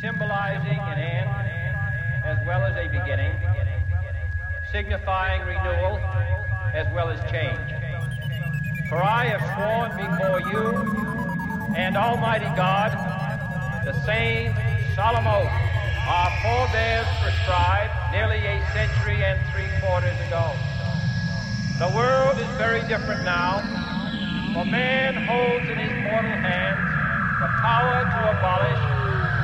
symbolizing an end as well as a beginning, signifying renewal as well as change. For I have sworn before you and Almighty God the same solemn oath our forebears prescribed nearly a century and three quarters ago. The world is very different now, for man holds in his mortal hands the power to abolish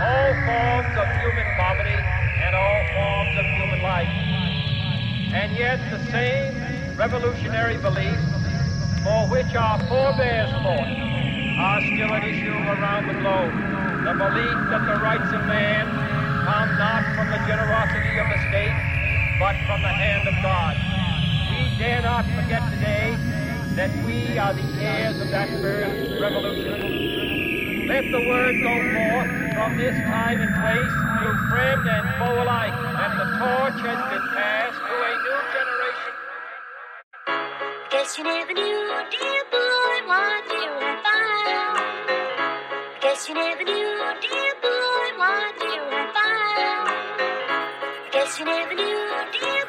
all forms of human poverty and all forms of human life. And yet the same revolutionary beliefs for which our forebears fought are still an issue around the globe. The belief that the rights of man come not from the generosity of the state, but from the hand of God. We dare not forget today that we are the heirs of that first revolution. Let the word go forth from this time and place to friend and foe alike and the torch has been passed to a new generation. Guess you never knew, dear boy, what you had found. Guess you never knew, dear boy, what you had found. Guess you never knew, dear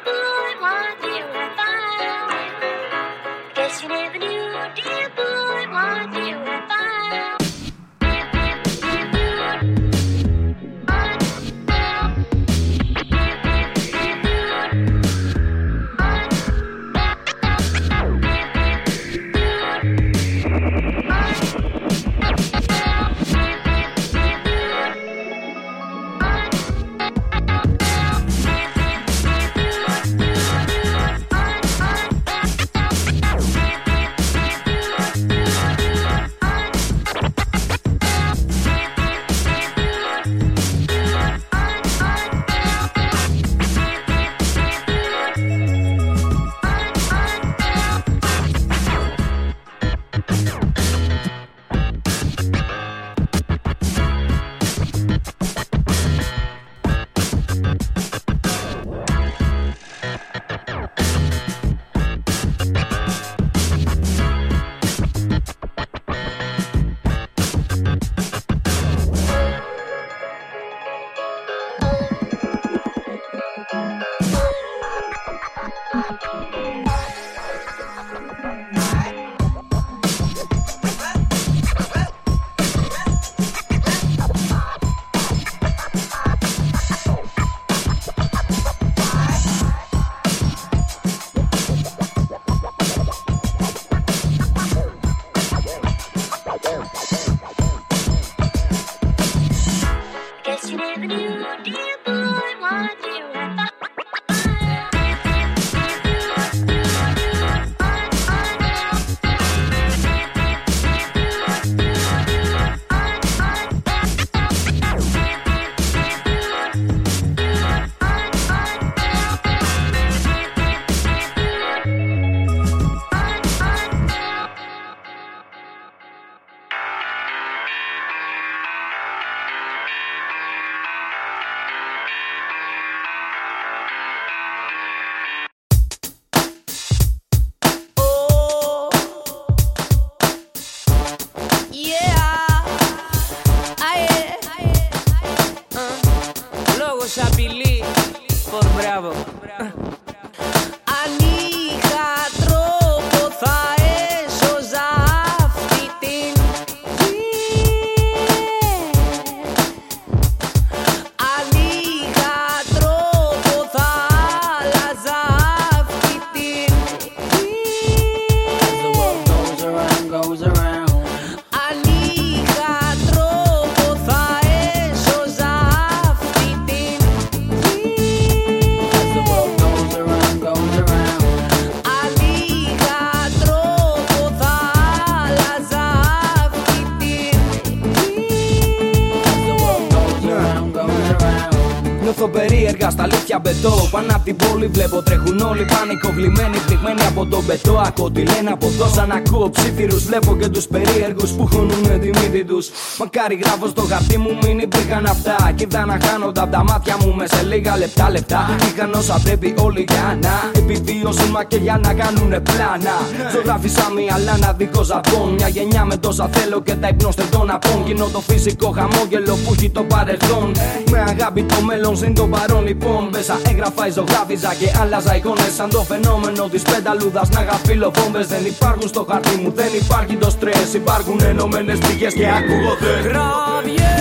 Σαν ακούω ψήφιρου, βλέπω και τους περίεργους που χωνούν τη μύτη τους. Μακάρι γράφω στο χαρτί μου, μην υπήρχαν αυτά. Κοίτα να χάνονται από τα μάτια μου με σε λίγα λεπτά λεπτά. Είχαν όσα πρέπει όλοι για να επιβιώσουν, μα και για να κάνουνε πλάνα. Ζωγράφησα μια λάνα δίχω ζαπών. Μια γενιά με τόσα θέλω και τα υπνώστε των απών. Κοινό το φυσικό χαμόγελο που έχει το παρελθόν. Με αγάπη το μέλλον συν το παρόν λοιπόν. Μέσα έγραφα, ζωγράφιζα και άλλαζα εικόνες σαν το φαινόμενο της πενταλούδας να γαφύλω Δεν υπάρχουν υπάρχουν στο χαρτί μου. Δεν υπάρχει το στρες, υπάρχουν ενωμένες πηγές και ακούγονται. Γράβιε,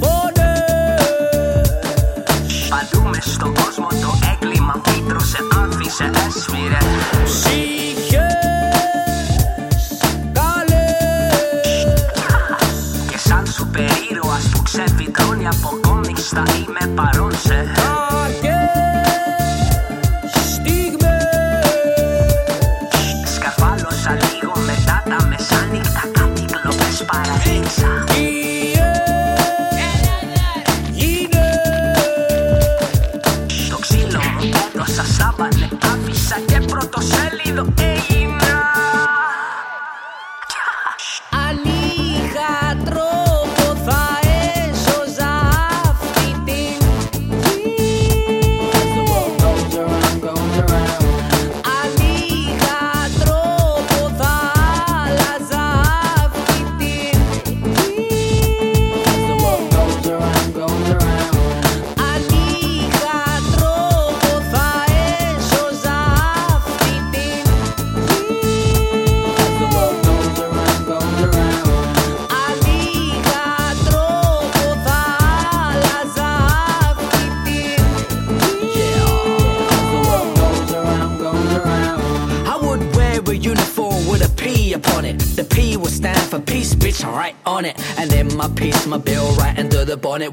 φωνές. Παντού στον κόσμο το έγκλημα πίτρωσε, άφησε, έσφυρε. Ψυχές. Και σαν σούπερ ήρωας που ξεφυτρώνει από κόμιξ θα είμαι παρόν σε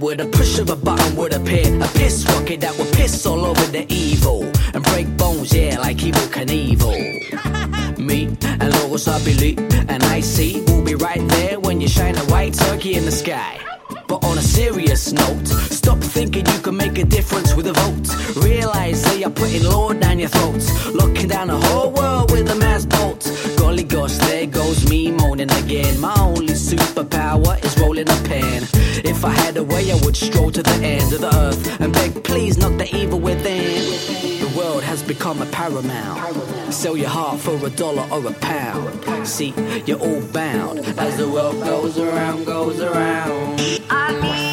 would paramount. Sell your heart for a dollar or a pound. See, you're all bound as the world goes around, goes around. I mean.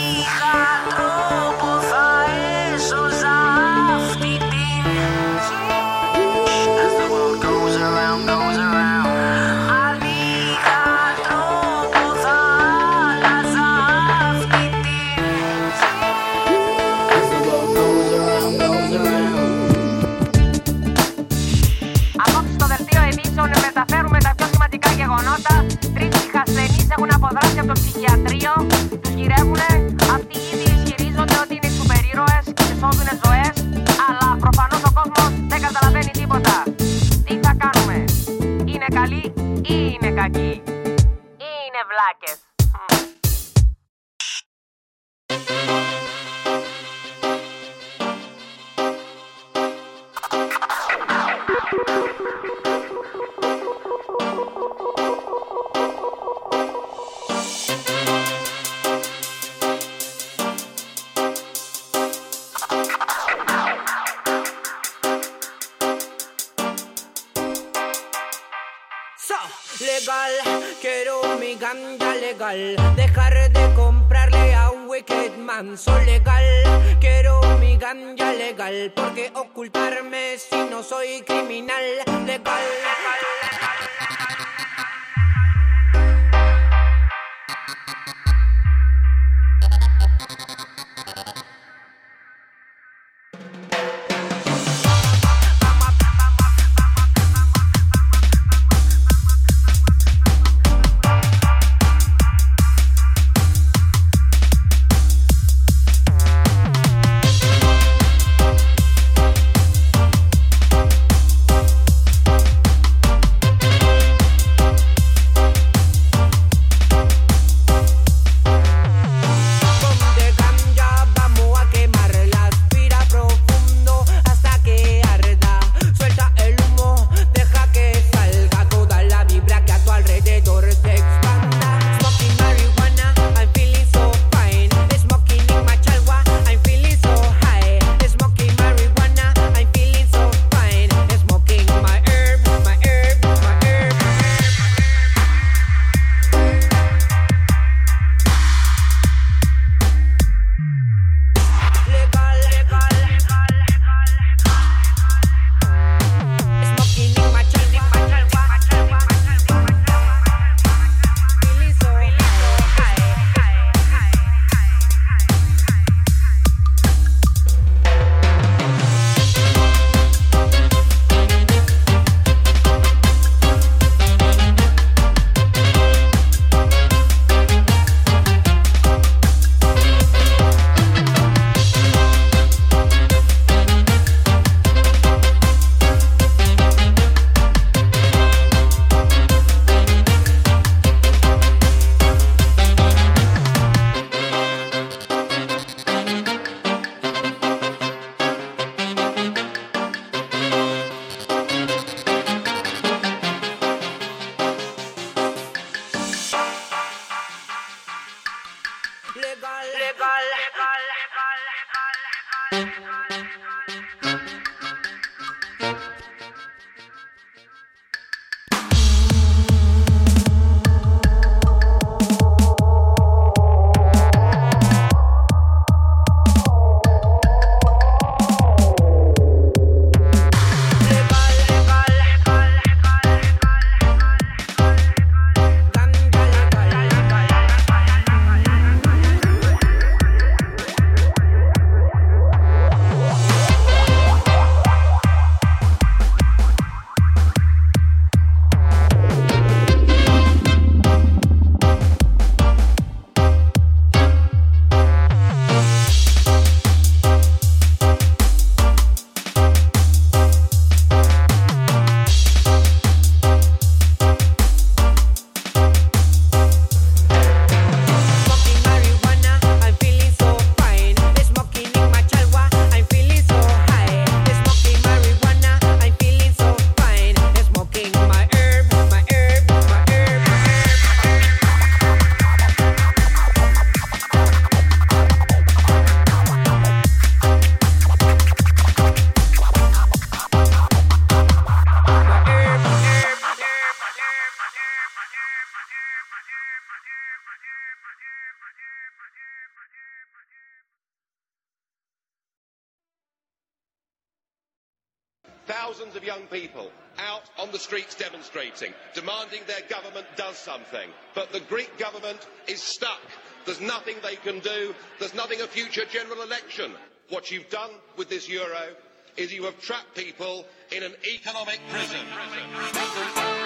demonstrating, demanding their government does something. But the Greek government is stuck. There's nothing they can do. There's nothing a future general election. What you've done with this euro is you have trapped people in an economic prison. prison. prison. prison.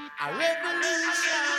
A revolution.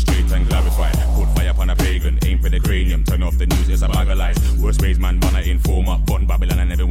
straight and glorified. put fire upon a pagan, aim for the cranium, turn off the news, it's a bag of lies. Worst ways, man, wanna inform up, on Babylon and everyone.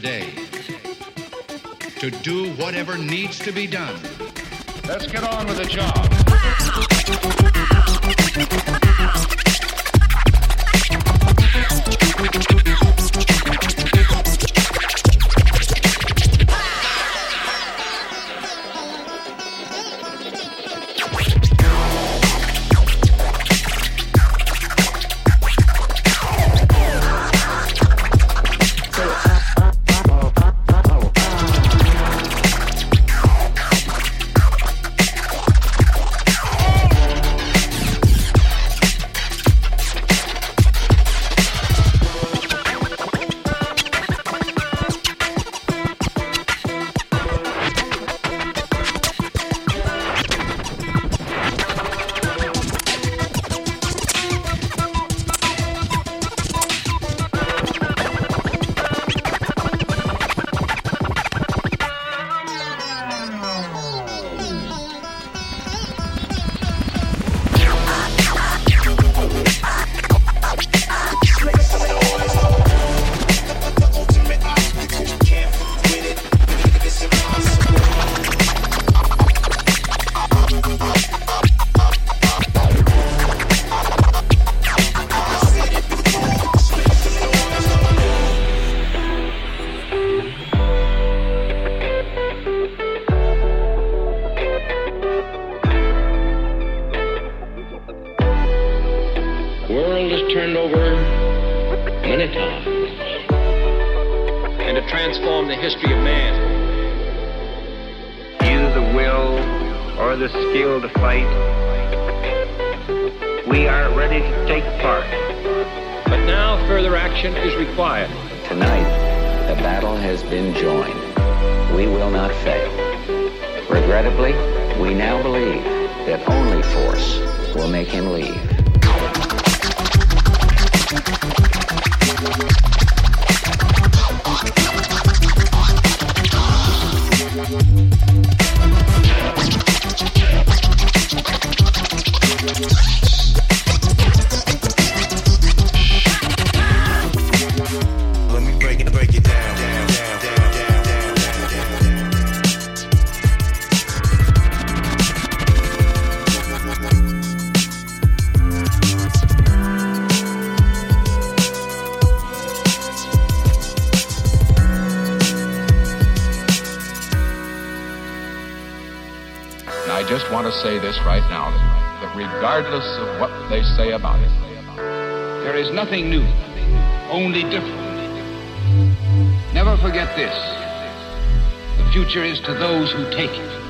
Today, to do whatever needs to be done. Let's get on with the job. The skill to fight. We are ready to take part. But now further action is required. Tonight, the battle has been joined. We will not fail. Regrettably, we now believe that only force will make him leave. Future is to those who take it.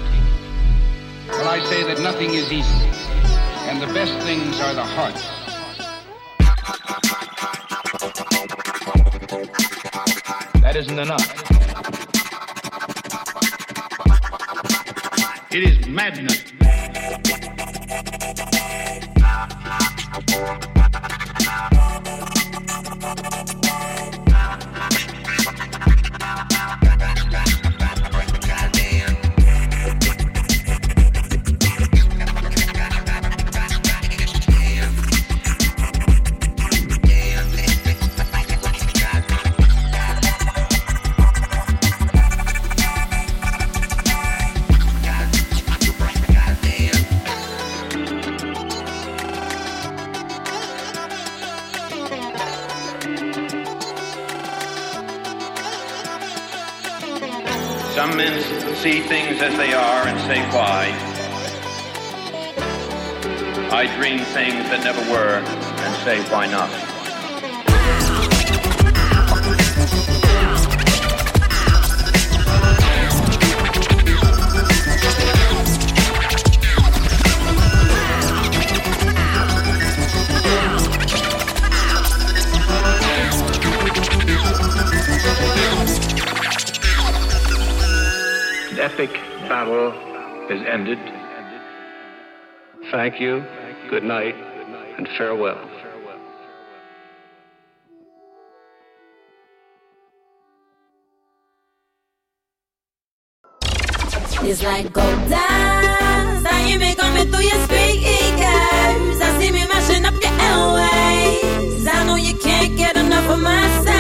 Well, I say that nothing is easy, and the best things are the hardest. that isn't enough. It is madness. It's like gold dust. Ça y est, mais comme it through your speakers. I see me mashing up your airways. I know you can't get enough of my sound.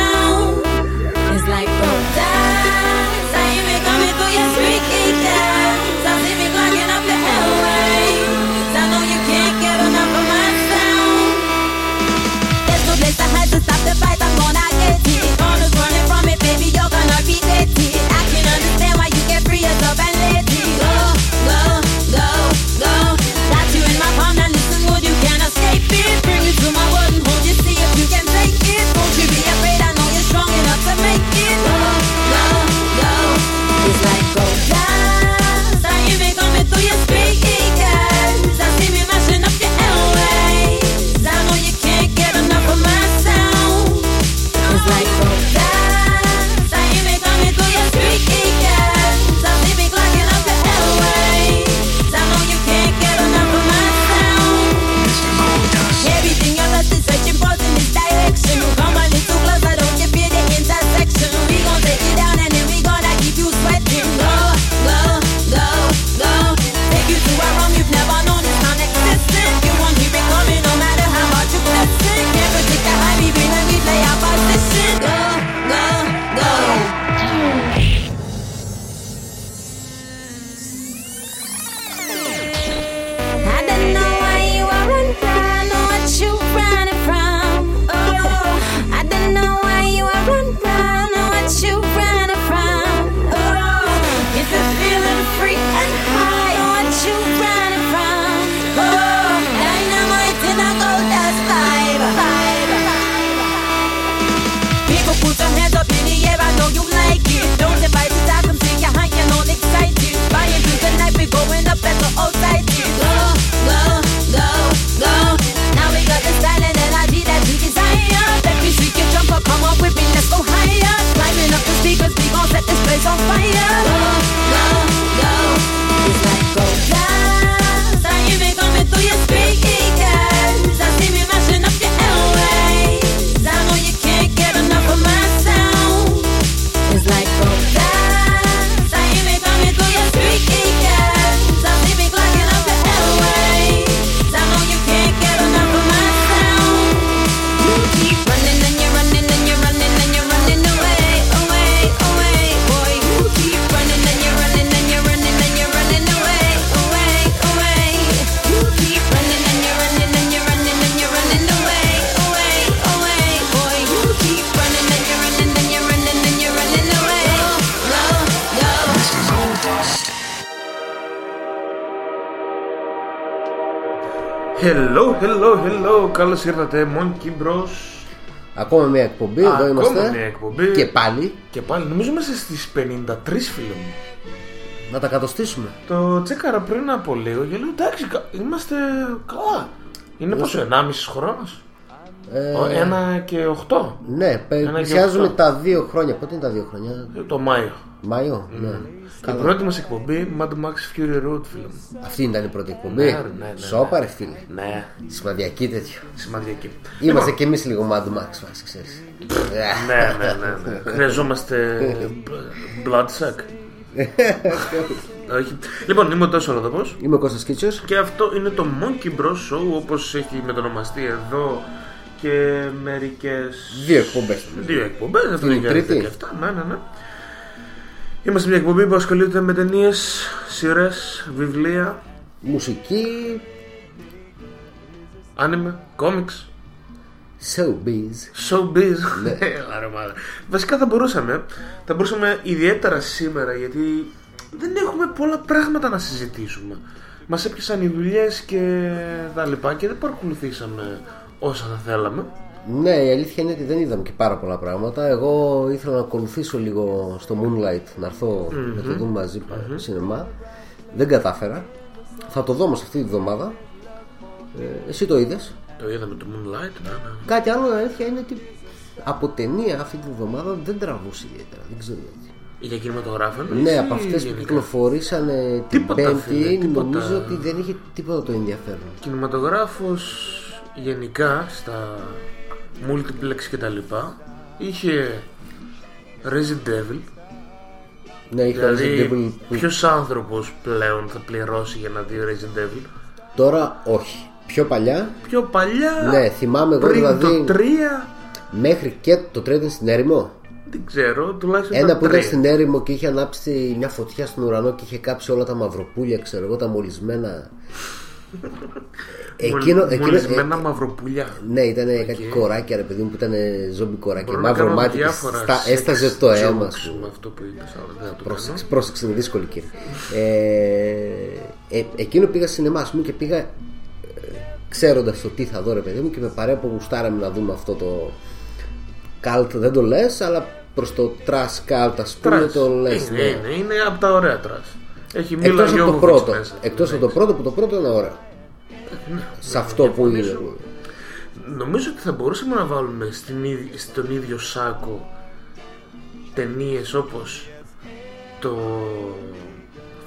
Hello, hello, hello. Καλώς ήρθατε, Monkey Bros. Ακόμα μια εκπομπή, Α, εδώ ακόμα είμαστε. μια εκπομπή. Και πάλι. Και πάλι, νομίζω είμαστε στις 53 φίλοι μου. Να τα κατοστήσουμε. Το τσέκαρα πριν από λίγο και λέω εντάξει, κα- είμαστε καλά. Είναι πόσο, 1,5 χρόνος; Ε, Ένα και 8. Ναι, πε- Ένα και πλησιάζουμε οχτώ. τα δύο χρόνια. Πότε είναι τα δύο χρόνια, Το Μάιο. Μάιο, ναι. Η πρώτη μας εκπομπή Mad Max Fury Road, φίλε μου. Αυτή ήταν η πρώτη εκπομπή. Ναι, ναι, ναι, ναι. Σόπα, ρε φίλε. Ναι. Σημαδιακή τέτοιο. Σημαντική. Είμαστε Λοιπόν, κι εμείς λίγο Mad Max, βάση, ξέρεις. Ναι, ναι, ναι. ναι. Χρειαζόμαστε bloodsuck. Όχι. Λοιπόν, είμαι ο Τάσος Ροδοπό. Είμαι ο Κώστας Κίτσος. Και αυτό είναι το Monkey Bros Show όπως έχει μετονομαστεί εδώ και μερικές. Δύο εκπομπές. Δύο εκπομπές, αυτό Την είναι τρίτη. 2017. Ναι, ναι, ναι. Είμαστε μια εκπομπή που ασχολείται με ταινίες, σειρές, βιβλία, Μουσική. άνιμε, κόμιξ. Showbiz. Showbiz. Ναι. Έλα, ρε, μάνα. Βασικά θα μπορούσαμε. Θα μπορούσαμε ιδιαίτερα σήμερα γιατί δεν έχουμε πολλά πράγματα να συζητήσουμε. Μας έπιασαν οι δουλειές και τα λοιπά και δεν παρακολουθήσαμε όσα θα θέλαμε. Ναι, η αλήθεια είναι ότι δεν είδαμε και πάρα πολλά πράγματα. Εγώ ήθελα να ακολουθήσω λίγο στο Moonlight, να έρθω να το Μμμ. δούμε μαζί mm σινεμά. Δεν κατάφερα. Θα το δω όμως αυτή τη βδομάδα. Ε, εσύ το είδες; Το είδαμε το Moonlight. Ναι, ναι. Κάτι άλλο η αλήθεια είναι ότι από ταινία αυτή τη βδομάδα δεν τραβούσε ιδιαίτερα. Δεν ξέρω γιατί. Για κινηματογράφο Ναι, εννοείς από ή αυτές που γενικά; κυκλοφορήσανε την Τίποτα, Πέμπτη, φίλε, τίποτα. νομίζω ότι δεν είχε τίποτα το ενδιαφέρον. Κινηματογράφος γενικά στα multiplex και τα λοιπά είχε Resident Evil Ναι, είχε δηλαδή, Resident Evil που- ποιος άνθρωπος πλέον θα πληρώσει για να δει Resident Evil; Τώρα όχι. Πιο παλιά, Πιο παλιά ναι, θυμάμαι εγώ πριν δηλαδή. το 3 Μέχρι και το 3 ήταν στην έρημο. δεν ξέρω τουλάχιστον Ένα ήταν που ήταν τρία. στην έρημο και είχε ανάψει μια φωτιά στον ουρανό και είχε κάψει όλα τα μαυροπούλια, ξέρω εγώ, τα μολυσμένα. Μολ- μολυσμένα μαυροπουλιά. Ναι, ήταν κάτι κοράκια, ρε παιδί μου, που ήταν ζόμπι κοράκια. Μπορώ να Μαύρο κάνω μάτι και διάφορα στα, sex έσταζε το αίμα jokes σου. με αυτό που είπες αλλά δεν θα το Πρόσεξε, κάνω. πρόσεξε, είναι δύσκολη κύριε. Ε, ε, εκείνο πήγα σινεμά, ας πούμε, και πήγα ε, ξέροντας το τι θα δω, ρε παιδί μου, και με παρέα που γουστάραμε να δούμε αυτό το cult, δεν το λες, αλλά προς το trash cult, ας πούμε, Trash. το λες. είναι, είναι, είναι από τα ωραία trash έχει Εκτός Μίλα από το Γιόβοβιτς πρώτο. μέσα Εκτός από το πρώτο που το πρώτο είναι ωραίο. Σε αυτό που είναι. διαφωνήσω. Νομίζω ότι θα μπορούσαμε να βάλουμε στην, ίδ- στον ίδιο σάκο ταινίες όπως το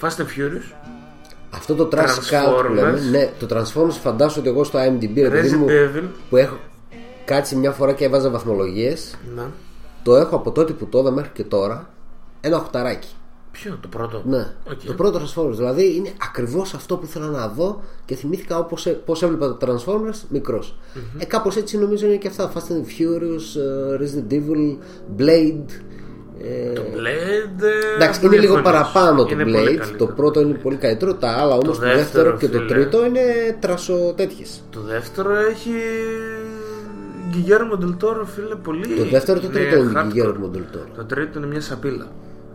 Fast and Furious Αυτό το trash cult που λέμε, Transformers. ναι, το Transformers φαντάσου ότι εγώ στο IMDb ρε παιδί Resident μου, Evil. που έχω κάτσει μια φορά και έβαζα βαθμολογίες Να. το έχω από τότε που το είδα μέχρι και τώρα ένα οχταράκι. Ποιο το πρώτο; Ναι, Οκ. το πρώτο Transformers. Δηλαδή είναι ακριβώς αυτό που ήθελα να δω και θυμήθηκα όπως πώς έβλεπα τα Transformers μικρός. Ε, κάπως έτσι νομίζω είναι και αυτά. Fast and Furious, ε, Resident Evil, Blade. Ε, Το Blade ε, εντάξει, θα είναι λίγο διαφωνήσω. παραπάνω το Είναι πολύ Blade. καλύτερο. Το πρώτο είναι πολύ καλύτερο. Τα άλλα όμως, το, δεύτερο, δεύτερο και το φίλε. τρίτο είναι trash οτέτοιες. Το δεύτερο έχει Γκιγέρμο ντελ Τόρο φίλε πολύ Το δεύτερο ή το τρίτο είναι hardcore. Guillermo del Toro. Το τρίτο είναι μια σαπίλα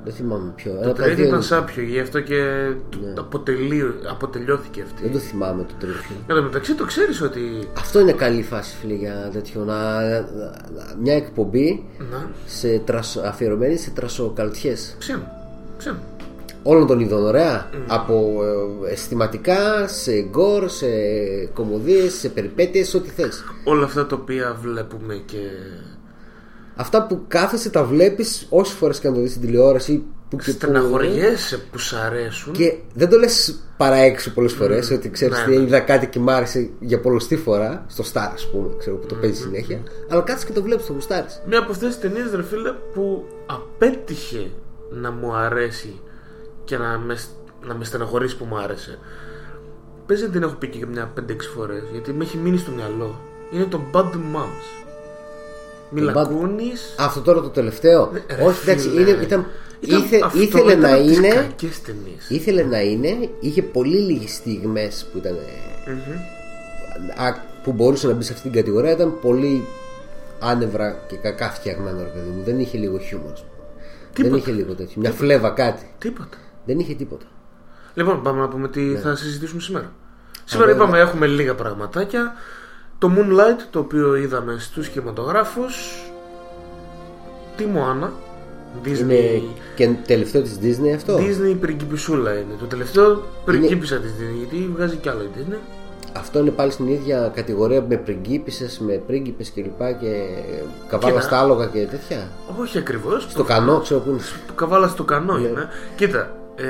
Δεν θυμάμαι ποιο. Ένα Το από τα τρίτο δύο ήταν είναι- σάπιο γι' αυτό και του- αποτελεί, αποτελειώθηκε αυτή Δεν το θυμάμαι το τρίτο. Εν τω μεταξύ το ξέρεις ότι Αυτό είναι καλή φάση, φίλε, για τέτοιο. Να, να- να- μια εκπομπή Να. σε τρασο, αφιερωμένη σε τρασοκαλτιές Ψήνω, ψήνω. όλων των ειδών. Ωραία. Από ε, αισθηματικά, σε γκορ, σε κομμωδίες, σε περιπέτειες, ό,τι θες. Όλα αυτά τα οποία βλέπουμε και Αυτά που κάθεσαι τα βλέπεις όσες φορές και να το δεις στην τηλεόραση. Που και που- στεναχωριέσαι που σ' αρέσουν. Και δεν το λες παρά έξω πολλές φορές ότι ξέρεις Ναι, τι ναι. είδα κάτι και μ' άρεσε για πολλωστή φορά στο Star ας πούμε ξέρω που το παίζει συνέχεια. Αλλά κάτσε και το βλέπεις το γουστάρεις Μια από αυτές τις ταινίες ρε φίλε που απέτυχε να μου αρέσει και να με, να με στεναχωρήσει που μου άρεσε. Πες δεν την έχω πει και μια 5-6 φορές γιατί με έχει μείνει στο μυαλό. Είναι το Bad Moms Μίλα Το Bad- Κούνης Αυτό τώρα το τελευταίο. Ναι, ρε Όχι, εντάξει, φίλε. είναι, ήταν, Ήταν- ήθε- αυτό ήθελε ήταν να από τις είναι. κακές ταινίες. Ήθελε να είναι, είχε πολύ λίγες στιγμές που ήταν. ε, α, που μπορούσε να μπει σε αυτήν την κατηγορία. Ήταν πολύ άνευρα και κακά φτιαγμένο, ρε παιδί μου. Δεν είχε λίγο χιούμορ. ας πούμε. Δεν Τίποτα. είχε λίγο τέτοιο. Μια φλέβα κάτι. Τίποτα Δεν είχε τίποτα. Λοιπόν πάμε να πούμε τι Ναι. θα συζητήσουμε σήμερα Σήμερα Αλλά- είπαμε έχουμε λίγα πραγματάκια. Το Moonlight το οποίο είδαμε στους κινηματογράφους. Τη Moana. Disney, Είναι και τελευταίο της Disney αυτό; Disney πριγκιπισούλα είναι. Το τελευταίο πριγκίπισσα της Disney γιατί βγάζει κι άλλο η Disney. Αυτό είναι πάλι στην ίδια κατηγορία με πριγκίπισσες, με πρίγκιπες και λοιπά και καβάλα Κοίτα. στα άλογα και τέτοια. Όχι ακριβώς. Στο κανό ξέρω που είναι. Το καβάλα στο κανό Ναι. είναι. Κοίτα, ε,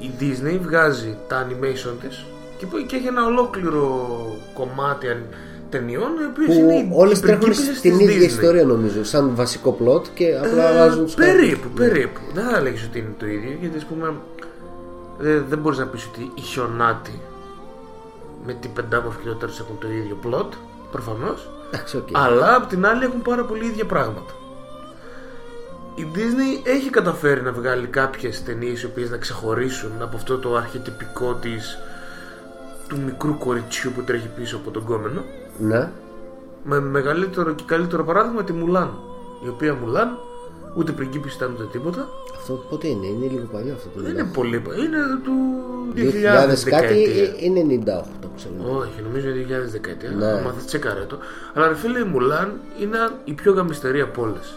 η Disney βγάζει τα animation της και, που- και έχει ένα ολόκληρο κομμάτι αν- ταινιών οι οποίες είναι οι- Που όλες οι τρέχουν πριγκίπισσες στην της ίδια Disney. ιστορία νομίζω. Σαν βασικό πλότ και απλά Ε, αλλάζουν τους Περίπου, χαρακτήρες. περίπου. Δεν θα λέγεις ότι είναι το ίδιο γιατί ας πούμε ε, δεν μπορείς να πεις ότι η Χιονάτη με την πεντάμορφη και το τέρας έχουν το ίδιο πλότ προφανώς Εντάξει, οκ. αλλά απ' την άλλη έχουν πάρα πολύ ίδια πράγματα. Η Disney έχει καταφέρει να βγάλει κάποιες ταινίες οι οποίες να ξεχωρίσουν από αυτό το αρχιτυπικό της του μικρού κοριτσιού που τρέχει πίσω από τον γκόμενο Ναι. με μεγαλύτερο και καλύτερο παράδειγμα τη Μουλάν η οποία Μουλάν ούτε πριγκίπης ήταν ούτε τίποτα Αυτό πότε είναι, είναι λίγο παλιό αυτό το δεν είναι πολύ πα- είναι του 2000 2000 κάτι δεκαετία. ε, είναι 98 ξέρω. Όχι, νομίζω είναι 2000 δεκαετία. Ναι. Ναι. Μάθετε τσεκάρε το. Αλλά ρε φίλε, η Μουλάν είναι η πιο γαμιστερή από όλες.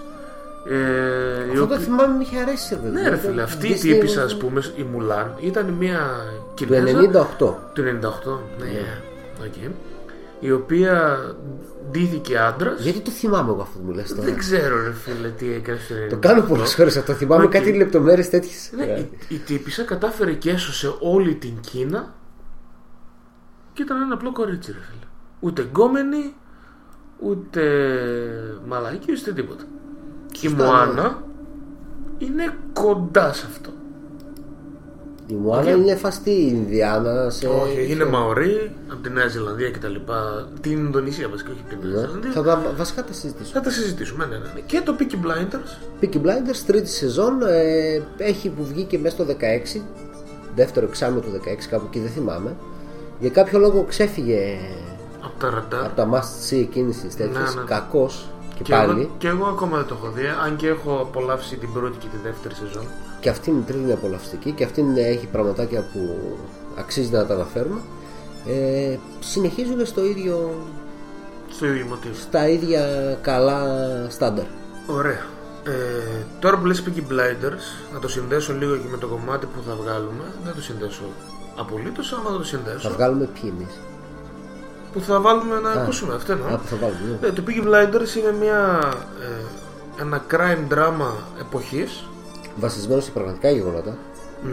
Ε, η Αυτό το οποία- θυμάμαι με είχε αρέσει βέβαια. Ναι, ρε φίλε, αυτή η τύπισσα, ας πούμε, η Μουλάν ήταν μια Του Κινέζα. 98. Του 98, ναι. οκ. Η οποία ντύθηκε άντρας. Γιατί το θυμάμαι εγώ αυτό που μου λες τώρα; Δεν ξέρω, ρε φίλε, τι έκανε στο 98. Το κάνω πολλές φορές αυτό. Θυμάμαι Οκ. κάτι λεπτομέρειες τέτοιες. Ναι, η, η τύπισσα κατάφερε και έσωσε όλη την Κίνα και ήταν ένα απλό κορίτσι, ρε φίλε. Ούτε γκόμενη, ούτε μαλάκι, ούτε τίποτα. Η Σωστά, Μοάνα είναι κοντά σε αυτό. Η Μοάνα Οκ. είναι φάση Ινδιάνα. Σε... Όχι, είναι Μαωρί από τη Νέα Ζηλανδία και τα λοιπά. Την Ινδονησία βασικά, όχι από τη Νέα Ναι. Ζηλανδία. Θα τα, βασικά τα συζητήσουμε. Θα τα συζητήσουμε, ναι, ναι, ναι. Και το Peaky Blinders. Peaky Blinders, τρίτη σεζόν. Ε, έχει που βγήκε μέσα στο 16. Δεύτερο εξάμεινο του 16, κάπου εκεί δεν θυμάμαι. Για κάποιο λόγο ξέφυγε Από τα ραντάρ. από τα must see κίνηση τέτοιας. Ναι, ναι. Κακός και, Και πάλι. εγώ, και εγώ ακόμα δεν το έχω δει, αν και έχω απολαύσει την πρώτη και τη δεύτερη σεζόν. Και αυτή είναι η τρίτη είναι απολαυστική και αυτή είναι- έχει πραγματάκια που αξίζει να τα αναφέρουμε. Ε, συνεχίζουν στο ίδιο, Στο ίδιο μοτίβο. στα ίδια καλά στάνταρ. Ωραία. Ε, τώρα που λες Peaky Blinders, να το συνδέσω λίγο και με το κομμάτι που θα βγάλουμε. Δεν το συνδέσω απολύτως, αλλά θα το συνδέσω. Θα βγάλουμε ποιοι εμείς; Που θα βάλουμε να Α, ακούσουμε αυτό εννοώ. α, που θα βάλουμε, ναι. Ε, το Peaky Blinders είναι μια, ε, ένα crime drama εποχής. Βασισμένος σε πραγματικά γεγονότα.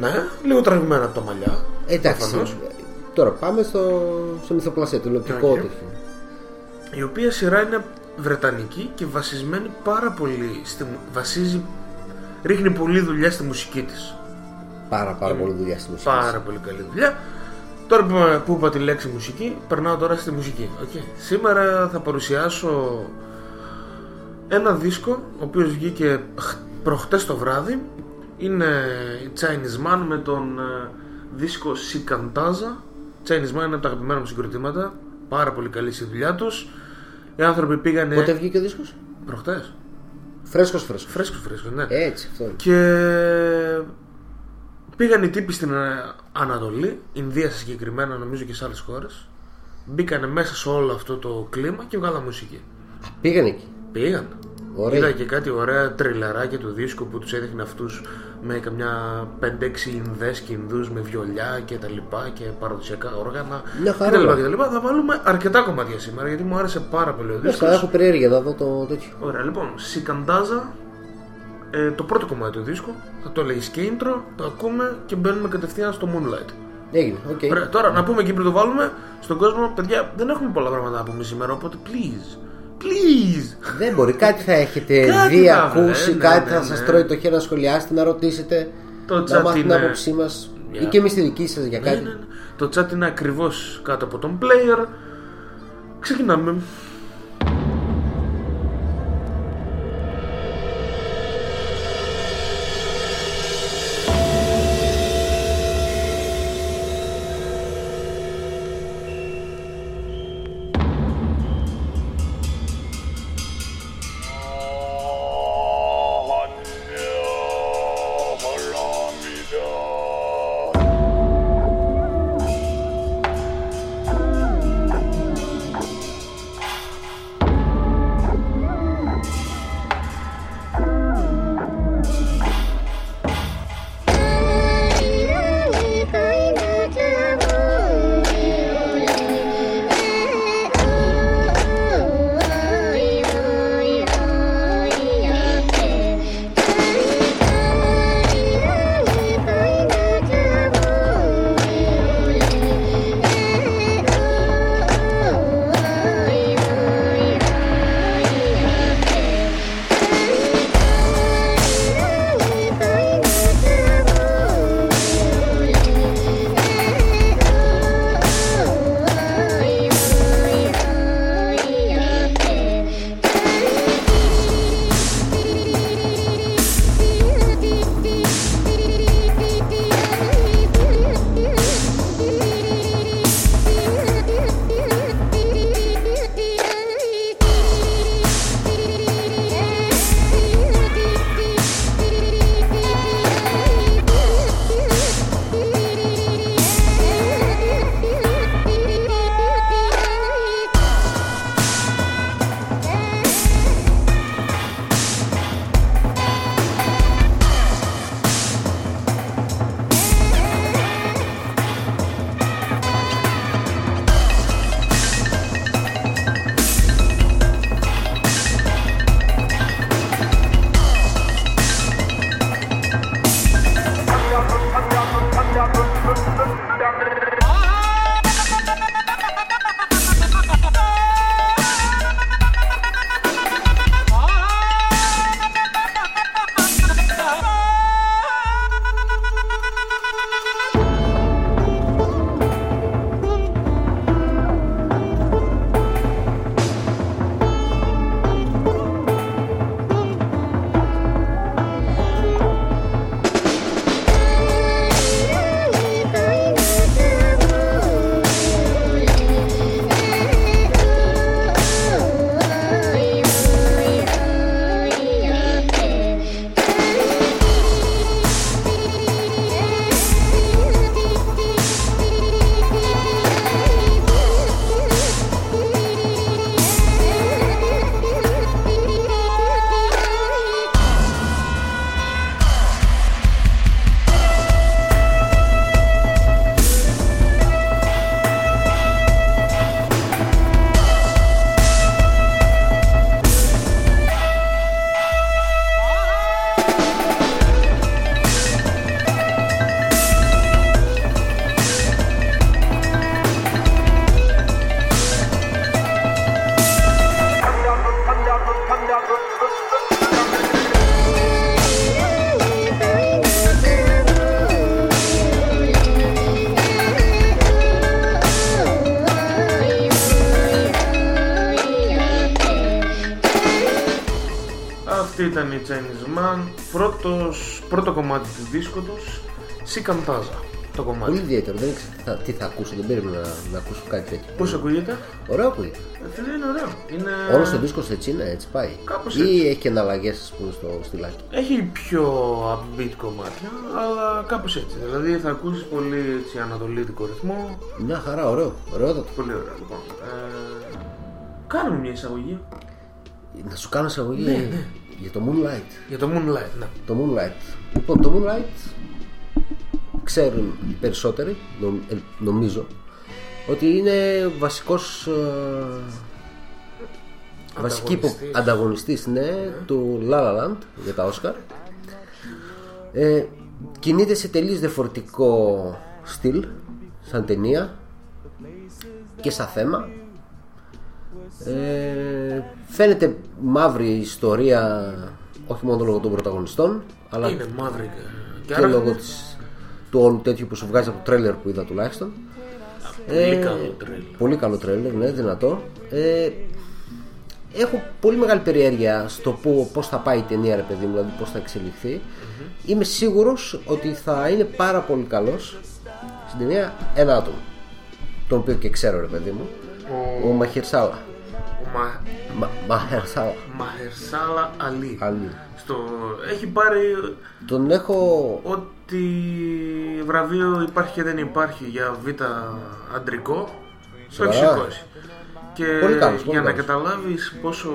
Ναι, λίγο τραβημένα από τα μαλλιά. Εντάξει. προφανώς. Τώρα πάμε στο, στο μυθοπλασία, τηλεοπτικό Οκ. τέτοιο. η οποία σειρά είναι βρετανική και βασισμένη πάρα πολύ στη, μου- βασίζει, ρίχνει πολλή δουλειά στη μουσική της Πάρα πάρα πολύ δουλειά στη μουσική. πάρα πολύ καλή δουλειά τώρα που, που είπα τη λέξη μουσική περνάω τώρα στη μουσική okay. σήμερα θα παρουσιάσω ένα δίσκο ο οποίος βγήκε χ- προχτές το βράδυ είναι η Chinese Man με τον ε, δίσκο Sikantaza Chinese Man είναι από τα αγαπημένα μου συγκροτήματα πάρα πολύ καλή στη δουλειά τους οι άνθρωποι πήγανε Πότε βγήκε ο δίσκος; προχτές Φρέσκος φρέσκος. Φρέσκος φρέσκος ναι Έτσι αυτό. είναι. και πήγαν οι τύποι στην ε, Ανατολή, Ινδία συγκεκριμένα, νομίζω και σε άλλες χώρες. Μπήκανε μέσα σε όλο αυτό το κλίμα και βγάλαν μουσική. Πήγαν εκεί. Πήγαν. Ωραία. Είδα και κάτι ωραία τριλεράκια του δίσκου που τους έδειχνε αυτούς με καμιά 5-6 Ινδές και Ινδού με βιολιά και τα λοιπά και παραδοσιακά όργανα. Μια χαρά. και τα λοιπά και τα λοιπά. Θα βάλουμε αρκετά κομμάτια σήμερα γιατί μου άρεσε πάρα πολύ ο Μια δίσκος. χαρά, έχω περιέργεια να δω το τέτοιο. Ωραία, λοιπόν, Shikantaza, ε, το πρώτο κομμάτι του δίσκου, θα το έλεγε και intro, το ακούμε και μπαίνουμε κατευθείαν στο Moonlight. Έγινε, οκ. Ωραία, τώρα να πούμε εκεί πριν το βάλουμε στον κόσμο, παιδιά, δεν έχουμε πολλά πράγματα να πούμε σήμερα, οπότε please, please. Δεν μπορεί, κάτι θα έχετε Κάτι δει, θα ακούσει, βρε, κάτι ναι, θα ναι, σας ναι. τρώει το χέρι να σχολιάσετε, να ρωτήσετε, Το να chat μάθετε την είναι- άποψή μας ή Yeah. και εμείς τη δική σας για Ναι, κάτι. ναι, ναι. Το chat είναι ακριβώς κάτω από τον player. Ξεκινάμε. Ήταν η Chinese Man. Πρώτος, πρώτο κομμάτι του δίσκου τους. Σικαντάζα. Το κομμάτι. Πολύ ιδιαίτερο. Δεν ήξερα τι θα, τι θα ακούσω. Δεν περίμενα να, να ακούσω κάτι τέτοιο. Πώς ακούγεται; Ωραίο ακούγεται. Ε, Φίλε είναι ωραίο. Είναι... Όλο ο δίσκο έτσι είναι, έτσι πάει. Κάπως Ή έτσι. έχει και εναλλαγές, ας πούμε, στο στυλάκι. Έχει πιο upbeat κομμάτια, αλλά κάπως έτσι. Δηλαδή θα ακούσεις πολύ έτσι, ανατολίτικο ρυθμό. Μια χαρά, ωραίο. Ωραιότατο. Πολύ ωραίο λοιπόν. Ε, κάνουμε μια εισαγωγή. Να σου κάνω εισαγωγή Ναι, ναι. Για το Moonlight. Για το Moonlight, ναι. Το Moonlight. Λοιπόν, το Moonlight ξέρουν οι περισσότεροι, νομ- ε, νομίζω, ότι είναι βασικός ε, βασική υπο- Ανταγωνιστής. ανταγωνιστής ναι, του La La Land για τα Oscar ε, κινείται σε τελείως διαφορετικό στυλ σαν ταινία και σαν θέμα ε, φαίνεται μαύρη ιστορία όχι μόνο λόγω των πρωταγωνιστών αλλά Είναι μαύρη και και λόγω της, του όλου τέτοιου που σου βγάζει από το τρέλερ που είδα τουλάχιστον Πολύ καλό τρέλερ. Πολύ καλό τρέλερ, ναι, δυνατό. Ε, έχω πολύ μεγάλη περιέργεια στο που, πώς θα πάει η ταινία, ρε παιδί μου, δηλαδή πώς θα εξελιχθει Είμαι σίγουρος ότι θα είναι πάρα πολύ καλός στην ταινία ένα άτομο. Τον οποίο και ξέρω, ρε παιδί μου. Ο- Ο Μαχερσάλα. Ο Μα... Μα, Μαχερσάλα. Μαχερσάλα Αλή. Αλή. Στο... Έχει πάρει Τον έχω. ό,τι βραβείο υπάρχει και δεν υπάρχει για β' αντρικό. Το έχει Σοβαρά; σηκώσει. Και Πολύ καλός, πολύ για να καλός. καταλάβεις πόσο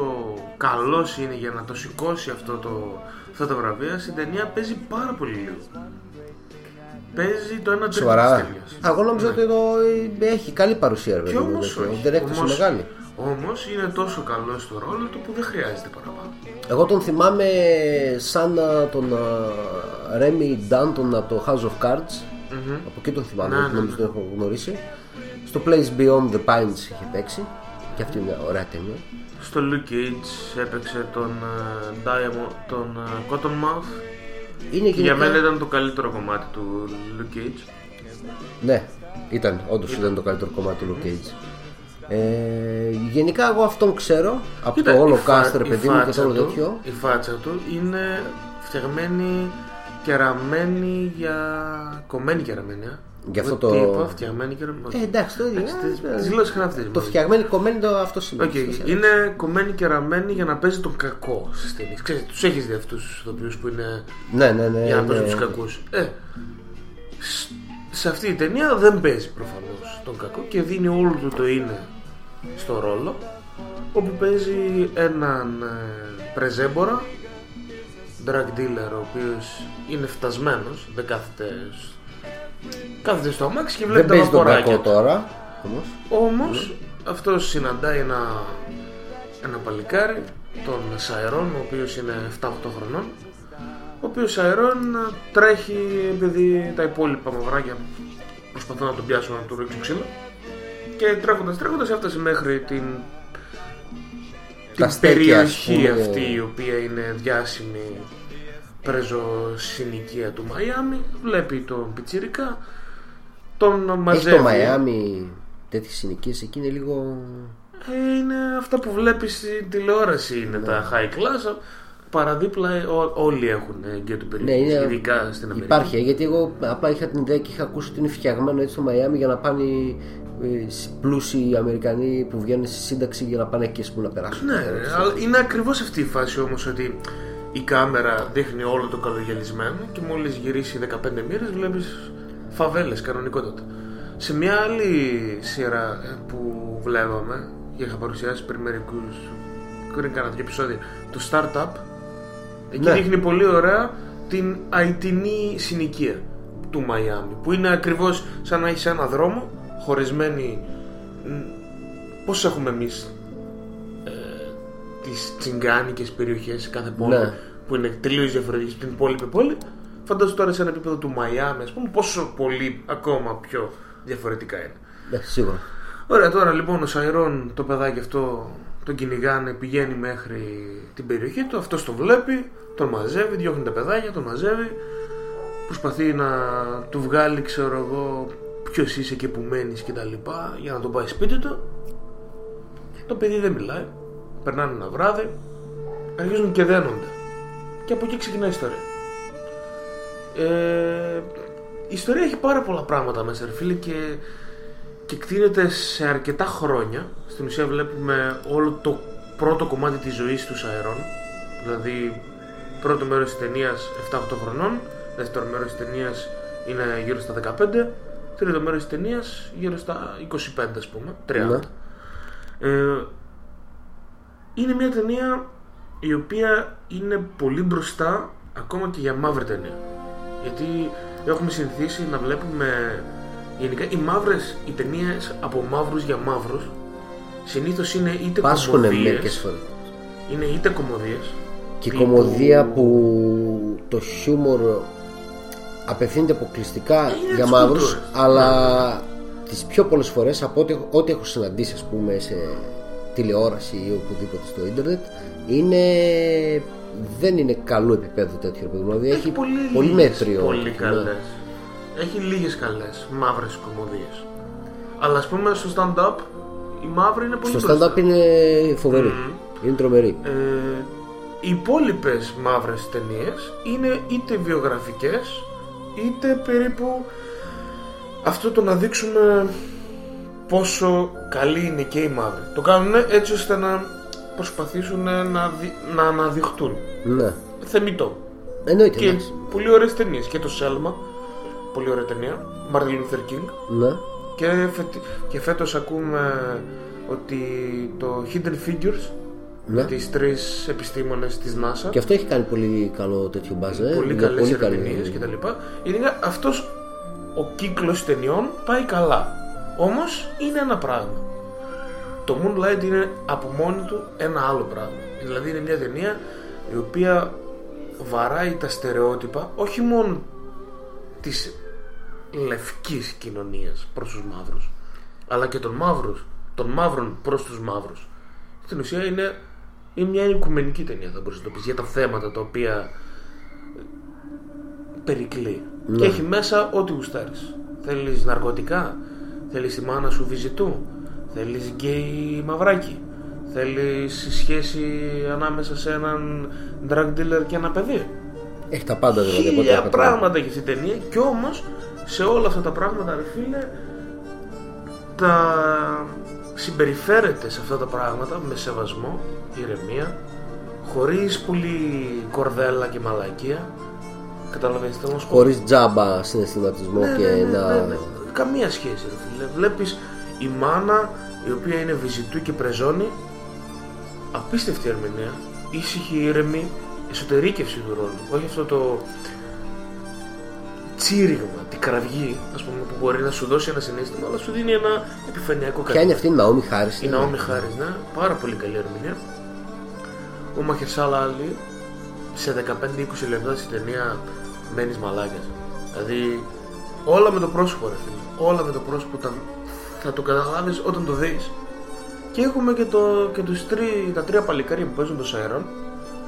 καλός είναι για να το σηκώσει αυτό το, αυτό το βραβείο, στην ταινία παίζει πάρα πολύ λίγο. Παίζει το ένα τρίτο της Σοβαρά. ταινίας. Α, Εγώ νόμιζα ότι εδώ ε, έχει καλή παρουσία, ρε παιδί Και μου. όμως τέτοιο. όχι. Δεν έχει τόσο Όμως- μεγάλη. Όμως είναι τόσο καλό στο ρόλο του που δεν χρειάζεται παραπάνω. Εγώ τον θυμάμαι σαν α, τον Ρέμι Ντάντον από το House of Cards. Μμμ. Από εκεί τον θυμάμαι, Ναι, γιατί ναι, νομίζω ναι. τον έχω γνωρίσει. Στο Place Beyond the Pines είχε παίξει. Και αυτή είναι μια ωραία ταινία. Στο Luke Cage έπαιξε τον ε, Diamond, τον ε, Cottonmouth. Είναι και για γενικά- μένα ήταν το καλύτερο κομμάτι του Luke Cage. Ναι, ήταν, όντως ήταν το καλύτερο κομμάτι του Luke Cage. Ε, γενικά εγώ αυτόν ξέρω από Κοίτα, το όλο η φα- cast ρε η παιδί μου και φάτσα το όλο του- τέτοιο. Η φάτσα του είναι φτιαγμένη και ραμμένη για. κομμένη και ραμμένη. α. Γι' αυτό Δεν το- Τι είπα, φτιαγμένη και ραμμένη. Ε, εντάξει, το ίδιο. Ε, Τι γλώσσες είναι αυτές. Το φτιαγμένο κομμένο το αυτό σημαίνει. Οκ, είναι κομμένη και ραμμένη για να παίζει τον κακό στις ταινίες. Ξέρετε, τους έχεις δει αυτούς τους ηθοποιούς που είναι. Ναι, ναι, ναι, Για να ναι. παίζουν τους κακούς. Ε, σ- σε αυτή η ταινία δεν παίζει προφανώς τον κακό και δίνει όλο του το είναι στο ρόλο. Όπου παίζει έναν ε, πρεζέμπορα, drug dealer, ο οποίος είναι φτασμένος, δεν κάθεται. σ- Κάθεται στο αμάξι και βλέπει Δεν τα παίζει τον βαποράκια κακό του. τώρα. Όμως. Όμως αυτός συναντάει ένα, ένα παλικάρι, τον Σαϊρόν, ο οποίος είναι 7-8 χρονών, ο οποίος Σαϊρόν τρέχει επειδή τα υπόλοιπα μαυράκια προσπαθούν να τον πιάσουν να του ρίξουν ξύλο και τρέχοντας τρέχοντας έφτασε μέχρι την, Τα την στέκια, ας περιοχή πούμε. αυτή η οποία είναι διάσημη πρεζοσυνοικία του Μαϊάμι βλέπει τον Πιτσιρικά τον Έχει μαζεύει το Μαϊάμι τέτοιες συνοικίες εκεί είναι λίγο. Ε, είναι αυτά που βλέπεις στην τηλεόραση είναι Ναι. τα high class παραδίπλα ε, ό- όλοι έχουν γκέτο Ναι, περιοχή είναι, ειδικά στην Αμερική υπάρχει, ε, γιατί εγώ απλά είχα την ιδέα και είχα ακούσει ότι είναι φτιαγμένο έτσι στο Μαϊάμι για να πάνε οι ε, πλούσιοι Αμερικανοί που βγαίνουν στη σύνταξη για να πάνε εκεί ας πούμε, να περάσουν. ναι, ρε, αλλά είναι ακριβώς αυτή η φάση όμως ότι η κάμερα δείχνει όλο το καλογελισμένο και μόλις γυρίσει 15 μοίρες βλέπεις φαβέλες κανονικότατα σε μια άλλη σειρά ε, που βλέπαμε και είχα παρουσιάσει πριν μερικούς πριν κάνα δύο επεισόδια το Startup Εκεί Ναι. δείχνει πολύ ωραία την αιτινή συνοικία του Μαϊάμι που είναι ακριβώς σαν να έχεις ένα δρόμο χωρισμένη μ, πώς έχουμε εμείς ε, τις τσιγκάνικες περιοχές σε κάθε πόλη Ναι. που είναι τελείως διαφορετικές από την υπόλοιπη πόλη φαντάζομαι τώρα σε ένα επίπεδο του Μαϊάμι ας πούμε πόσο πολύ ακόμα πιο διαφορετικά είναι Ναι, σίγουρα. Ωραία, τώρα λοιπόν ο Σαϊρόν το παιδάκι αυτό τον κυνηγάνε, πηγαίνει μέχρι την περιοχή του, αυτός το βλέπει, τον μαζεύει, διώχνει τα παιδάκια, τον μαζεύει, προσπαθεί να του βγάλει, ξέρω εγώ, ποιος είσαι και που μένεις και τα λοιπά, για να τον πάει σπίτι του. Το παιδί δεν μιλάει, περνάνε ένα βράδυ, αρχίζουν και δένονται. και από εκεί ξεκινάει η ιστορία. Ε, η ιστορία έχει πάρα πολλά πράγματα μέσα, ρε φίλε, και, και κτίνεται σε αρκετά χρόνια. Στην ουσία βλέπουμε όλο το πρώτο κομμάτι της ζωής του αερών. Δηλαδή, πρώτο μέρος της ταινίας 7-8 χρονών, δεύτερο μέρος της ταινίας είναι γύρω στα 15, τρίτο μέρος της ταινίας γύρω στα 25 ας πούμε, 30. Ε, είναι μια ταινία η οποία είναι πολύ μπροστά ακόμα και για μαύρη ταινία. Γιατί έχουμε συνηθίσει να βλέπουμε γενικά οι μαύρες οι ταινίες από μαύρους για μαύρους συνήθως είναι είτε Πάσχουνε κομμωδίες μερικές φορές. είναι είτε κομμωδίες Και η τύπου- κομμωδία που το χιούμορ απευθύνεται αποκλειστικά για τις μαύρους κουλτούρες. αλλά τις πιο πολλές φορές από ό,τι, ό,τι έχω συναντήσει ας πούμε σε τηλεόραση ή οπουδήποτε στο ίντερνετ είναι δεν είναι καλό επίπεδο τέτοιο ρε παιδί μου. δηλαδή έχει, πολύ, πολύ λίγες μέτριο Πολύ ναι. καλές. Έχει λίγες καλές μαύρες κομμωδίες. Αλλά ας πούμε στο stand-up η μαύρη είναι πολύ στο μπροστά. stand-up είναι φοβερή Μμμ. είναι τρομερή Ε, οι υπόλοιπες μαύρες ταινίες είναι είτε βιογραφικές είτε περίπου αυτό το να δείξουμε πόσο καλή είναι και οι μαύροι. Το κάνουν έτσι ώστε να προσπαθήσουν να, δι- να αναδειχτούν. ναι. Θεμητό. εννοείται Και εντάξει. πολύ ωραίες ταινίες. Και το Σέλμα, πολύ ωραία ταινία. Martin Luther King. ναι. Και, φετι- και φέτος ακούμε ότι το Hidden Figures Ναι. με τις τρεις επιστήμονες της NASA και αυτό έχει κάνει πολύ καλό τέτοιο μπάζ ε. πολύ Είναι καλές πολύ καλή. ερμηνείες και τα λοιπά Γενικά αυτός ο κύκλος ταινιών πάει καλά Όμως είναι ένα πράγμα Το Moonlight είναι από μόνη του ένα άλλο πράγμα Δηλαδή είναι μια ταινία η οποία βαράει τα στερεότυπα όχι μόνο της λευκής κοινωνίας προς τους μαύρους αλλά και των μαύρους των μαύρων προς τους μαύρους στην ουσία είναι, είναι μια οικουμενική ταινία θα μπορείς να το πεις για τα θέματα τα οποία περικλεί. Ναι. και έχει μέσα ό,τι γουστάρεις. Θέλεις ναρκωτικά θέλεις τη μάνα σου βυζιτού θέλεις γκέι μαυράκι θέλεις σχέση ανάμεσα σε έναν drug dealer και ένα παιδί. Έχει τα πάντα δηλαδή από ό,τι χίλια έχω πράγματα έχει αυτή η ταινία και όμως σε όλα αυτά τα πράγματα ρε φίλε τα συμπεριφέρεται σε αυτά τα πράγματα με σεβασμό, ηρεμία χωρίς πολύ κορδέλα και μαλακία. Καταλαβαίνεις τι θέλω να σου πω. χωρίς τζάμπα συναισθηματισμό Ναι, και ναι, ναι, να ναι, ναι. Καμία σχέση ρε φίλε. Βλέπεις η μάνα η οποία είναι βυζιτού και πρεζόνη. Απίστευτη ερμηνεία Ήσυχη, ήρεμη Εσωτερήκευση του ρόλου. Όχι αυτό το τσίριγμα, την κραυγή ας πούμε, που μπορεί να σου δώσει ένα συνέστημα αλλά σου δίνει ένα επιφανειακό Ποια είναι αυτή η Ναόμι Χάρης η Ναόμι Χάρης, ναι, πάρα πολύ καλή ερμηνεία. Ο Μαχερσάλα Άλλη σε 15-20 λεπτά στην ταινία μένεις μαλάκας. Δηλαδή όλα με το πρόσωπο ρε φίλε. Όλα με το πρόσωπο τα, θα το καταλάβεις όταν το δεις. Και έχουμε και, το, και τους τρι, τα τρία παλικάρια που παίζουν το Σαϊρόν.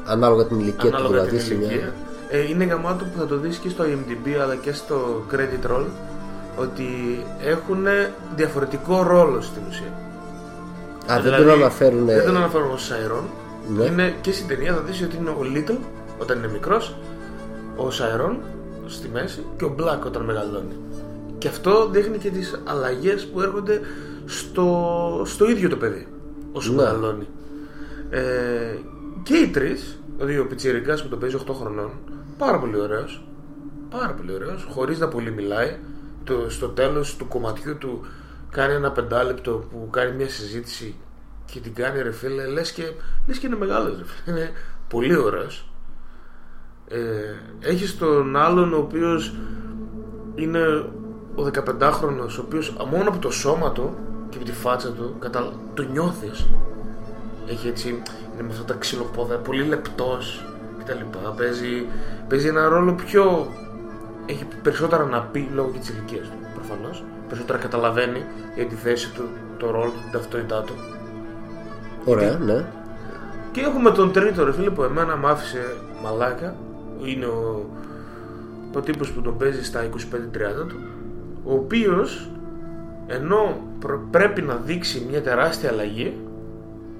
ανάλογα την ηλικία του Ανάλογα την δηλαδή σε μια- ηλικία. Ε, είναι γαμάτο που θα το δεις και στο IMDb αλλά και στο Credit Roll ότι έχουν διαφορετικό ρόλο στην ουσία. Α, δεν τον αναφέρουν Δεν τον αναφέρουν ως Σαϊρόν. Ναι. Είναι και στην ταινία θα δεις ότι είναι ο Little όταν είναι μικρός, ο Σαϊρόν στη μέση και ο Black όταν μεγαλώνει. Και αυτό δείχνει και τις αλλαγές που έρχονται στο, στο ίδιο το παιδί όσο Ναι. μεγαλώνει. Ε, και οι τρεις, δηλαδή ο Πιτσιρικάς που τον παίζει 8 χρονών, πάρα πολύ ωραίος, πάρα πολύ ωραίος, χωρίς να πολύ μιλάει. Το, στο τέλος του κομματιού του κάνει ένα πεντάλεπτο που κάνει μια συζήτηση και την κάνει ρε φίλε, λες και, λες και είναι μεγάλος ρε φίλε, είναι πολύ ωραίος. Ε, έχεις τον άλλον ο οποίος είναι ο 15χρονος ο οποίος μόνο από το σώμα του και από τη φάτσα του κατα... το νιώθεις. Έχει έτσι είναι με αυτά τα ξυλοπόδα πολύ λεπτός και τα λοιπά. Παίζει, παίζει ένα ρόλο πιο έχει περισσότερα να πει λόγω και της ηλικίας του προφανώς. Περισσότερα καταλαβαίνει για τη θέση του το ρόλο του, την ταυτότητά του Ωραία, ναι. και έχουμε τον τρίτο ρε φίλε που εμένα μ' άφησε μαλάκα είναι ο, ο τύπος που τον παίζει στα 25-30 του ο οποίος ενώ προ- πρέπει να δείξει μια τεράστια αλλαγή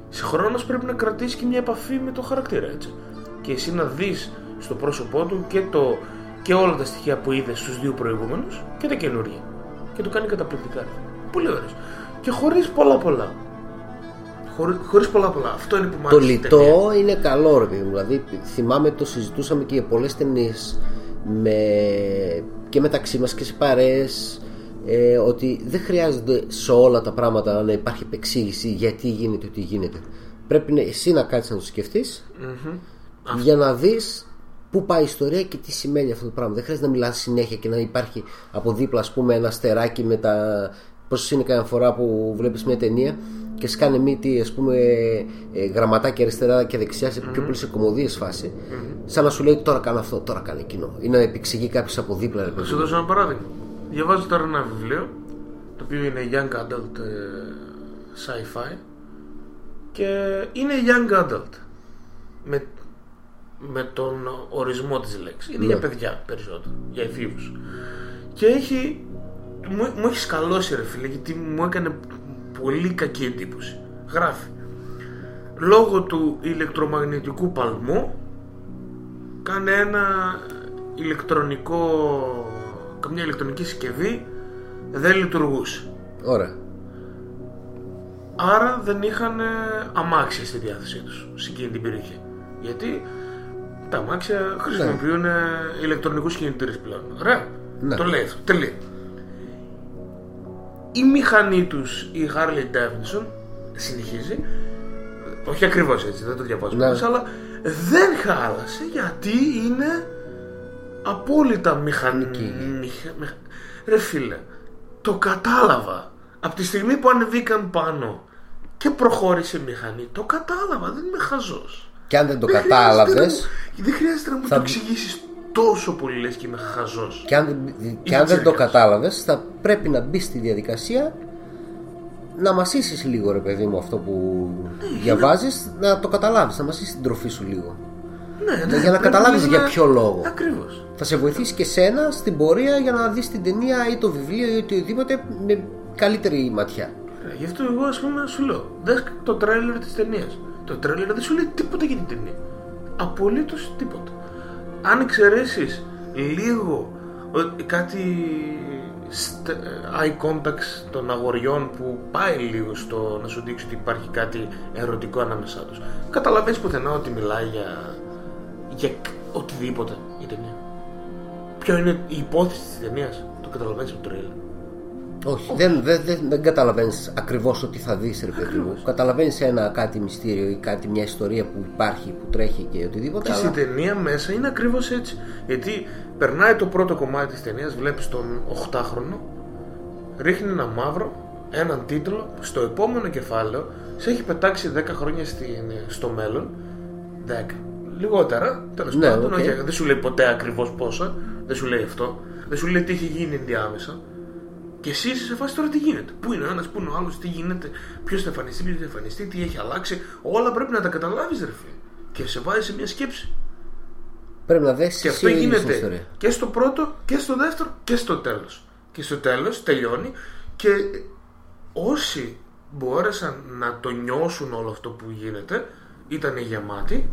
συγχρόνως πρέπει να κρατήσει και μια επαφή με το χαρακτήρα έτσι και εσύ να δεις στο πρόσωπό του και, το, και όλα τα στοιχεία που είδες στους δύο προηγούμενους και τα καινούργια. Και το κάνει καταπληκτικά. ρε. Πολύ ωραίος. Και χωρίς πολλά πολλά. Χωρίς, χωρίς πολλά πολλά. Αυτό είναι που μου Το άρεσε στην ταινία. λιτό είναι καλό ρε παιδί μου. Δηλαδή θυμάμαι το συζητούσαμε και για πολλές ταινίες με... και μεταξύ μας και σε παρέες ε, ότι δεν χρειάζεται σε όλα τα πράγματα να υπάρχει επεξήγηση γιατί γίνεται ό,τι γίνεται. Πρέπει να- εσύ να κάτσεις να το σκεφτείς Μμμ. για να δεις πού πάει η ιστορία και τι σημαίνει αυτό το πράγμα. Δεν χρειάζεται να μιλάς συνέχεια και να υπάρχει από δίπλα ας πούμε ένα στεράκι με τα... Πώς είναι καμιά φορά που βλέπεις μια ταινία και σκάνε μύτη ας πούμε ε, γραμματάκια αριστερά και δεξιά σε πιο πολύ σε κομμωδίες φάση σαν να σου λέει τώρα κάνω αυτό, τώρα κάνω εκείνο ή να επεξηγεί κάποιος από δίπλα ρε Θα παιδί σου μου. δώσω ένα παράδειγμα. Διαβάζω τώρα ένα βιβλίο το οποίο είναι young adult ε, sci-fi και είναι young adult με, με τον ορισμό της λέξης. Είναι Ναι. για παιδιά περισσότερο, για εφήβους. Και έχει, μου, μου έχεις σκαλώσει ρε φίλε γιατί μου έκανε πολύ κακή εντύπωση. Γράφει. Λόγω του ηλεκτρομαγνητικού παλμού κάνε ένα ηλεκτρονικό καμιά ηλεκτρονική συσκευή δεν λειτουργούσε Ωραία. άρα δεν είχαν ε, αμάξια στη διάθεσή τους σε εκείνη την περιοχή γιατί τα αμάξια χρησιμοποιούν ε, ηλεκτρονικούς κινητήρες πλέον ωραία Ναι. το λέει αυτό τελεία η μηχανή τους η Harley Davidson συνεχίζει όχι ακριβώς έτσι δεν το διαβάζω Ναι. ναι. αλλά δεν χάλασε γιατί είναι απόλυτα μηχανική μηχα... μηχα- ρε φίλε το κατάλαβα από τη στιγμή που ανεβήκαν πάνω και προχώρησε η μηχανή το κατάλαβα δεν είμαι χαζός Και αν δεν το Δεν χρειάζεται να κατάλαβες μου- δεν χρειάζεται να μου θα- το εξηγήσεις τόσο πολύ λες και είμαι χαζός. Και αν, δεν- και αν δεν το κατάλαβες θα πρέπει να μπεις στη διαδικασία να μασίσεις λίγο ρε παιδί μου αυτό που διαβάζεις να το καταλάβεις, να μασίσεις την τροφή σου λίγο. Ναι, ναι, για να πρέπει καταλάβεις λίγο για να- ποιο λόγο. Ακριβώς. Θα σε βοηθήσει και σένα στην πορεία για να δεις την ταινία ή το βιβλίο ή οτιδήποτε με καλύτερη ματιά. Ε, Γι' αυτό εγώ ας πούμε σου λέω Δες το τρέλερ της ταινίας. Το τρέλερ δεν σου λέει τίποτα για την ταινία. Απολύτως τίποτα Αν εξαιρέσεις λίγο ότι κάτι στε- ε, eye contact των αγοριών που πάει λίγο στο να σου δείξει ότι υπάρχει κάτι ερωτικό ανάμεσά τους Καταλαβαίνεις πουθενά ότι μιλάει για, για κ- οτιδήποτε η ταινία. Ποιο είναι η υπόθεση της ταινίας Το καταλαβαίνεις από το τρέλερ Όχι, δεν, δεν, δεν, δεν καταλαβαίνεις ακριβώς ότι θα δεις ρε παιδί μου Καταλαβαίνεις ένα κάτι μυστήριο ή κάτι, μια ιστορία που υπάρχει, που τρέχει και οτιδήποτε Και αλλά... στην ταινία μέσα είναι ακριβώς έτσι. Γιατί περνάει το πρώτο κομμάτι της ταινίας, βλέπεις τον 8χρονο, ρίχνει ένα μαύρο, έναν τίτλο, στο επόμενο κεφάλαιο σε έχει πετάξει 10 χρόνια στην, στο μέλλον. 10. Λιγότερα, τέλος Ναι, πάντων. οκ. όχι, δεν σου λέει ποτέ ακριβώς πόσα, δεν σου λέει αυτό. Δεν σου λέει τι έχει γίνει ενδιάμεσα. Και εσύ είσαι σε φάση τώρα τι γίνεται; Πού είναι ο ένας, πού είναι ο άλλος, τι γίνεται, ποιος θα εμφανιστεί, ποιος θα εμφανιστεί, τι έχει αλλάξει. Όλα πρέπει να τα καταλάβεις, ρε φίλε. Και σε βάζει σε μια σκέψη. Πρέπει να δεις Και εσύ αυτό ο ίδιος την γίνεται ιστορία και στο πρώτο και στο δεύτερο και στο τέλος. Και στο τέλος τελειώνει και όσοι μπόρεσαν να το νιώσουν όλο αυτό που γίνεται ήταν γεμάτοι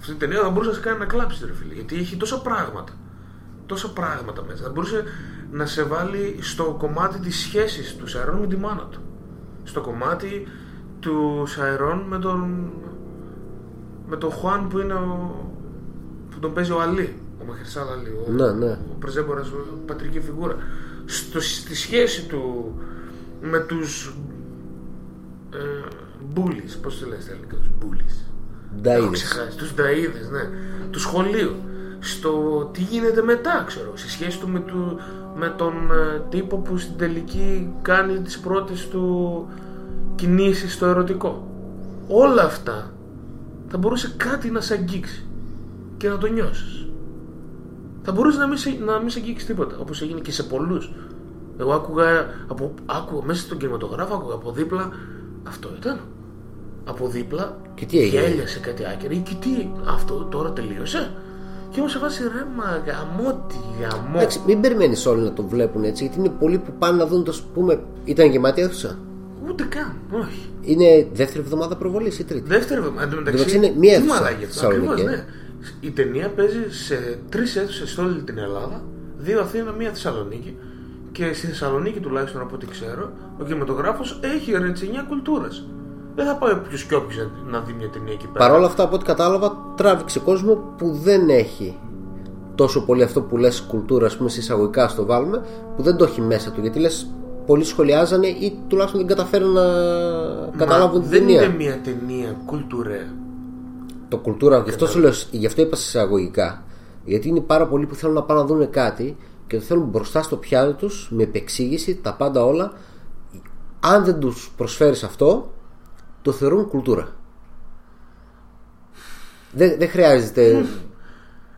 αυτή η ταινία θα μπορούσε να σε κάνει να κλάψεις ρε φίλε γιατί έχει τόσα πράγματα τόσα πράγματα μέσα θα μπορούσε να σε βάλει στο κομμάτι της σχέσης του Σαϊρόν με τη μάνα του στο κομμάτι του Σαϊρόν με τον με τον Χουάν που είναι ο, που τον παίζει ο Αλή ο Μαχερσάλ Αλή ο, Ναι, ναι. ο πρεζέμπορας ο πατρική φιγούρα στο, στη σχέση του με τους ε, μπούλις πως το λες στα ελληνικά τους μπούλις; Νταΐδες. Έχω ξεχάσει, τους νταΐδες ναι του σχολείου στο τι γίνεται μετά ξέρω στη σχέση του με, του, με τον ε, τύπο που στην τελική κάνει τις πρώτες του κινήσεις στο ερωτικό. Όλα αυτά θα μπορούσε κάτι να σε αγγίξει και να το νιώσεις. Θα μπορούσε να μην σε, να μην σε αγγίξει τίποτα όπως έγινε και σε πολλούς. Εγώ άκουγα, από, άκουγα μέσα στον κινηματογράφο άκουγα από δίπλα αυτό ήταν. Από δίπλα Και τι έγινε; γέλιασε κάτι άκυρο και τι αυτό τώρα τελείωσε και μου σε βάζει ρε μα γαμώτη γαμό Εντάξει, μην περιμένεις όλοι να το βλέπουν έτσι, γιατί είναι πολλοί που πάνε να δουν το ας πούμε. Ήταν γεμάτη αίθουσα. ούτε καν όχι Είναι δεύτερη εβδομάδα προβολής ή τρίτη; δεύτερη εβδομάδα εν τω Εντάξει, μεταξύ είναι μία τι αίθουσα μαλάκια στη αυτό, ακριβώς, Θεσσαλονίκη, ναι. Η ταινία παίζει σε τρεις αίθουσες σε όλη την Ελλάδα, δύο Αθήνα, μία Θεσσαλονίκη. Και στη Θεσσαλονίκη, τουλάχιστον από ό,τι ξέρω, ο κινηματογράφος έχει ρετσινιά κουλτούρας. Δεν θα πάει όποιο και όποιος να δει μια ταινία εκεί πέρα. Παρ' όλα αυτά, από ό,τι κατάλαβα, τράβηξε κόσμο που δεν έχει τόσο πολύ αυτό που λες κουλτούρα, ας πούμε, σε εισαγωγικά στο βάλουμε, που δεν το έχει μέσα του. Γιατί λες, πολλοί σχολιάζανε ή τουλάχιστον δεν καταφέρουν να καταλάβουν την δεν ταινία. είναι μια ταινία κουλτουρέα. Το κουλτούρα, γι' αυτό, σου λέω, γι' αυτό είπα σε εισαγωγικά. Γιατί είναι πάρα πολλοί που θέλουν να πάνε να δουν κάτι και το θέλουν μπροστά στο πιάτο τους με επεξήγηση, τα πάντα όλα. Αν δεν τους προσφέρεις αυτό, το θεωρούν κουλτούρα. Δεν, δεν χρειάζεται.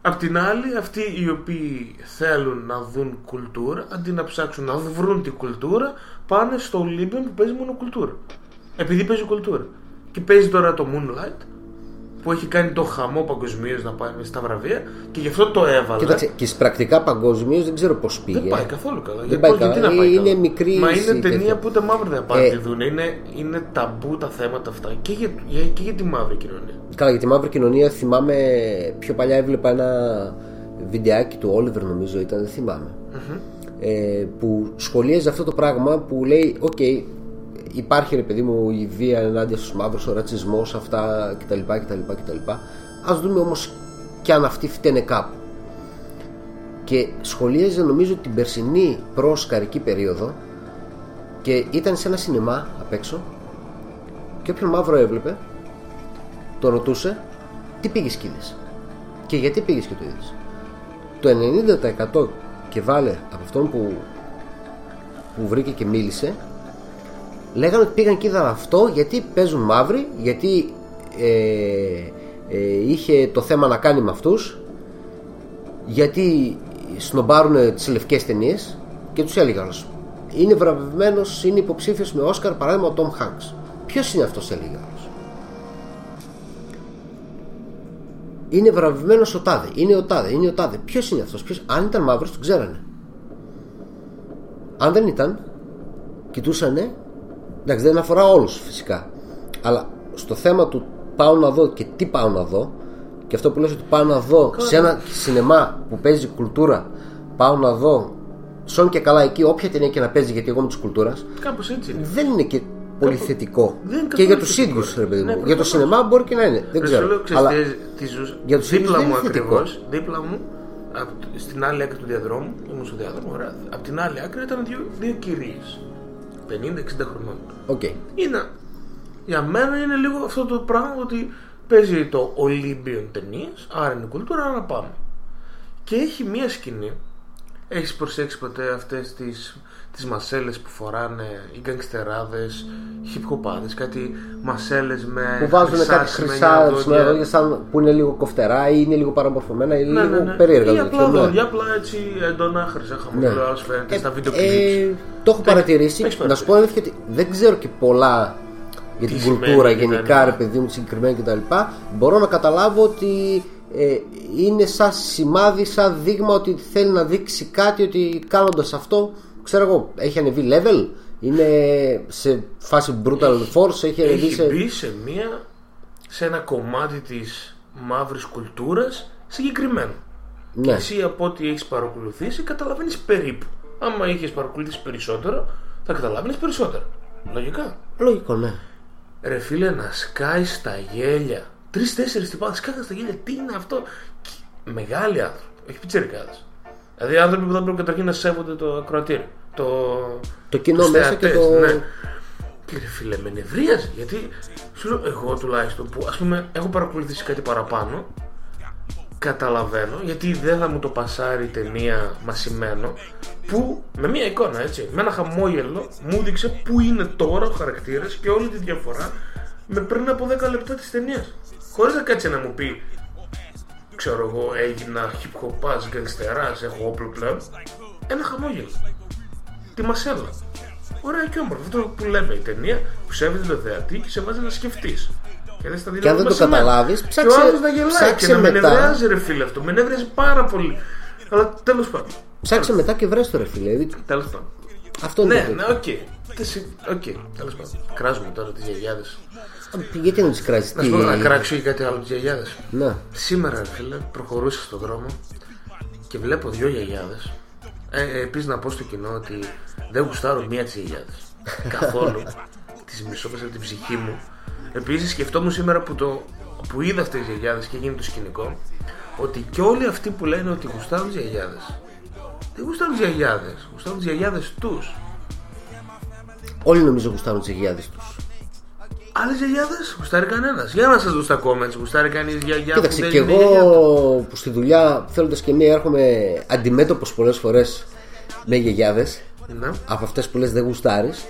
Απ' την άλλη, αυτοί οι οποίοι θέλουν να δουν κουλτούρα, αντί να ψάξουν να βρουν την κουλτούρα, πάνε στο Olympian που παίζει μόνο κουλτούρα. Επειδή παίζει κουλτούρα. Και παίζει τώρα το Moonlight, που έχει κάνει το χαμό παγκοσμίως να πάει στα βραβεία, και γι' αυτό το έβαλε. Κοίταξε, και πρακτικά παγκοσμίως δεν ξέρω πώς πήγε. Δεν πάει καθόλου καλά. Δεν Γιατί πάει πώς- καλά. γιατί να πάει είναι καλά; μικρή. Μα είναι η ταινία τέτοια. που ούτε μαύροι δεν πάνε Ε, να τη δουν. Είναι, είναι ταμπού τα θέματα αυτά και για, για- και για τη μαύρη κοινωνία. Καλά, για τη μαύρη κοινωνία θυμάμαι πιο παλιά έβλεπα ένα βιντεάκι του Όλιβερ νομίζω ήταν, δεν θυμάμαι. Ε, που σχολίαζε αυτό το πράγμα που λέει: Οκ, υπάρχει ρε παιδί μου η βία ενάντια στους μαύρους, ο ρατσισμός, αυτά κτλ. κτλ, κτλ. Ας δούμε όμως και αν αυτοί φταίνε κάπου. Και σχολίαζε νομίζω την περσινή προοσκαρική περίοδο και ήταν σε ένα σινεμά απ' έξω και όποιον μαύρο έβλεπε το ρωτούσε τι πήγες και είδες; Και γιατί πήγες και το είδες το 90% και βάλε από αυτόν που, που βρήκε και μίλησε λέγανε ότι πήγαν και είδαν αυτό γιατί παίζουν μαύροι γιατί ε, ε, είχε το θέμα να κάνει με αυτούς γιατί σνομπάρουν τις λευκές ταινίες και τους έλεγε άλλος είναι βραβευμένος, είναι υποψήφιος με Όσκαρ παράδειγμα ο Τόμ Χάνks ποιος είναι αυτός έλεγε άλλος είναι βραβευμένος ο Τάδε, είναι ο Τάδε, είναι ο Τάδε ποιος είναι αυτός, ποιος... αν ήταν μαύρος τον ξέρανε. Αν δεν ήταν κοιτούσανε εντάξει δεν αφορά όλους φυσικά αλλά στο θέμα του πάω να δω και τι πάω να δω και αυτό που λες ότι πάω να δω σε ένα σινεμά που παίζει κουλτούρα πάω να δω σόν και καλά εκεί όποια ταινία και να παίζει γιατί εγώ είμαι της κουλτούρας Κάπως έτσι είναι. δεν είναι και πολύ θετικό δεν είναι και για καθόλου τους θετικό. ίδιους ρε παιδί μου Ναι, για το προφανώς. σινεμά μπορεί και να είναι δεν Ρε, ξέρω σου λέω, ξέρεις αλλά τι- τι ζούσα. για τους ίδιους δίπλα δεν μου είναι θετικός. ακριβώ, δίπλα μου, απ' στην άλλη άκρη του διαδρόμου, ήμουν στο διάδρομο, ωραία. Απ' την άλλη άκρη ήταν δύο, δύο κυρίες. 50-60 χρονών. Οκ. Είναι, για μένα είναι λίγο αυτό το πράγμα ότι παίζει το Olympian ταινίε, άρα είναι κουλτούρα, άρα να πάμε. Και έχει μία σκηνή. Έχεις προσέξει ποτέ αυτές τις τις μασέλες που φοράνε οι γκαγκστεράδες, hip κάτι μασέλες με που βάζουν χρυσά κάτι σημαίνια χρυσά δόντια. σημαία σαν που είναι λίγο κοφτερά ή είναι λίγο παραμορφωμένα ή Ναι, λίγο ναι, ναι. περίεργα Ή το απλά τέτοιο, ναι. δόντια, απλά έτσι έντονα χρυσά χαμόγελα, όσο φαίνεται Ε, στα βίντεο ε, κλιπς. το έχω παρατηρήσει. έχεις Να σου πω αλήθεια ότι δεν ξέρω και πολλά για Τι την σημαίνει κουλτούρα και γενικά, δεν ρε παιδί μου, συγκεκριμένα κτλ. Μπορώ να καταλάβω ότι ε, είναι σαν σημάδι, σαν δείγμα ότι θέλει να δείξει κάτι ότι κάνοντας αυτό, ξέρω εγώ, έχει ανεβεί level. Είναι σε φάση brutal force, έχει ανεβεί Έχει σε. μπει σε, μία, σε ένα κομμάτι της μαύρης κουλτούρας συγκεκριμένο. Ναι. Και εσύ από ό,τι έχεις παρακολουθήσει καταλαβαίνεις περίπου. Άμα είχες παρακολουθήσει περισσότερο θα καταλάβαινες περισσότερο. Λογικά. Λογικό, ναι. Ρε φίλε να σκάει στα γέλια. Τρει-τέσσερι τυπάδες σκάγαν στα γέλια. Τι είναι αυτό; Και- Μεγάλοι άνθρωποι. Όχι πιτσερικάδε. Δηλαδή άνθρωποι που θα πρέπει καταρχήν να σέβονται το ακροατήριο. Το, Το κοινό τους μέσα και θεατές, το- Ναι. Και ρε φίλε, με νευρίαζε. Γιατί σου λέω εγώ τουλάχιστον που ας πούμε έχω παρακολουθήσει κάτι παραπάνω. Καταλαβαίνω γιατί δεν θα μου το πασάρει η ταινία μασημένο που με μία εικόνα έτσι με ένα χαμόγελο μου έδειξε που είναι τώρα ο χαρακτήρας και όλη τη διαφορά με πριν από 10 λεπτά της ταινίας χωρίς να κάτσει να μου πει ξέρω εγώ έγινα hip hopάς, γκαγκστεράς, έχω όπλο πλέον ένα χαμόγελο τη μασέλα ωραία και όμορφο αυτό που λέμε η ταινία που σέβεται το θεατή και σε βάζει να σκεφτείς και, δεν στα δίνω Και αν δεν το μασημένα. καταλάβεις, και ψάξε- ο άλλος να γελάει ψάξε και να με μετά. νευριάζει ρε φίλε αυτό με νευριάζει πάρα πολύ αλλά τέλος πάντων Ψάξε μετά και βρες το ρε φίλε. Τέλος πάντων. Αυτό είναι Ναι, το ναι, οκ. Τι συ- Οκ, τέλος πάντων. Κράζουμε τώρα τις γιαγιάδες. Γιατί να τις κράζεις, Να σου πω να κράξω ή κάτι άλλο τις γιαγιάδες. Ναι. Σήμερα, ρε φίλε, προχωρούσα στον δρόμο και βλέπω δύο γιαγιάδες. Ε, ε, Επίσης να πω στο κοινό ότι δεν γουστάρω μία τις γιαγιάδες. Καθόλου. τις μισώ μέσα από την ψυχή μου. Επίσης σκεφτόμουν σήμερα που, το, που είδα αυτές τις γιαγιάδες και έγινε το σκηνικό ότι και όλοι αυτοί που λένε ότι γουστάρουν τις γιαγιάδες. Δεν γουστάρουν τις γιαγιάδες. Γουστάρουν τις γιαγιάδες τους. Όλοι νομίζω γουστάρουν τις γιαγιάδες τους. Άλλες γιαγιάδες γουστάρει κανένας. Για να σας δω στα comments. Γουστάρει κανείς γιαγιά που Κοίταξε, δεν και είναι εγώ γιαγιά του. που στη δουλειά θέλοντας και μία έρχομαι αντιμέτωπος πολλές φορές με γιαγιάδες. Ναι. Από αυτές που λες δεν γουστάρεις.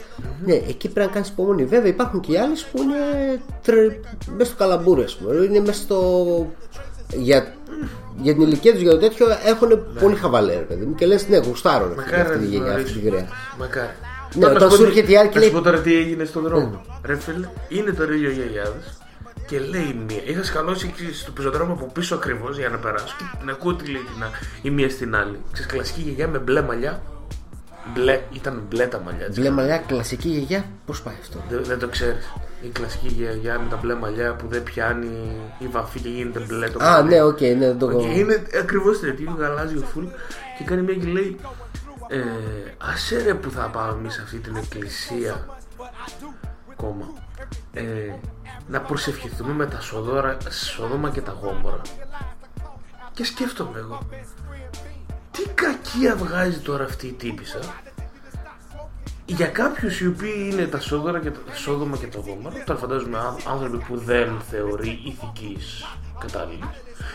Ναι, εκεί πρέπει να κάνεις υπομονή. Βέβαια υπάρχουν και οι άλλες που είναι τρε... μέσα στο καλαμπούρι, ας πούμε. Είναι μέσα στο. Για, για την ηλικία τους για το τέτοιο έχουν πολύ χαβαλέ, ρε παιδί μου. Και λες, ναι, γουστάρω ρε, φίλε, Μακάρι αυτή τη να γενιά, γνωρίσω. αυτή τη γραία. Μακάρι. Ναι, Τώρα να όταν σου σου πω τι- έρχεται η άλλη και να σου λέει- πω τώρα τι έγινε στον δρόμο. Ρε φίλε, είναι τώρα οι δύο γιαγιάδε και λέει η μία. Είχα σκαλώσει εκεί στο πεζοδρόμιο από πίσω ακριβώς για να περάσω και την ακούω τι λέει την, α- η μία στην άλλη. Ξέρεις, κλασική γιαγιά με μπλε μαλλιά. Μπλε, ήταν μπλε τα μαλλιά της. Μπλε μαλλιά, κλασική γιαγιά, πώς πάει αυτό; Δεν, δεν το ξέρεις. Η κλασική γιαγιά με τα μπλε μαλλιά που δεν πιάνει η βαφή και γίνεται μπλε το Α, μαλλί. ναι, οκ, ναι, δεν το Και είναι ακριβώς τέτοιο. Είναι γαλάζιο φουλ και κάνει μια και λέει ε, Άσε ρε που θα πάμε εμείς σε αυτή την εκκλησία. Κόμμα. Ε, να προσευχηθούμε με τα σοδόρα, σοδόμα και τα γόμορα. Και σκέφτομαι εγώ τι κακία βγάζει τώρα αυτή η τύπησα για κάποιους οι οποίοι είναι τα σόδωρα και τα σόδομα και τα γόμορα, τώρα φαντάζομαι άν- άνθρωποι που δεν θεωρεί ηθικής κατάλληλη,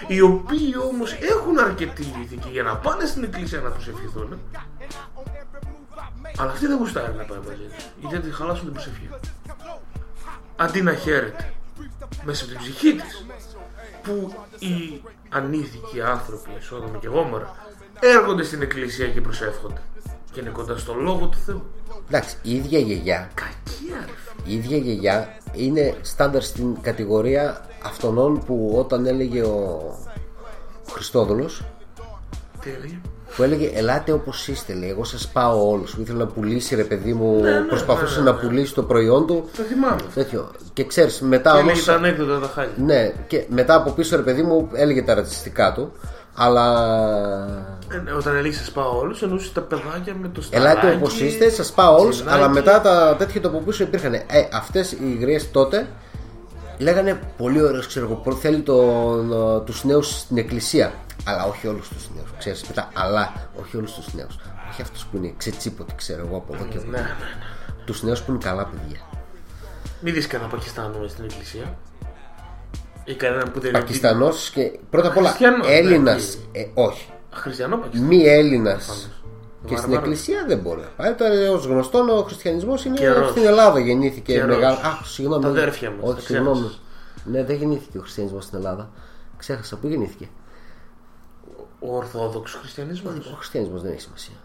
οι οποίοι όμως έχουν αρκετή ηθική για να πάνε στην εκκλησία να προσευχηθούν, αλλά αυτοί δεν γουστάρουν να πάνε μαζί τους, γιατί θα χαλάσουν την προσευχή. Αντί να χαίρεται μέσα από την ψυχή της που οι ανήθικοι άνθρωποι, Σόδομα και Γόμορα, έρχονται στην εκκλησία και προσεύχονται και είναι κοντά στο λόγο του Θεού. Εντάξει, η ίδια γιαγιά. Κακία, ρε Η ίδια γιαγιά είναι στάνταρ στην κατηγορία αυτών που όταν έλεγε ο Χριστόδουλος Τι έλεγε. που έλεγε Ελάτε όπως είστε, λέει. Εγώ σας πάω όλους. Που ήθελε να πουλήσει, ρε παιδί μου, Ναι, ναι, προσπαθούσε ναι, ναι, να πουλήσει το προϊόν του. Το θυμάμαι. Τέτοιο. Και ξέρεις, μετά Και όμω. έλεγε τα ανέκδοτα τα χάλια. Ναι, και μετά από πίσω, ρε παιδί μου, έλεγε τα ρατσιστικά του. Αλλά. Ε, ναι, Όταν έλεγε σα πάω όλους, εννοούσε τα παιδάκια με το σταράκι. Ελάτε όπως είστε, σας πάω όλους. τζινάκι. Αλλά μετά τα τέτοια το από πίσω υπήρχαν. Ε, αυτές οι γριέ τότε λέγανε πολύ ωραίο, ξέρω εγώ. προ- Θέλει τους νέους στην εκκλησία. Αλλά όχι όλους τους νέους. Ξέρεις, μετά, αλλά όχι όλους τους νέους. Όχι αυτούς που είναι ξετσίποτη, ξέρω εγώ από εδώ και από Ναι, εκεί. ναι, Τους νέους που είναι καλά παιδιά. Μην δεις κανένα Πακιστάνο μες στην εκκλησία. Ή κανένα που δεν Πακιστανός και πρώτα απ' όλα Χριστιανός, Έλληνας. ναι, Ε, όχι. Χριστιανό Πακιστάνο. Μη Έλληνας. Και Βάρα, στην βάρα. εκκλησία δεν μπορεί να πάει. Τώρα, ως γνωστό, ο χριστιανισμός είναι Καιρός. στην Ελλάδα γεννήθηκε Καιρός. μεγάλο. Αχ, συγγνώμη. Τα αδέρφια μας, τα Όχι, συγγνώμη. ξέχασες. Ναι, δεν γεννήθηκε ο χριστιανισμός στην Ελλάδα. Ξέχασα πού γεννήθηκε; Ο Ορθόδοξος Χριστιανισμός. Ο χριστιανισμός δεν έχει σημασία.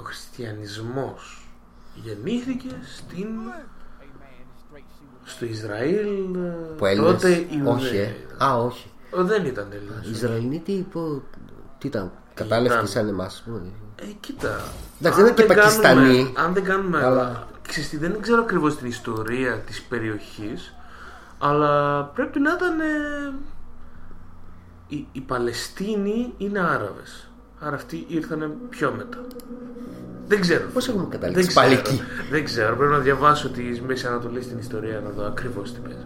Ο Χριστιανισμός γεννήθηκε στην. Στο Ισραήλ. ε, Που Έλληνες; τότε Ιουδαίοι. Όχι, ε. Α, όχι. Ο, δεν ήταν Έλληνας. Ισραηλοί τι, πω- τι ήταν. Κατάλευκοι σαν εμάς. Ε, κοίτα. Εντάξει, δεν είναι και κάνουμε- Πακιστανοί. αν δεν κάνουμε. Αλλά- Ξέρεις τι, δεν ξέρω ακριβώς την ιστορία της περιοχής, αλλά πρέπει να ήταν. ε, οι, οι Παλαιστίνοι είναι Άραβες Άρα αυτοί ήρθαν πιο μετά. Δεν ξέρω. Πώς έχουμε καταλήξει Δεν ξέρω. πάλι εκεί. Δεν ξέρω. Πρέπει να διαβάσω τη Μέση Ανατολή στην ιστορία να δω ακριβώς τι παίζει.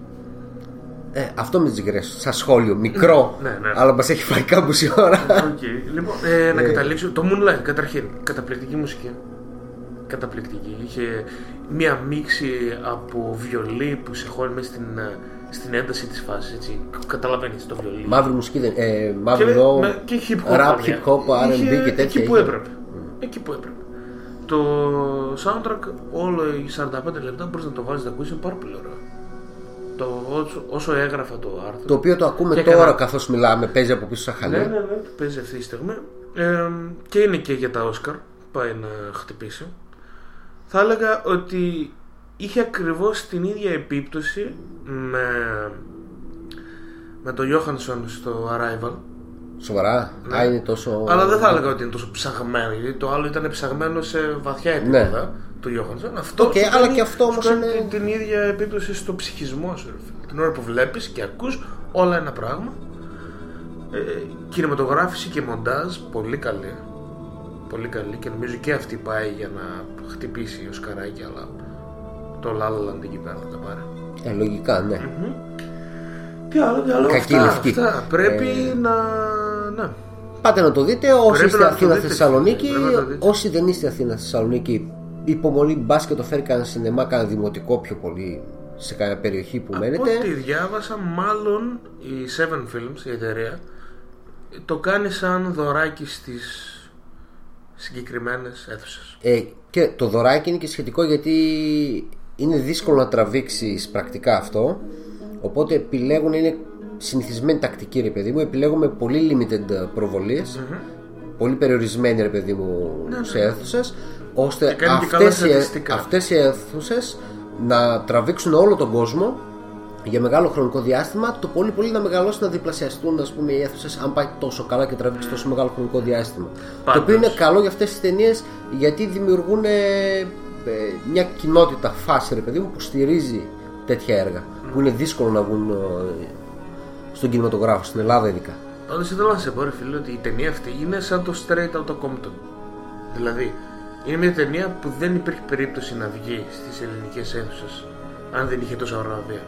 Ε, αυτό με τις γριές. Σαν σχόλιο, μικρό. Ναι, ναι. Αλλά μας έχει φάει κάμποση ώρα. Οκ. Λοιπόν, ε, να Ε. καταλήξω. Το Moonlight καταρχήν. Καταπληκτική μουσική. Καταπληκτική. Είχε μία μίξη από βιολί που σε χώνει μέσα στην, ε, στην ένταση της φάσης. Έτσι. Καταλαβαίνεις το βιολί. Μαύρη μουσική δεν. Ε, μαύρη Και, εδώ. με- και hip hop. Rap, καμιά. hip hop, R&B Είχε και τέτοια. Εκεί που είχε. έπρεπε. Εκεί που έπρεπε. Το soundtrack όλο οι 45 λεπτά μπορείς να το βάλεις να ακούσεις είναι πάρα πολύ ωραίο. Το, όσο, όσο έγραφα το άρθρο. Το οποίο το ακούμε και τώρα έκανα- καθώς μιλάμε. Παίζει από πίσω σαν χαλί. ναι, ναι, ναι, παίζει αυτή τη στιγμή. Ε, και είναι και για τα Όσκαρ. Πάει να χτυπήσει. Θα έλεγα ότι είχε ακριβώς την ίδια επίπτωση με, με το Johansson στο Arrival Σοβαρά. Ναι. Α, είναι τόσο. Αλλά δεν θα έλεγα ότι είναι τόσο ψαγμένο, γιατί το άλλο ήταν ψαγμένο σε βαθιά επίπεδα του Johansson. Αυτό Ναι. Οκ, σου αλλά κάνει- και αυτό σου όμως κάνει είναι- την, την ίδια επίπτωση στο ψυχισμό σου. ρε φίλε. Την ώρα που βλέπεις και ακούς όλα ένα πράγμα. Ε, κινηματογράφηση και μοντάζ πολύ καλή. Πολύ καλή και νομίζω και αυτή πάει για να χτυπήσει ο Σκαράκη, αλλά το La La Land εκεί πέρα θα τα πάρει. Ε, λογικά, ναι. Τι άλλο, τι άλλο. Κακή αυτά, λευκή. αυτά. Πρέπει Ε, να. Ναι. Πάτε να το δείτε όσοι Πρέπει είστε να το Αθήνα δείτε, Θεσσαλονίκη. πρέπει να το δείτε. Όσοι δεν είστε Αθήνα Θεσσαλονίκη, υπομονή μπα και το φέρει κανένα σινεμά, κανένα δημοτικό πιο πολύ σε κάποια περιοχή που Από μένετε. ό,τι διάβασα, μάλλον η Seven Films, η εταιρεία, το κάνει σαν δωράκι στις συγκεκριμένες αίθουσες. Ε, και το δωράκι είναι και σχετικό γιατί είναι δύσκολο να τραβήξεις πρακτικά αυτό. Οπότε επιλέγουν, είναι συνηθισμένη τακτική ρε παιδί μου, επιλέγουμε πολύ limited προβολες Πολύ περιορισμένη ρε παιδί μου Ναι, σε αίθουσες ώστε Και κάνει και καλά αυτές οι, στατιστικά. αυτές οι αίθουσες να τραβήξουν όλο τον κόσμο για μεγάλο χρονικό διάστημα το πολύ πολύ να μεγαλώσει να διπλασιαστούν ας πούμε, οι αίθουσες αν πάει τόσο καλά και τραβήξει τόσο μεγάλο χρονικό διάστημα. Πάντως. Το οποίο είναι καλό για αυτές τις ταινίες γιατί δημιουργούν ε, ε, μια κοινότητα φάση ρε παιδί μου που στηρίζει τέτοια έργα που είναι δύσκολο να βγουν ε, στον κινηματογράφο, στην Ελλάδα ειδικά. Πάντω ήθελα να σε πω, ρε φίλε, ότι η ταινία αυτή είναι σαν το Straight Outta Compton. Δηλαδή, είναι μια ταινία που δεν υπήρχε περίπτωση να βγει στις ελληνικές αίθουσες αν δεν είχε τόσα βραβεία.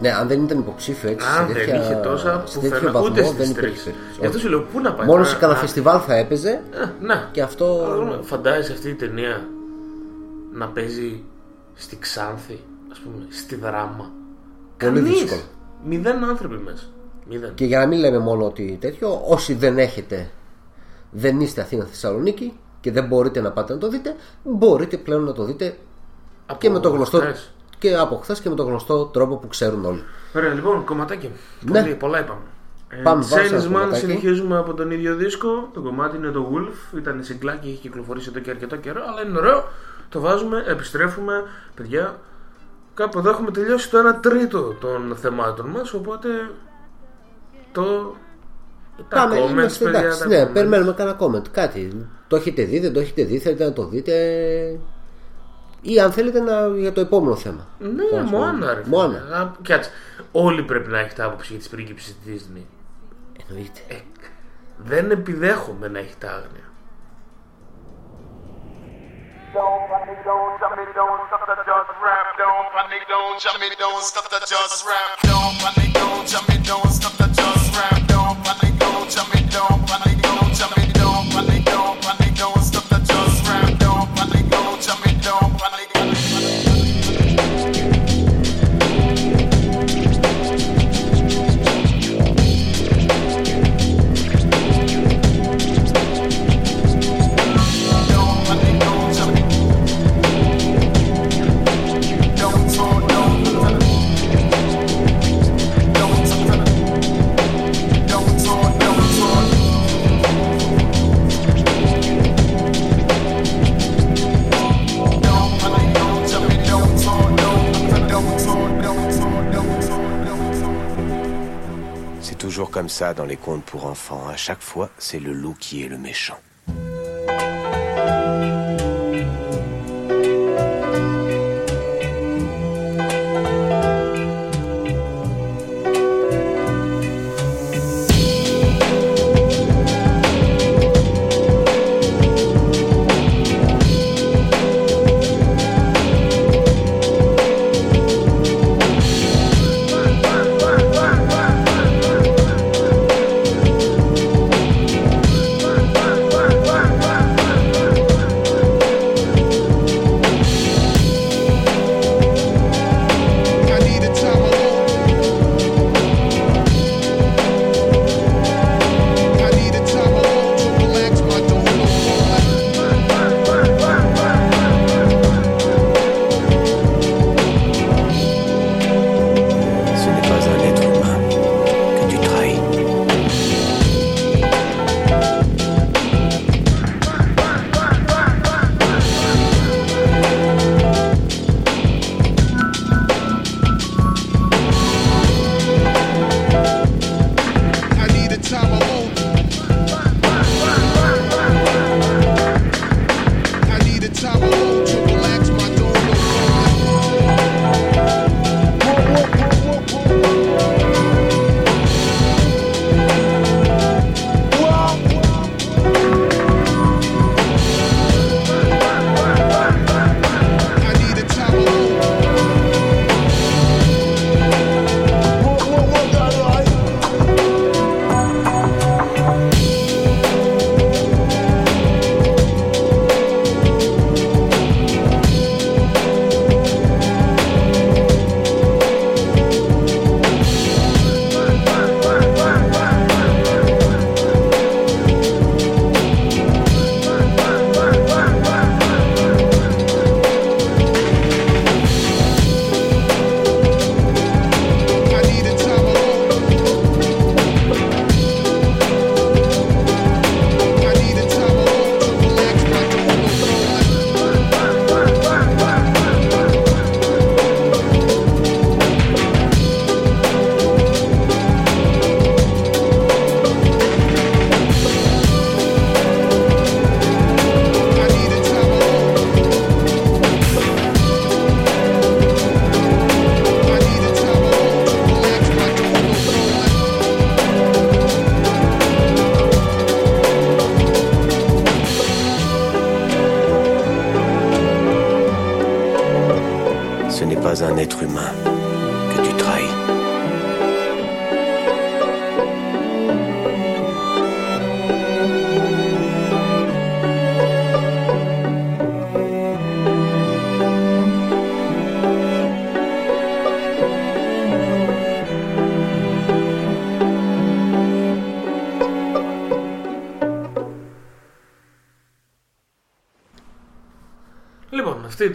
Ναι, αν δεν ήταν υποψήφιο έτσι. Αν σε δεν τέτοια- είχε τόσα σε πουθενά, τέτοιο βαθμό ούτε στις δεν τρεις. υπήρχε περίπτωση. Γι' αυτό σου λέω, πού να πάει Μόνος τώρα, σε κανένα να- φεστιβάλ θα έπαιζε. Ε, ναι. Και αυτό. Αλλά δούμε, Φαντάζεσαι αυτή η ταινία να παίζει στη Ξάνθη, α πούμε, στη Δράμα. Πολύ Κανείς. δύσκολο. Μηδέν άνθρωποι μέσα. Μηδέν. Και για να μην λέμε μόνο ότι τέτοιο, όσοι δεν έχετε, δεν είστε Αθήνα Θεσσαλονίκη και δεν μπορείτε να πάτε να το δείτε, μπορείτε πλέον να το δείτε Από και με το γνωστό. χθες. Και από χθες και με το γνωστό τρόπο που ξέρουν όλοι. Ωραία, λοιπόν, κομματάκι. Ναι. Πολύ, πολλά είπαμε. Ε, Πάμε, βάζω ένα Salesman κομματάκι. συνεχίζουμε από τον ίδιο δίσκο. Το κομμάτι είναι το Wolf. Ήταν συγκλάκι, έχει κυκλοφορήσει εδώ και αρκετό καιρό, αλλά είναι ωραίο. Το βάζουμε, επιστρέφουμε. Παιδιά, κάπου εδώ έχουμε τελειώσει το 1 τρίτο των θεμάτων μας, οπότε το... Τα Πάμε, comments, είμαστε παιδιά, εντάξει. τα Ναι, comments. περιμένουμε κανένα comment. Κάτι. Το έχετε δει, δεν το έχετε δει, θέλετε να το δείτε. Ή αν θέλετε να, για το επόμενο θέμα. Ναι, Τέλος πάντων. Μωάνα ρε φίλε. Μωάνα. Α, Κάτσε. Όλοι πρέπει να έχετε άποψη για τις πρίγκιψεις της Disney. Εννοείται. Ε, δεν επιδέχομαι να έχετε άγνοια. Don't panic! Don't jump! Don't stop the just rap Don't panic! Don't jump! Don't stop the just rap Don't panic! Don't jump! Don't stop the just rap Don't put Don't jump! me down, put me down, shut Don't put Don't panic! Don't stop the just rap down, put me down, shut me Don't panic! Comme ça dans les contes pour enfants. À chaque fois, c'est le loup qui est le méchant.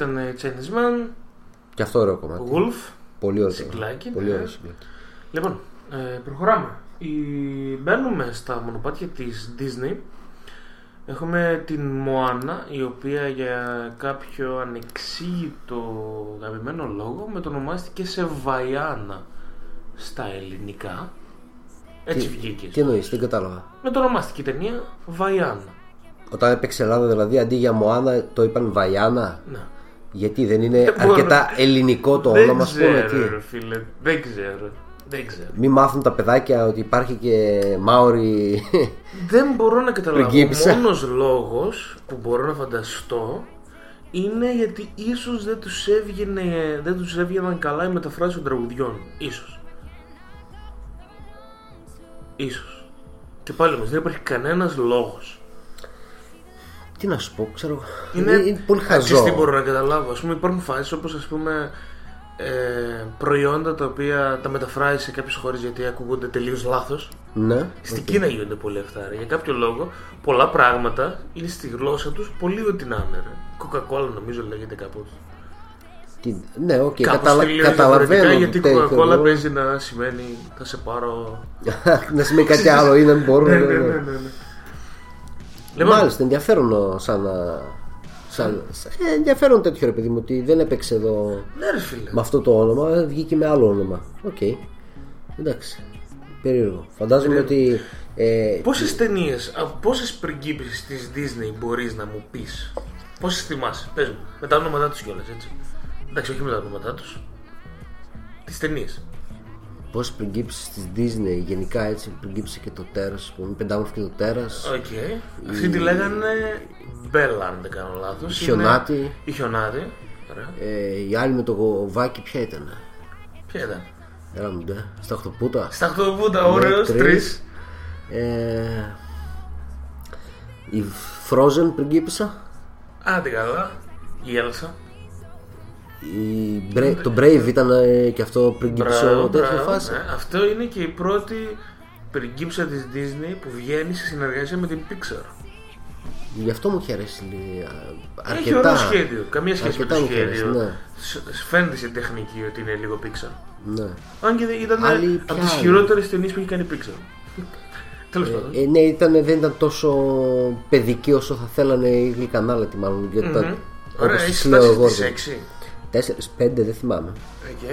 Ήταν η Chinese Man. Και αυτό ωραίο κομμάτι. Wolf. Πολύ ωραίο. Συγκλάκι, Πολύ ναι. ωραίο συγκλάκι. Λοιπόν, ε, προχωράμε. Η... Μπαίνουμε στα μονοπάτια της Disney. Έχουμε την Μοάνα, η οποία για κάποιο ανεξήγητο αγαπημένο λόγο μετονομάστηκε σε Βαϊάνα στα ελληνικά. Έτσι Τι- βγήκε. Τι εννοείς, δεν κατάλαβα. Μετονομάστηκε η ταινία Βαϊάνα. Όταν έπαιξε Ελλάδα, δηλαδή αντί για Μωάνα το είπαν Βαϊάνα. Ναι. Γιατί δεν είναι Δεν μπορώ. αρκετά ελληνικό το Δεν όνομα, ας πούμε. ξέρω, τι. ρε φίλε, δεν ξέρω. Δεν ξέρω. Μην μάθουν τα παιδάκια ότι υπάρχει και Μάορι. Δεν μπορώ να καταλάβω. Ο Πριγκίπισσα. μόνος λόγος που μπορώ να φανταστώ είναι γιατί ίσως δεν τους, έβγαινε, δεν τους έβγαιναν καλά οι μεταφράσεις των τραγουδιών. Ίσως. Ίσως. Και πάλι όμως δεν υπάρχει κανένας λόγος. τι να σου πω, ξέρω. Είναι, Είναι, πολύ Ξέρεις χαζό. τι μπορώ να καταλάβω; Ας πούμε υπάρχουν φάσεις όπως ας πούμε ε, προϊόντα τα οποία τα μεταφράζει σε κάποιες χώρες γιατί ακούγονται τελείως λάθος. Ναι. Στην οκ. Κίνα γίνονται πολύ αυτά. ρε. Για κάποιο λόγο, πολλά πράγματα είναι στη γλώσσα τους πολύ ό,τι να είναι. ρε. Coca-Cola νομίζω λέγεται κάπως. Τι- Ναι, οκ, Κάπως καταλα... τελείως καταλαβαίνω. διαφορετικά, Γιατί το τέτοιο, Coca-Cola εγώ. παίζει να σημαίνει θα σε πάρω. να σημαίνει κάτι άλλο ή να μην μπορώ. ναι, ναι, ναι, ναι. ναι, ναι, ναι. Λοιπόν. Μάλιστα, ενδιαφέρον ο, σαν να. Σαν, σαν- ε, ενδιαφέρον τέτοιο ρε παιδί μου ότι δεν έπαιξε εδώ Ναι, ρε φίλε. με αυτό το όνομα, βγήκε με άλλο όνομα. Οκ. Εντάξει. Περίεργο. Φαντάζομαι ότι. Ε, Πόσες ταινίες, πόσες πριγκίπισσες της Disney μπορείς να μου πεις, Πόσες θυμάσαι, πες μου, με τα ονόματά τους κιόλας, έτσι. Εντάξει, όχι με τα ονόματά τους. Τις ταινίες. Πόσες πριγκίπισσες της Disney γενικά έτσι πριγκίπισσα και το τέρας, ας πούμε. Πεντάμορφο και το τέρας. Οκ. Αυτή τη λέγανε Μπέλα, αν δεν κάνω λάθος. Η Χιονάτη. Η Χιονάτη. Ωραία. Ε, η άλλη με το βατράχι ποια ήταν; Ποια ήταν; Έλα μου ντε. Σταχτοπούτα. Σταχτοπούτα, Ναι, ωραίος, τρεις. Ε, η Frozen πριγκίπισσα. Άντε καλά. Η Έλσα. Η Bra- το Brave ήταν ε, και αυτό πριγκίπισσα Μπράβο, τέτοια μπράβο, φάση. ναι. Αυτό είναι και η πρώτη πριγκίψα της Disney που βγαίνει σε συνεργασία με την Pixar. Γι' αυτό μου είχε αρέσει λίγο, α, Έχει αρκετά. ωραίο σχέδιο. Καμία σχέση με το Αρκετά μου είχε αρέσει, σχέδιο. ναι. Σ- Φαίνεται σε τεχνική ότι είναι λίγο Pixar. Ναι. Αν και ήταν Άλλη από ποια τις άλλη; χειρότερες ταινίες που έχει κάνει η Pixar. Τέλος πάντων. Ε, ναι, ήταν, δεν ήταν τόσο παιδική όσο θα θέλανε οι γλυκανάλατοι μάλλον. Γιατί Μμμ. τα, Ωραία, όπως έχεις τις λέω φτάσει εγώ. στις ρε. έξι. Τέσσερις, πέντε, δεν θυμάμαι. Οκ.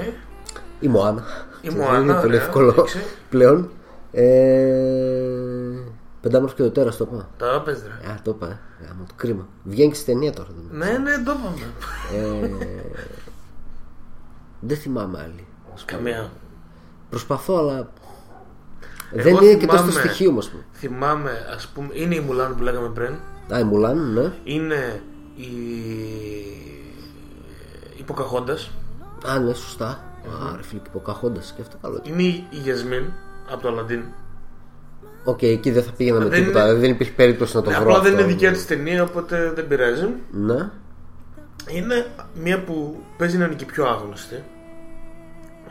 Η Μωάνα. Η Δεν Μωάνα, Είναι πολύ ωραία, εύκολο έξι. πλέον. Ε, πεντάμορφο και το τέρας το είπα. Τα έπαιζε. ρε. Α, το είπα. Ε. Γαμώτο, κρίμα. Βγαίνει και στη ταινία τώρα. δεν Ναι, ναι, το είπαμε. Ε, δεν θυμάμαι άλλη. ας πούμε. Καμία. Προσπαθώ, αλλά. Εγώ δεν είναι και τόσο θυμάμαι- το στοιχείο μας. Θυμάμαι, ας πούμε, είναι η Μουλάν που λέγαμε πριν. Α, η Μουλάν, ναι. Είναι η. Η Ποκαχόντας. Α, ναι, σωστά. Α, ρε φίλε, και Ποκαχόντας και αυτό καλό. Είναι η η Γιασμίν από το Αλαντίν. Οκ, εκεί δεν θα πήγαινα με Δεν τίποτα. είναι- Δεν υπήρχε περίπτωση να το Ναι, βρω. απλά δεν αυτό. είναι δικιά της ταινία, οπότε δεν πειράζει. Ναι. Είναι μία που παίζει να είναι και πιο άγνωστη.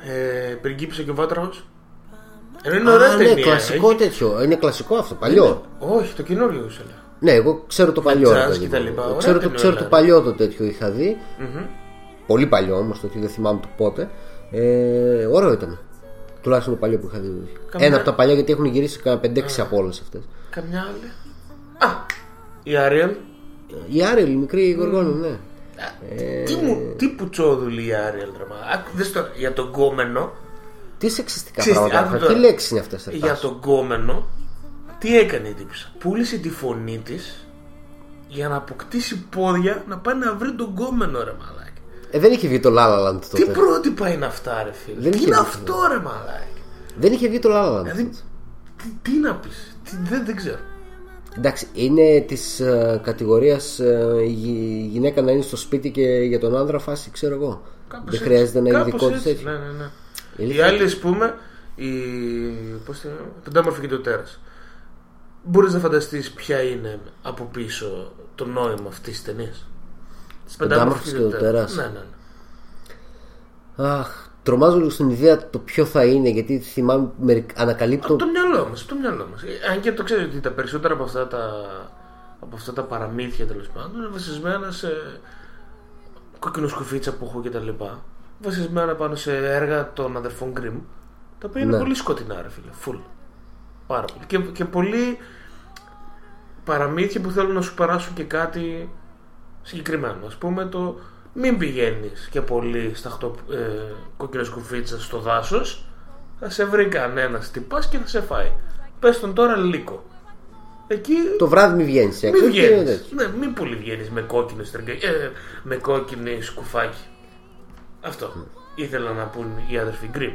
Ε, πριγκίπισε και ο Βάτραχος. Ενώ είναι ωραία Α, ναι, ταινία. κλασικό έχει- τέτοιο. Είναι κλασικό αυτό, παλιό. Είναι- Όχι, το καινούριο σου λέω. Ναι, εγώ ξέρω το παλιό. jazz ρε παιδί και τα μου. λοιπά. Ωραία Ξέρω, το, ταινία, ξέρω το λέει. παλιό το τέτοιο είχα δει. Μμμ. Πολύ παλιό όμως, το ότι δεν θυμάμαι το πότε. Ε, ωραίο ήταν. Τουλάχιστον το παλιό που είχα δει. Καμιά- Ένα από τα παλιά γιατί έχουν γυρίσει κανένα 5-6 από όλες αυτές. Καμιά άλλη. Α, η Άριελ. Η Άρελ, η μικρή γοργόνα, ναι. Ε, Τι, μου, τι πουτσόδουλη η Άριελ, ρε μα. Άκου, δες τώρα, για τον κόμενο. Τι σεξιστικά Ξέρεις τι, πράγματα. άκου Τι τώρα. λέξεις είναι αυτές. Για τον κόμενο, τι έκανε η τύπησα; Πούλησε τη φωνή της για να αποκτήσει πόδια να πάει να βρει τον κόμενο, ρε μαλάκι. Ε, δεν είχε βγει το La La Land τότε. Τι πρότυπα είναι αυτά, ρε φίλε; Δεν τι είχε είναι βγει αυτό, ρε μαλάκι. Δεν είχε βγει το La La Land. Δηλαδή, τι, τι να πεις, δεν, δεν ξέρω. Εντάξει, είναι της κατηγορίας η γυναίκα να είναι στο σπίτι και για τον άνδρα φάση, ξέρω εγώ. Κάπως Δεν έτσι. χρειάζεται να είναι Κάπως δικό της έτσι, έτσι. Ναι, ναι, ναι. Η Η αλήθεια- άλλη, ας πούμε, η. Πώς τη λένε, Πεντάμορφη και το τέρας. Μπορείς να φανταστείς ποια είναι από πίσω το νόημα αυτής της ταινίας; Της Πεντάμορφης και το τέρας. Ναι, ναι. ναι. Αχ, τρομάζω λίγο στην ιδέα το ποιο θα είναι, γιατί θυμάμαι μερικ... ανακαλύπτω. Από το μυαλό μας, από το μυαλό μας. Ε, Αν και το ξέρεις ότι τα περισσότερα από αυτά τα, από αυτά τα παραμύθια τέλος πάντων είναι βασισμένα σε κοκκινοσκουφίτσα που έχω και τα λοιπά. Βασισμένα πάνω σε έργα των αδερφών Γκριμ. Τα οποία είναι Ναι. πολύ σκοτεινά, ρε φίλε. Φουλ. Πάρα πολύ. Και, και πολλοί παραμύθια που θέλουν να σου περάσουν και κάτι συγκεκριμένο. Α πούμε το μην πηγαίνεις και πολύ στα χτω, ε, κοκκινοσκουφίτσα στο δάσος. Θα σε βρει κανένας τυπάς και θα σε φάει. Πες τον τώρα λύκο. Εκεί Το βράδυ μην βγαίνεις έξω. μην και βγαίνεις. τέτοιο. Ναι, μην πολύ βγαίνεις με κόκκινο στριγγα... ε, με κόκκινη σκουφάκι. Αυτό ήθελα να πούν οι άδερφοι Γκριμ.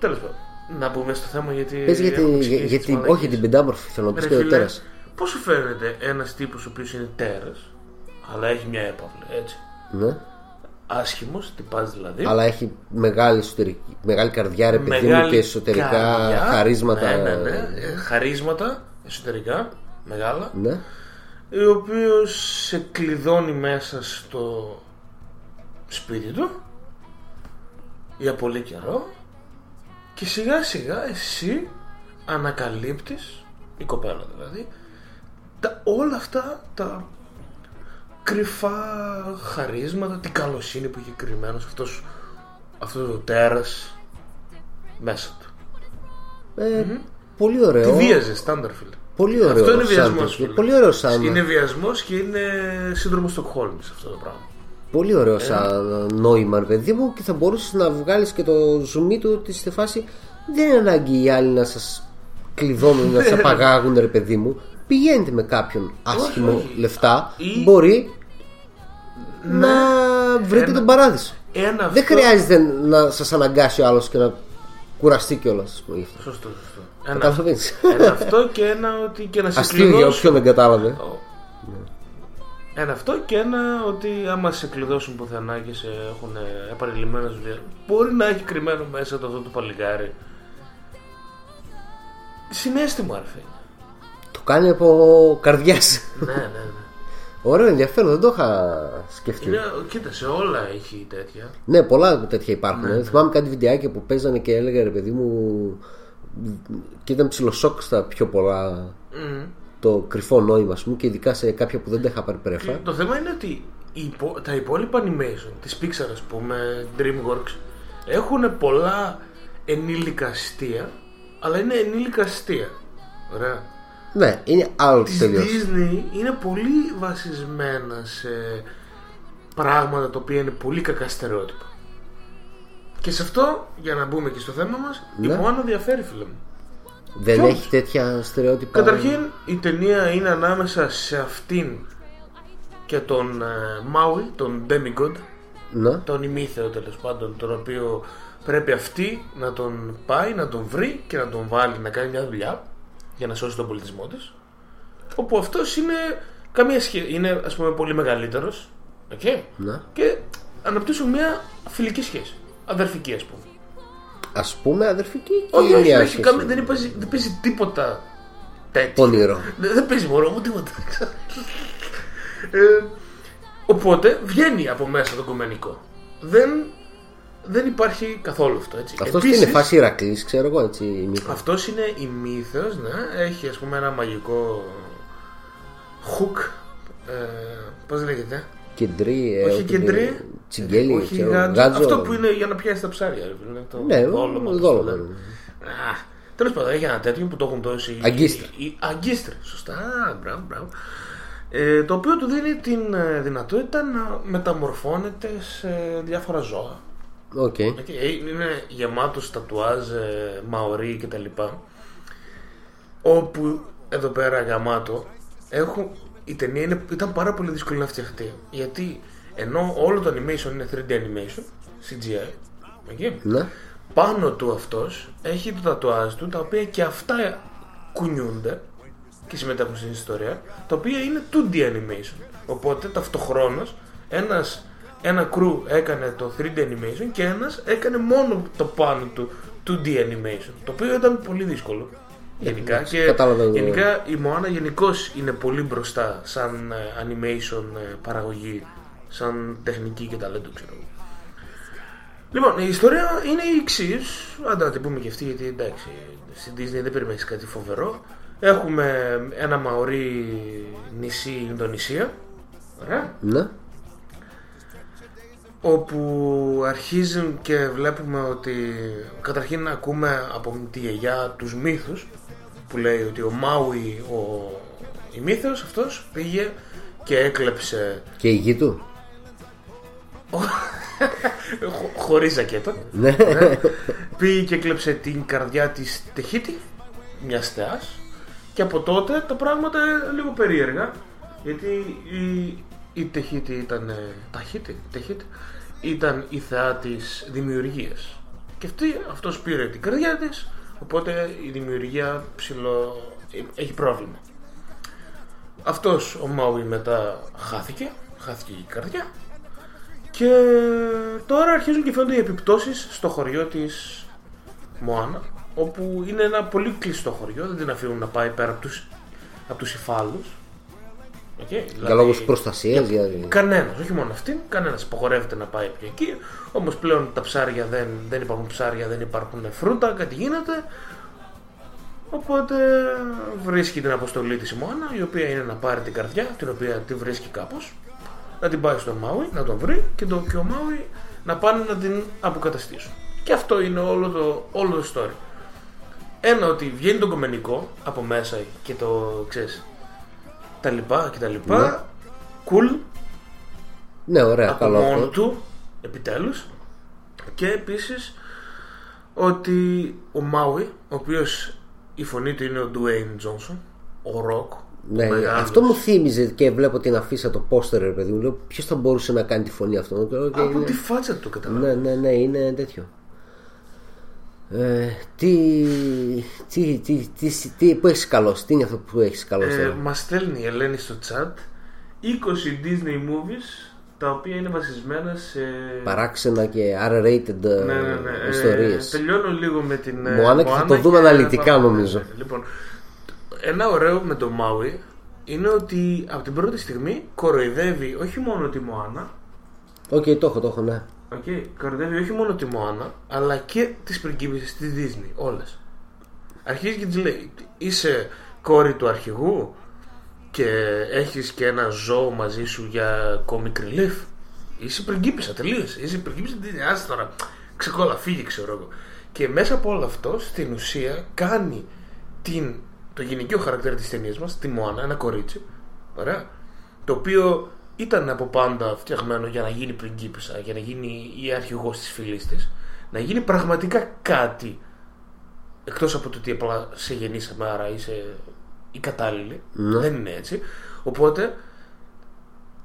Τέλος πάντων. Να μπούμε στο θέμα γιατί. Πες γιατί, έχουμε για, ξεκινήσει για τις την, μαλακίες. όχι για την πεντάμορφη, θέλω να πει Ρε και το φίλε, τέρας. Πώς σου φαίνεται ένας τύπος ο οποίος είναι τέρας, αλλά έχει μια έπαυλη, έτσι. Ναι. Άσχημος, τυπάς δηλαδή. Αλλά έχει μεγάλη, εσωτερική, μεγάλη καρδιά, ρε παιδί μου, Μεγάλη και εσωτερικά καρδιά. χαρίσματα. Ναι, ναι, ναι. Ε, Χαρίσματα εσωτερικά, μεγάλα. Ναι. Ο οποίο σε κλειδώνει μέσα στο σπίτι του για πολύ καιρό και σιγά σιγά εσύ ανακαλύπτεις η κοπέλα δηλαδή τα, όλα αυτά τα κρυφά χαρίσματα την καλοσύνη που έχει κρυμμένος αυτός, αυτός το τέρας μέσα του Ε, Πολύ ωραίο. Τη βίαζε, στάνταρ φίλε. Πολύ ωραίο. Αυτό είναι σαν βιασμός. τέτοιο. Πολύ ωραίο σαν. Είναι βιασμός και είναι σύνδρομο Στοκχόλμη αυτό το πράγμα. Πολύ Ε. ωραίο σαν νόημα, ρε παιδί μου, και θα μπορούσες να βγάλεις και το zoom του ότι στη φάση δεν είναι ανάγκη οι άλλοι να σας κλειδώνουν, να σας απαγάγουν, ρε παιδί μου. Πηγαίνετε με κάποιον άσχημο όχι. λεφτά, Ή- μπορεί να βρείτε Ένα- τον παράδεισο. Ένα Δεν αυτό- χρειάζεται να σας αναγκάσει ο άλλος και να κουραστεί κιόλας. Σωστό, σωστό. Ένα, Καταλαβαίνεις. ένα αυτό και ένα ότι και να σε Αστείο για κλειδώσουν. όποιον δεν κατάλαβε. Ένα αυτό και ένα ότι άμα σε κλειδώσουν πουθενά και σε έχουν επανειλημμένες δουλειές, μπορεί να έχει κρυμμένο μέσα το αυτό το παλικάρι. Συνέστημα, αρφέ. Το κάνει από καρδιάς. ναι, ναι, ναι. Ωραίο, ενδιαφέρον, δεν το είχα σκεφτεί. Είναι, κοίτα, σε όλα έχει τέτοια. Ναι, πολλά τέτοια υπάρχουν. Ναι, ε. ναι. Θυμάμαι κάτι βιντεάκια που παίζανε και έλεγα ρε παιδί μου. και ήταν ψιλοσόκ στα πιο πολλά Μμμ. το κρυφό νόημα, ας πούμε, και ειδικά σε κάποια που δεν τα είχα πάρει Και πρέφα. το θέμα είναι ότι οι υπο- τα υπόλοιπα animation της Pixar ας πούμε, DreamWorks έχουν πολλά ενήλικα αστεία αλλά είναι ενήλικα αστεία Ωραία. Ναι, είναι άλλο Της τελείως. Disney είναι πολύ βασισμένα σε πράγματα τα οποία είναι πολύ κακά στερεότυπα και σε αυτό για να μπούμε και στο θέμα μας Ναι. η Moana διαφέρει φίλε μου Δεν Ποιος; έχει τέτοια στερεότυπα. Καταρχήν η ταινία είναι ανάμεσα σε αυτήν και τον ε, Μάουι, τον Demigod, Ναι. τον ημίθεο τέλος πάντων, τον οποίο πρέπει αυτή να τον πάει, να τον βρει και να τον βάλει να κάνει μια δουλειά για να σώσει τον πολιτισμό της όπου αυτός είναι καμία σχέση, είναι ας πούμε πολύ μεγαλύτερος okay? Ναι. και αναπτύσσουν μια φιλική σχέση, αδερφική ας πούμε. Α πούμε αδερφική ή Όχι, όχι, μια όχι, σχέση; καμία- δεν, παίζει, δεν παίζει τίποτα τέτοιο. Πονηρό. Δεν, δεν παίζει μωρό μου τίποτα. ε, οπότε βγαίνει από μέσα το κομμενικό. Δεν, δεν υπάρχει καθόλου αυτό. Έτσι. Αυτός Επίσης, είναι φάση Ηρακλής, ξέρω εγώ έτσι. μήπως. αυτός είναι η μύθος, ναι. Έχει ας πούμε ένα μαγικό hook. Ε, πώς λέγεται; Κεντρή, ε, όχι ότι- κεντρή. Τσιγκέλι, όχι ξέρω, γάντζο. γάντζο. Αυτό που είναι για να πιάσει τα ψάρια. ρε φίλε, το Ναι, δόλωμα, πώς δόλωμα, το λένε. ναι. Τέλος πάντων, έχει ένα τέτοιο που το έχουν δώσει. Αγκίστρα. οι- οι- Αγκίστρα, σωστά. Μπράβο, μπράβο. Ε, το οποίο του δίνει την ε, δυνατότητα να μεταμορφώνεται σε διάφορα ζώα. Οκ. Έτσι, ε, Είναι γεμάτος τατουάζ, ε, μαωρί και τα λοιπά. Όπου εδώ πέρα γαμάτο έχουν, η ταινία είναι, ήταν πάρα πολύ δύσκολη να φτιαχτεί. Γιατί ενώ όλο το animation είναι 3D animation, CGI, okay, Ναι. πάνω του αυτός έχει το τατουάζ του τα οποία και αυτά κουνιούνται και συμμετέχουν στην ιστορία, τα οποία είναι 2D animation. Οπότε ταυτοχρόνως ένας, ένα crew έκανε το 3D animation και ένας έκανε μόνο το πάνω του 2D animation. Το οποίο ήταν πολύ δύσκολο. Γενικά, εντάξει, και κατάλαβα εγώ. γενικά η Moana γενικώς είναι πολύ μπροστά σαν ε, animation ε, παραγωγή, σαν τεχνική και ταλέντο ξέρω εγώ. Λοιπόν, η ιστορία είναι η εξής. Αν να την πούμε και αυτή, γιατί εντάξει, στην Disney δεν περιμένεις κάτι φοβερό. Έχουμε ένα μαωρί νησί Ινδονησία. Ωραία. Ναι. Όπου αρχίζουν και βλέπουμε ότι καταρχήν ακούμε από τη γιαγιά τους μύθους που λέει ότι ο Μάουι, ο, η μύθος αυτός πήγε και έκλεψε Και η γη του. χω- χωρίς ζακέτα Ναι. πήγε και έκλεψε την καρδιά της Τεχίτη μιας θεάς και από τότε τα πράγματα λίγο περίεργα γιατί η, η Τεχίτη ήταν ε, Ταχίτη, Τεχίτη ήταν η θεά της δημιουργίας. Και αυτή αυτός πήρε την καρδιά της οπότε η δημιουργία ψηλό έχει πρόβλημα. Αυτός ο Μάουι μετά χάθηκε χάθηκε η καρδιά. Και τώρα αρχίζουν και φαίνονται οι επιπτώσεις στο χωριό της Μωάνα όπου είναι ένα πολύ κλειστό χωριό δεν την αφήνουν να πάει πέρα από τους, από τους υφάλους Okay, Για λόγους προστασίας. Για... Κανένας, όχι μόνο αυτή, κανένας υποχωρεύεται να πάει πια εκεί. Όμως πλέον τα ψάρια δεν, δεν υπάρχουν ψάρια, δεν υπάρχουν φρούτα, κάτι γίνεται. Οπότε βρίσκει την αποστολή της η Μωάνα, η οποία είναι να πάρει την καρδιά, την οποία τη βρίσκει κάπως, να την πάει στον Μάουι, να τον βρει και, το, και ο Μάουι να πάνε να την αποκαταστήσουν. Και αυτό είναι όλο το, όλο το story. Ένα ότι βγαίνει το κομμενικό από μέσα και το ξέρεις, τα λοιπά και τα λοιπά. Ναι. Cool. Ναι, ωραία, από καλό μόνο αυτό. του, επιτέλους. Και επίσης ότι ο Μάουι, ο οποίος η φωνή του είναι ο Dwayne Τζόνσον, ο Ροκ, Ναι, ο μεγάλος. αυτό μου θύμιζε και βλέπω την αφίσα το πόστερ, ρε παιδί μου. Λέω, ποιος θα μπορούσε να κάνει τη φωνή αυτό; Και Από είναι- τη φάτσα του το καταλάβω. Ναι, ναι, ναι, είναι τέτοιο. Ε, τι, τι, τι, τι, τι, που έχεις καλώσει, τι είναι αυτό που έχεις καλώσει. Ε, τώρα; Μας στέλνει η Ελένη στο chat 20 Disney movies τα οποία είναι βασισμένα σε. Παράξενα και R-rated ε, Ναι, ναι, ναι. Ε, ιστορίες. τελειώνω λίγο με την. ε, Μωάνα και θα Μωάνα το δούμε και- αναλυτικά, νομίζω. Λοιπόν, ένα ωραίο με το Μάουι είναι ότι από την πρώτη στιγμή κοροϊδεύει όχι μόνο τη Μωάνα, Οκ, το έχω, το έχω, ναι. Okay, κοροϊδεύει όχι μόνο τη Μωάνα, αλλά και τις πριγκίπισσες της Disney, όλες. Αρχίζει και της λέει, είσαι κόρη του αρχηγού και έχεις και ένα ζώο μαζί σου για comic relief; Είσαι πριγκίπισσα, τελείωσε. Είσαι πριγκίπισσα της Disney, άσε τώρα, ξεκόλα, φύγε ξέρω εγώ. Και μέσα από όλο αυτό, στην ουσία, κάνει την, το γυναικείο χαρακτήρα της ταινίας μας, τη Μωάνα, ένα κορίτσι, ωραία, το οποίο ήταν από πάντα φτιαγμένο για να γίνει πριγκίπισσα, για να γίνει η αρχηγός της φυλής της, να γίνει πραγματικά κάτι εκτός από το ότι απλά σε γεννήσαμε άρα είσαι η κατάλληλη. Ναι. δεν είναι έτσι. Οπότε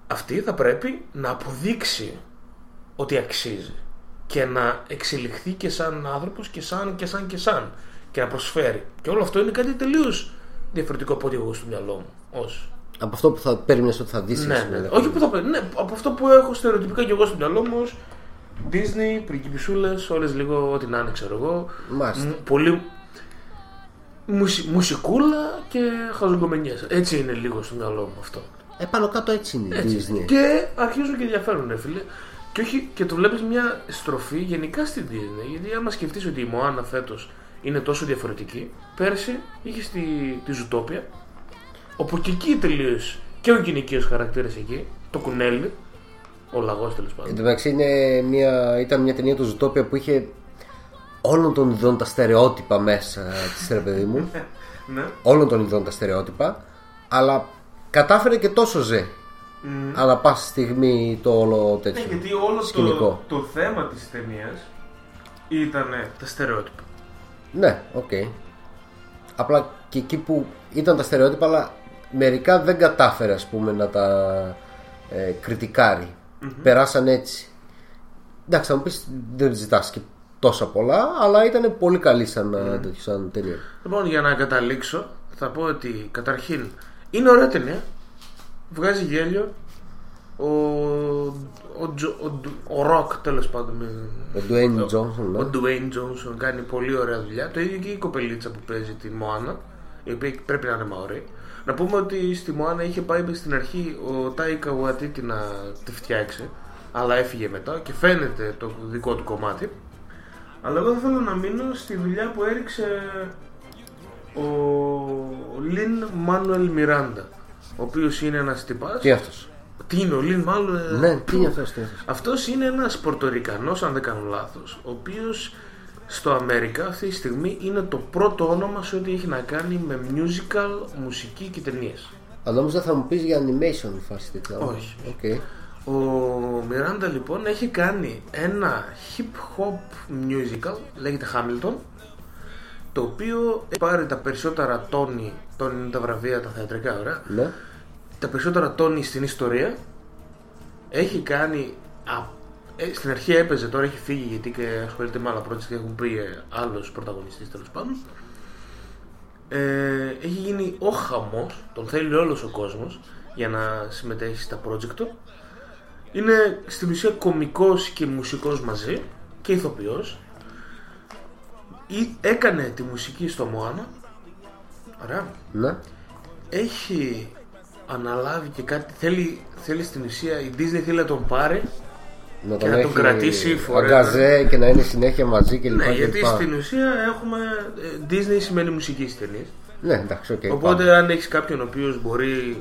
αυτή θα πρέπει να αποδείξει ότι αξίζει και να εξελιχθεί και σαν άνθρωπος και σαν και σαν και σαν και να προσφέρει. Και όλο αυτό είναι κάτι τελείως διαφορετικό από ό,τι εγώ στο μυαλό μου ως Από αυτό που θα περίμενες ότι θα δεις. ναι, ας πούμε, ναι. δηλαδή. Όχι που θα πει, ναι, από αυτό που έχω στερεοτυπικά και εγώ στο μυαλό μου ως Disney, πριγκιπισούλες, όλες λίγο ό,τι να είναι ξέρω εγώ Μάλιστα. Μ, Πολύ μουσι- μουσικούλα και χαζογκομενιές Έτσι είναι λίγο στο μυαλό μου αυτό Ε, πάνω κάτω έτσι είναι η Έτσι. Disney. Και αρχίζουν και ενδιαφέρουν, ρε φίλε. Και, όχι, και το βλέπεις μια στροφή γενικά στην Disney. Γιατί άμα σκεφτείς ότι η Μωάνα φέτος είναι τόσο διαφορετική, πέρσι είχε τη, τη Ζουτόπια, όπου και εκεί τελείως και ο γυναικείος χαρακτήρας εκεί, το κουνέλι, ο λαγός τέλος Εν πάντων. τω μεταξύ είναι μια, ήταν μια ταινία του Zootopia που είχε όλων των ειδών τα στερεότυπα μέσα της ρε παιδί μου. ναι. όλων των ειδών τα στερεότυπα, αλλά κατάφερε και τόσο ζε. Μμ. Ανά πάσα στιγμή το όλο Ναι, τέτοιο. γιατί όλο σκηνικό. το, το θέμα της ταινίας ήταν τα στερεότυπα. Ναι, οκ. Απλά και εκεί που ήταν τα στερεότυπα, αλλά μερικά δεν κατάφερε ας πούμε να τα ε, κριτικαρει Περάσαν έτσι. Εντάξει, θα μου πεις δεν ζητάς και τόσα πολλά, αλλά ήταν πολύ καλή σαν, mm. σαν ταινία. Λοιπόν, για να καταλήξω, θα πω ότι καταρχήν είναι ωραία ταινία. Βγάζει γέλιο. Ο, ο, Τζο- ο, Ντου- ο Rock τέλος πάντων. με- Ο Dwayne Johnson, ναι. Ο Dwayne Johnson κάνει πολύ ωραία δουλειά. Το ίδιο και η κοπελίτσα που παίζει τη Μωάνα, η οποία πρέπει να είναι μαωρή. Να πούμε ότι στη Μωάνα είχε πάει στην αρχή ο Τάικα Waititi να τη φτιάξει, αλλά έφυγε μετά και φαίνεται το δικό του κομμάτι. Αλλά εγώ θα θέλω να μείνω στη δουλειά που έριξε ο Λιν Μάνουελ Μιράντα, ο οποίος είναι ένας τυπάς. Τι αυτός; Τι είναι ο Λιν Μάνουελ; Ναι, τι είναι αυτός, τι είναι αυτός; αυτός είναι ένας Πορτορικανός, αν δεν κάνω λάθος, ο οποίος στο Αμερικά αυτή τη στιγμή είναι το πρώτο όνομα σε ό,τι έχει να κάνει με musical, μουσική και ταινίες. Αν νόμιζα θα μου πεις για animation φάση τέτοια. Όχι. Οκ. Ο Μιράντα λοιπόν έχει κάνει ένα hip hop musical, λέγεται Hamilton, το οποίο έχει πάρει τα περισσότερα Tony, Tony είναι τα βραβεία, τα θεατρικά, ωραία, Ναι. τα περισσότερα Tony στην ιστορία. Έχει κάνει. Α, ε, στην αρχή έπαιζε, τώρα έχει φύγει γιατί και ασχολείται με άλλα project και έχουν πει ε, άλλο πρωταγωνιστή τέλος πάντων. Ε, έχει γίνει ο χαμός, τον θέλει όλος ο κόσμος για να συμμετέχει στα project του. Είναι στην ουσία κωμικός και μουσικός μαζί και ηθοποιός. Ή- Έκανε τη μουσική στο Μωάνα. Ωραία Ναι. έχει αναλάβει και κάτι θέλει, θέλει στην ουσία η Disney θέλει να τον πάρει Να και τον να τον έχει κρατήσει forever. αγκαζέ και να είναι συνέχεια μαζί και λοιπά. ναι, και γιατί λοιπά. στην ουσία έχουμε ε, Disney σημαίνει μουσική στις ταινίες Ναι, εντάξει, οκ. οπότε πάμε. αν έχεις κάποιον ο οποίος μπορεί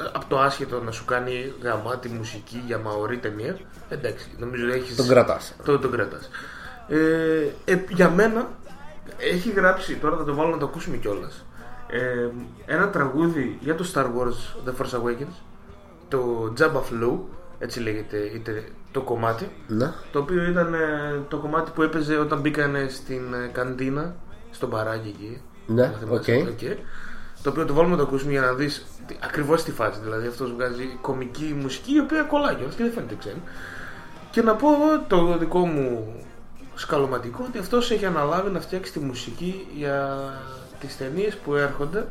ε, από το άσχετο να σου κάνει γαμάτη μουσική για μαωρή ταινία εντάξει νομίζω ότι έχεις Τον κρατάς. το, τον κρατάς ε, ε, για μένα έχει γράψει τώρα θα το βάλω να το ακούσουμε κιόλας. Ε, ένα τραγούδι για το Star Wars The Force Awakens το Jabba Flow έτσι λέγεται είτε το κομμάτι Ναι. το οποίο ήταν ε, το κομμάτι που έπαιζε όταν μπήκανε στην ε, καντίνα στο μπαράκι εκεί Ναι, Αν θυμάσαι, OK. OK. το οποίο το βάλουμε να το ακούσουμε για να δεις τι- ακριβώς τη φάση δηλαδή αυτός βγάζει κομική μουσική η οποία κολλάει κιόλας και δεν φαίνεται ξένη και να πω εγώ το δικό μου σκαλωματικό ότι αυτός έχει αναλάβει να φτιάξει τη μουσική για τις ταινίες που έρχονται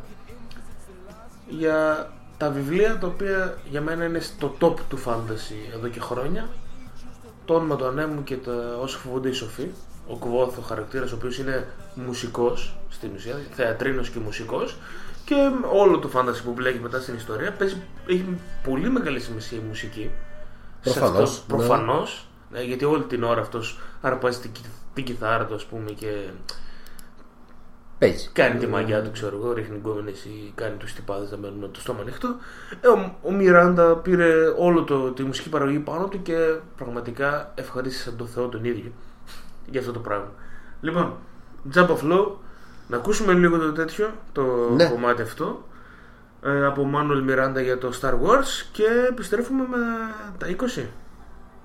για τα βιβλία τα οποία για μένα είναι στο top του fantasy εδώ και χρόνια το όνομα του ανέμου και τα όσο φοβούνται οι σοφοί ο Κβόθ, ο χαρακτήρας ο οποίος είναι μουσικός στην ουσία, θεατρίνος και μουσικός και όλο το fantasy που μπλέκει μετά στην ιστορία παίζει, έχει πολύ μεγάλη σημασία η μουσική σε Προφανώς, αυτό, ναι. προφανώς ναι, γιατί όλη την ώρα αυτός αρπάζει την, κι- την κιθάρα του ας πούμε και Παίζει. κάνει τη μαγιά του ξέρω εγώ, ρίχνει γκόμενες ή κάνει τους τυπάδες να μένουν με το στόμα ανοιχτό ε, ο, ο Μιράντα πήρε όλο το, τη μουσική παραγωγή πάνω του και πραγματικά ευχαρίστησε τον Θεό τον ίδιο για αυτό το πράγμα λοιπόν Jump of Flow να ακούσουμε λίγο το τέτοιο το Ναι. κομμάτι αυτό ε, από Μάνουελ Μιράντα για το Star Wars και επιστρέφουμε με τα 20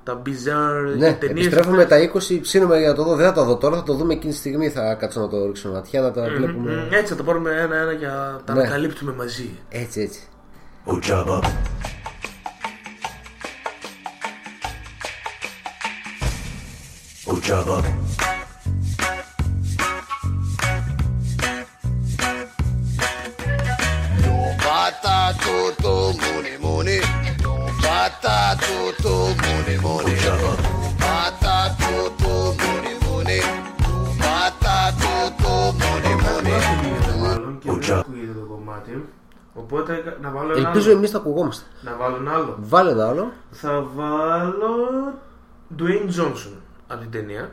τα bizarre Ναι, ταινίες επιστρέφουμε τα 20, ψήνουμε για να το δω. Δεν θα το δω τώρα, θα το δούμε εκείνη τη στιγμή. Θα κάτσω να το ρίξω ματιά, να τα Μμμ, βλέπουμε. μμμ. Έτσι θα τα πάρουμε ένα-ένα για να τα Ναι. ανακαλύπτουμε μαζί. Έτσι, έτσι. Ujaba. Ujaba. Bata tutu muni muni. Bata tutu muni muni. Bata tutu muni muni. Bata tutu muni muni. Μάλλον και δεν ακούγεται το κομμάτι. Οπότε να βάλω ένα Ελπίζω άλλο. εμείς θα ακουγόμαστε. Να βάλω ένα άλλο. Βάλε ένα άλλο. Θα βάλω Dwayne Johnson από την ταινία.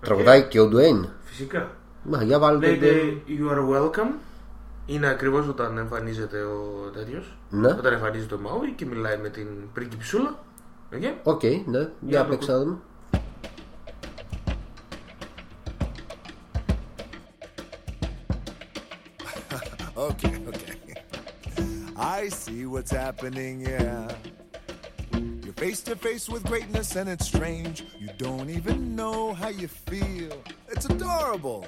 Τραγουδάει και ο Ντουέιν. Φυσικά. Μα, για βάλε το Λέγεται You are welcome. Είναι ακριβώς όταν εμφανίζεται ο τέτοιος. Ναι. Όταν εμφανίζεται ο Μαούι και μιλάει με την πριγκιπούλα. Okay. OK, ναι. Για Για να παίξε το- να δούμε. okay, okay. I see what's happening, yeah. You're face to face with greatness and it's strange. You don't even know how you feel. It's adorable.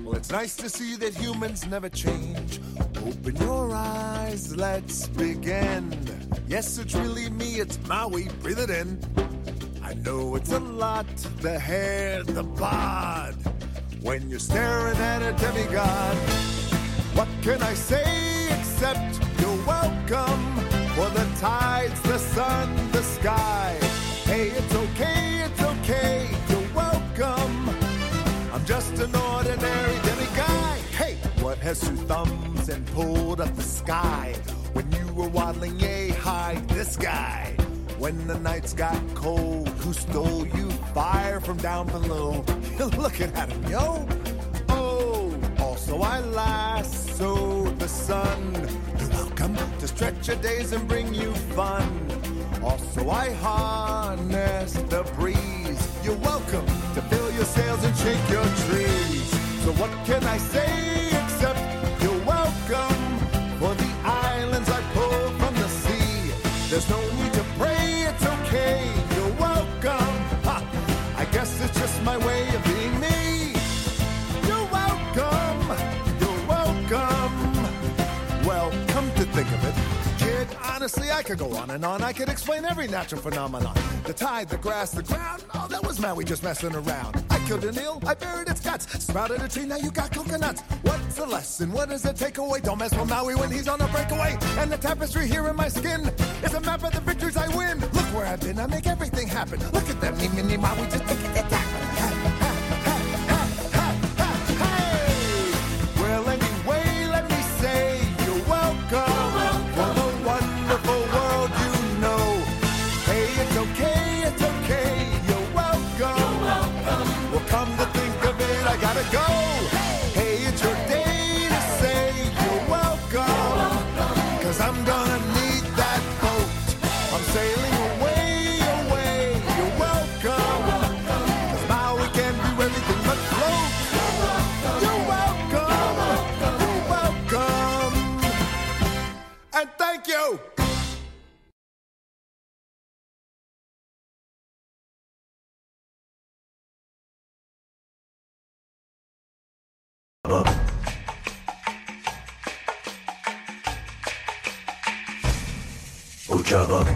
Well, it's nice to see that humans never change. Open your eyes, let's begin. Yes, it's really me, it's Maui, breathe it in. I know it's a lot the hair, the bod. When you're staring at a demigod, What can I say except you're welcome? For the tides, the sun, the sky. Hey, it's okay, it's okay. Just an ordinary guy. Hey, what has two thumbs and pulled up the sky? When you were waddling yay high, this guy. When the nights got cold, who stole you fire from down below? You're looking at him, yo. Oh, also I lassoed the sun. You're welcome to stretch your days and bring you fun. Also I harness the breeze. You're welcome to fill your sails and shake your trees. So what can I say except you're welcome for the islands I pulled from the sea? There's no need to pray, it's okay. You're welcome. Ha! I guess it's just my way honestly, I could go on and on. I could explain every natural phenomenon. The tide, the grass, the ground. Oh, that was Maui just messing around. I killed an eel, I buried its guts. Sprouted a tree, now you got coconuts. What's the lesson? What is the takeaway? Don't mess with Maui when he's on a breakaway. And the tapestry here in my skin is a map of the victories I win. Look where I've been, I make everything happen. Look at that, me, me, me, Maui, just take it, attack. Uça bak.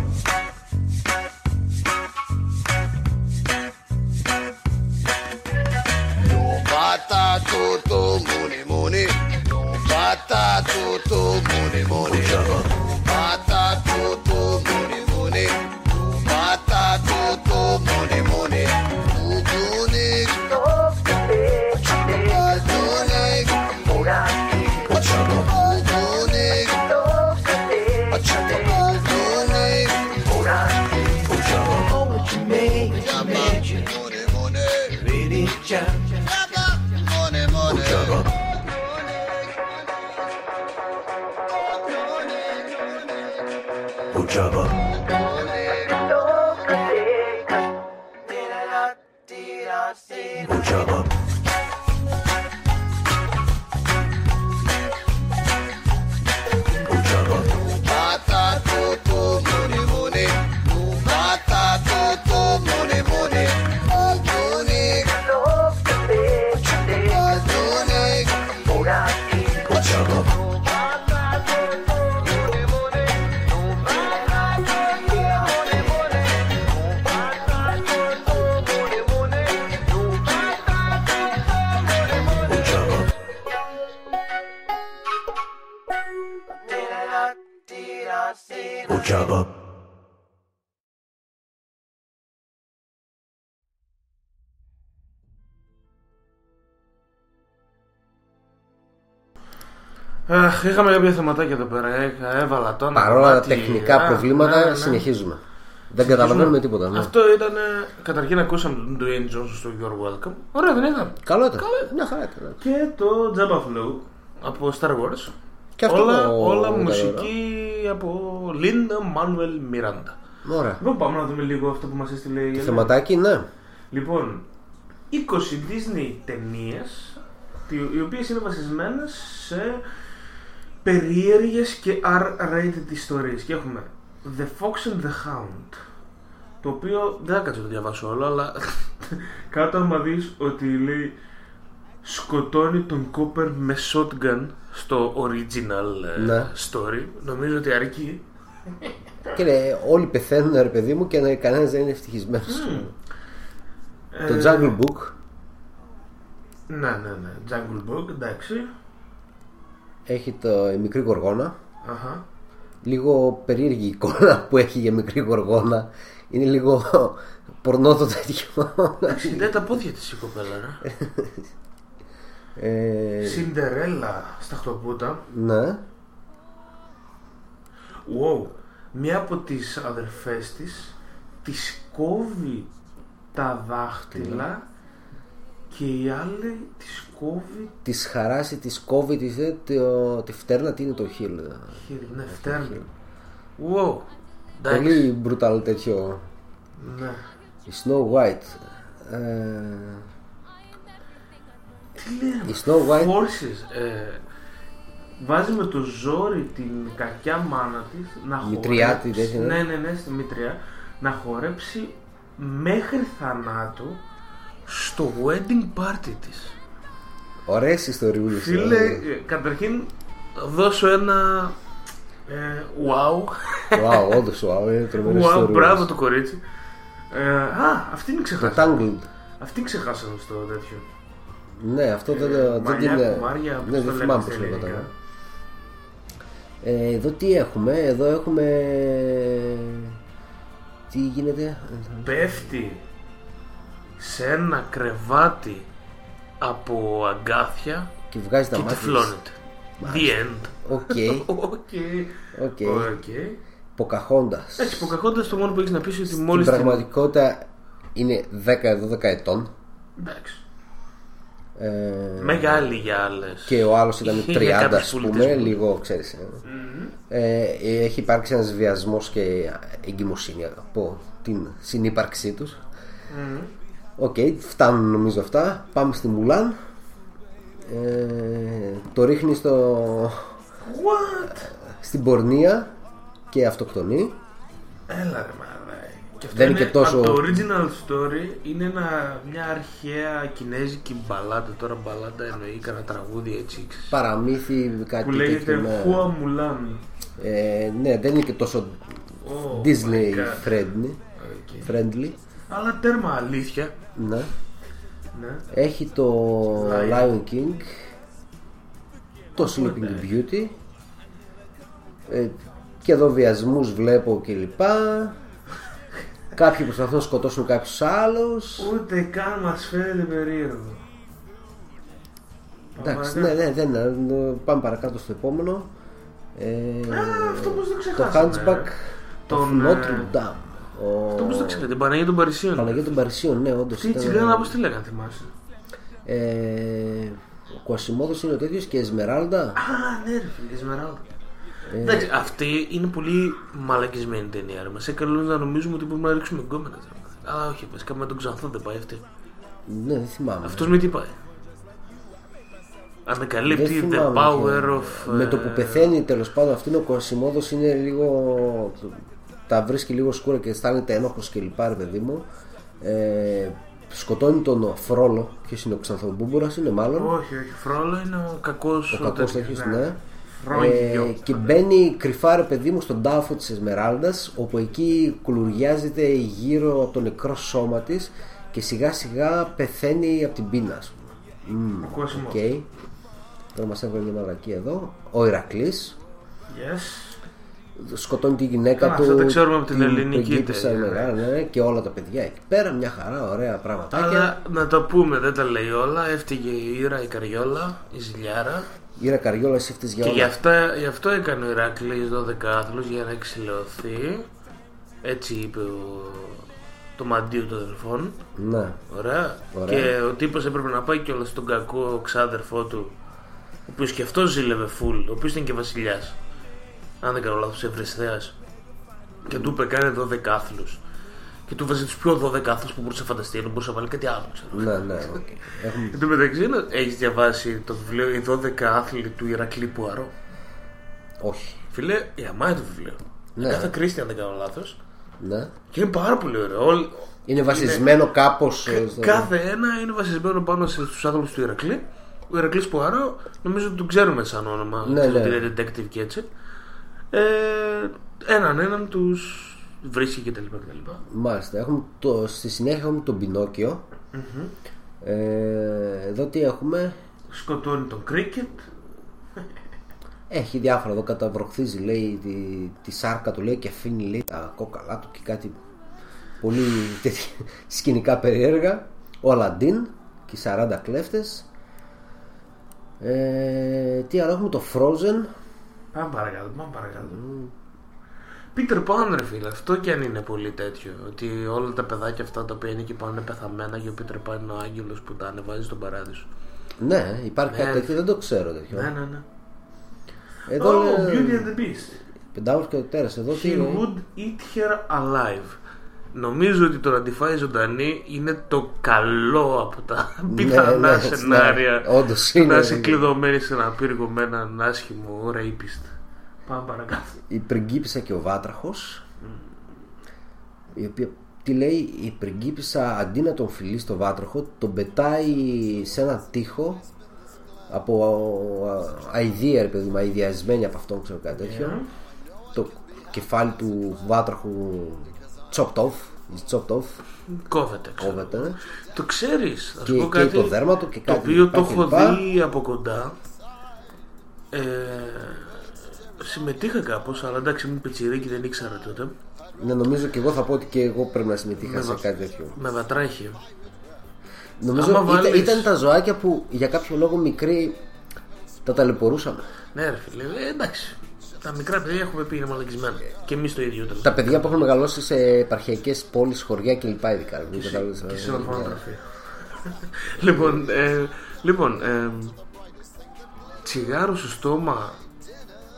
Είχαμε κάποια θεματάκια εδώ πέρα. Είχα- Έβαλα το ένα Παρόλα τα κομμάτι. τεχνικά Α, προβλήματα, ναι, ναι. συνεχίζουμε. Δεν καταλαβαίνουμε τίποτα. Ναι. Αυτό ήταν. Καταρχήν ακούσαμε τον Dwayne Johnson στο You're Welcome. Ωραία, δεν ήταν. Καλό ήταν. Μια χαρά ήταν. Και το Jabba Flow από Star Wars. Και αυτό όλα, το- όλα ήταν μουσική από Linda Manuel Miranda. Ωραία. Λοιπόν, πάμε να δούμε λίγο αυτό που μας έστειλε η Το Ελένη. θεματάκι, ναι. Λοιπόν, 20 Disney ταινίες, οι οποίες είναι βασισμένες σε περίεργες και R-rated ιστορίες. Και έχουμε The Fox and the Hound, το οποίο δεν θα κάτσω να το διαβάσω όλο, αλλά κάτω άμα δεις ότι λέει σκοτώνει τον Cooper με shotgun στο original ε, Ναι. story, νομίζω ότι αρκεί. Και λέει, όλοι πεθαίνουν, ρε παιδί μου, και κανένας δεν είναι ευτυχισμένος. Το Ε, Jungle Book. Ναι, ναι, ναι. Jungle Book, εντάξει. Έχει το η μικρή γοργόνα. Αχα. Λίγο περίεργη εικόνα που έχει για μικρή γοργόνα. Είναι λίγο πορνό το τέτοιο. Εντάξει, δεν τα πόδια της η κοπέλα, ρε. Ε, Σιντερέλα στα χτωπούτα. ναι. Wow. Μία από τις αδερφές της της κόβει τα δάχτυλα και η άλλη της κόβει Της χαράσει, της κόβει της, δε, το, τη φτέρνα, τι είναι το χείλ. χέρι. Ναι, φτέρνα. Wow. Εντάξει. Πολύ brutal τέτοιο. Ναι. Η Snow White. Ε, Τι λέει, Η Snow White- Forces. Ε, βάζει με το ζόρι την κακιά μάνα της να Μητριά χορέψει. της, τέτοια, ναι. ναι, ναι, ναι, στη μητριά. Να χορέψει μέχρι θανάτου στο wedding party της. Ωραίες ιστοριούλες. Φίλε, ε. ε, καταρχήν θα δώσω ένα ε, wow. Wow, όντως wow, είναι τρομερές wow, ιστορίες. μπράβο το κορίτσι. Ε, α, αυτή είναι Το ξεχάσαμε. Tangled. Αυτή ξεχάσαμε στο τέτοιο. Ναι, αυτό δεν, δεν μαλλιά, την... κουμάρια, πώς ναι, το δεν λένε θυμάμαι στα πώς λέγονταν. ελληνικά. Ε, εδώ τι έχουμε, εδώ έχουμε... Τι γίνεται... Πέφτει σε ένα κρεβάτι από αγκάθια Και βγάζει τα και μάτια της. τυφλώνεται. The end. OK. OK. OK. OK. Ποκαχόντας. Έτσι, Ποκαχόντας το μόνο που έχεις να πεις ότι Στην μόλις την- πραγματικότητα είναι 10-12 ετών. Εντάξει. Ε, Μεγάλη για άλλες. Και ο άλλος ήταν Για 30 κάποιους ας πούμε, πολιτισμούς. λίγο ξέρεις. ε. Ε, έχει υπάρξει ένας βιασμός και εγκυμοσύνη από την συνύπαρξή τους. Μμμ. Οκ, φτάνουν νομίζω αυτά. Πάμε στη Μουλάν. Ε, το ρίχνει στο, What? στην πορνεία και αυτοκτονεί. Έλα ρε μαλάκα. Και αυτό Δεν είναι και τόσο- από Το original story είναι ένα, μια αρχαία κινέζικη μπαλάντα. Τώρα μπαλάντα εννοεί κανένα τραγούδι έτσι. ξέρεις. Παραμύθι, κάτι Που λέγεται τέτοιο, ναι. Hua Mulan. Ε, ναι, δεν είναι και τόσο Oh Disney my God. friendly. Okay. friendly. Αλλά τέρμα αλήθεια. Ναι. Ναι. Έχει το Lion. Lion King, το Sleeping Beauty. Ε, και εδώ βιασμούς βλέπω κλπ. Κάποιοι προσπαθούν να σκοτώσουν κάποιους άλλους. Ούτε καν μας φαίνεται περίεργο. Εντάξει, Πάμε ναι, ναι, δεν, ε, πάμε παρακάτω στο επόμενο. Ε, αυτό πώς το το ξεχάσαμε, Hunchback Τον, of ε, Notre Dame. Ο... Αυτό πώς το ξέρετε, την Παναγία των Παρισίων. Παναγία των Παρισίων, ναι, όντως. Τι ήταν- τσιγάνα, πώς τη λέγανε, θυμάσαι; Ε, ο Κουασιμόδος είναι ο τέτοιος και η Εσμεράλντα. Α, ναι, ρε φίλε, Εσμεράλδα. Ε, Εντάξει, αυτή είναι πολύ μαλακισμένη ταινία. Ρε. Μας έκανε να νομίζουμε ότι μπορούμε να ρίξουμε γκόμενα. Αλλά όχι, βασικά με τον Ξανθό δεν πάει αυτή. Ναι, δεν θυμάμαι. Αυτός με τι πάει; Ανακαλύπτει Δεν the θυμάμαι power ποιο. of. Με το ε, που πεθαίνει τέλος πάντων αυτήν ο Κοσιμόδο είναι λίγο. Τα βρίσκει λίγο σκούρα και αισθάνεται ένοχος και λοιπά, ρε παιδί μου. Ε, σκοτώνει τον Φρόλο. Ποιος είναι ο Ξανθομπούμπουρα, είναι μάλλον. Όχι, όχι. Φρόλο είναι ο κακός Ο κακός τέτοιος, ναι. Φρόγγιο. Ε, και μπαίνει κρυφά ρε παιδί μου στον τάφο της Εσμεράλδας όπου εκεί κουλουριάζεται γύρω από το νεκρό σώμα της και σιγά σιγά πεθαίνει από την πείνα ας πούμε. Μμμ, Ο Κώσιμος. οκ. Τώρα μας έβγαλε μια μαλακία εδώ Ο Ηρακλής Yes. Σκοτώνει τη γυναίκα Καλά, του αυτά τα ξέρουμε από την την ελληνική πριγκίπισσα ταινία, μεγάλη, ναι, και όλα τα παιδιά εκεί πέρα μια χαρά ωραία πραγματάκια Αλλά να τα πούμε, δεν τα λέει όλα. Έφταιγε η Ήρα, η Καριόλα, η Ζηλιάρα. Ήρα Καριόλα εσύ φταίς για Και όλα γι' αυτά, γι' αυτό έκανε ο Ηράκλης 12 άθλους για να εξιλεωθεί. Έτσι είπε ο, το μαντείο των Δελφών. ναι. Ωραία. Ωραία. Και ο τύπος έπρεπε να πάει κιόλας στον κακό ξάδερφό του, ο οποίος και αυτός ζήλευε φουλ, ο οποίος ήταν και βασιλιάς. Αν δεν κάνω λάθος, Ευρυσθέας. Και του είπε κάνε 12 άθλους. Και του βάζει τους πιο 12 άθλους που μπορούσε να φανταστεί, ενώ μπορούσε να βάλει κάτι άλλο. Ξέρω. ναι ναι οκ. Έχουμε Εν τω μεταξύ, έχεις διαβάσει το βιβλίο Οι 12 άθλοι του Ηρακλή Πουαρό. όχι Φίλε, η αμά το βιβλίο. Ναι. Ναι. Κάθε κρίστη, αν δεν κάνω λάθος. ναι. Και είναι πάρα πολύ ωραίο. Όλ- Είναι βασισμένο κάπως ε, στο- Κάθε ένα είναι βασισμένο πάνω στου άνθρωπους του Ηρακλή. Ο Ηρακλής Πουαρό, νομίζω ότι τον ξέρουμε σαν όνομα. Ναι, ξέρω ναι. ότι είναι detective και έτσι. Ε, έναν έναν τους βρίσκει κτλ. κτλ. Μάλιστα, έχουμε το, στη συνέχεια έχουμε τον πινοκιο Ε, εδώ τι έχουμε; Σκοτώνει τον κρίκετ. Έχει διάφορα εδώ καταβροχθίζει λέει τη, τη σάρκα του λέει και αφήνει λέει τα κόκαλά του και κάτι πολύ τέτοια σκηνικά περίεργα. Ο Αλαντίν και οι 40 κλέφτες. Ε, τι άλλο έχουμε το Frozen. Πάμε παρακάτω, πάμε παρακάτω. Πίτερ Παν, ρε φίλε, αυτό και αν είναι πολύ τέτοιο. Ότι όλα τα παιδάκια αυτά τα οποία είναι και πάνω είναι πεθαμένα και ο Πίτερ Παν είναι ο άγγελος που τα ανεβάζει στον παράδεισο. Ναι, υπάρχει Ναι. κάτι τέτοιο, δεν το ξέρω τέτοιο. Ναι, ναι, ναι. Εδώ oh, λέει- Beauty and the Beast. Πεντάωρος και ο τέρας εδώ τι He λέει. would eat her alive. Νομίζω ότι το να τη φάει ζωντανή είναι το καλό από τα πιθανά ναι, σενάρια. ναι, όντως του είναι, Να είσαι είναι. κλειδωμένη σε ένα πύργο με έναν άσχημο rapist. Πάμε παρακάτω. Η πριγκίπισσα και ο βάτραχος η οποία τι λέει η πριγκίπισσα αντί να τον φιλεί στο βάτραχο τον πετάει σε ένα τοίχο από α, αηδία ρε παιδί μου αηδιασμένη από αυτόν ξέρω κάτι τέτοιο Ναι. το κεφάλι του βάτραχου chopped off is chopped off Κόβεται. ξέρω. κόβεται ναι. Το ξέρεις. Θα σου Και- πω και κάτι. το δέρμα του και Το κάτι οποίο το λοιπά έχω και λοιπά. δει από κοντά. Ε, συμμετείχα κάπως, αλλά εντάξει, ήμουν πιτσιρίκι, δεν ήξερα τότε. ναι, νομίζω και εγώ θα πω ότι και εγώ πρέπει να συμμετείχα Με σε βα- κάτι τέτοιο Με βατράχιο. Νομίζω Άμα ήταν, βάλεις- ήταν τα ζωάκια που για κάποιο λόγο μικροί τα ταλαιπωρούσαμε. Ναι, ρε φίλε, ε, εντάξει. Τα μικρά παιδιά έχουμε πει είναι μαλακισμένα. Και εμείς το ίδιο ήταν. Τα παιδιά που έχουν μεγαλώσει σε επαρχιακές πόλεις, χωριά κλπ. ειδικά. μην κατάλαβες, Και ε, σε ναι. ορφανοτροφία. λοιπόν, ε, λοιπόν ε, τσιγάρο στο στόμα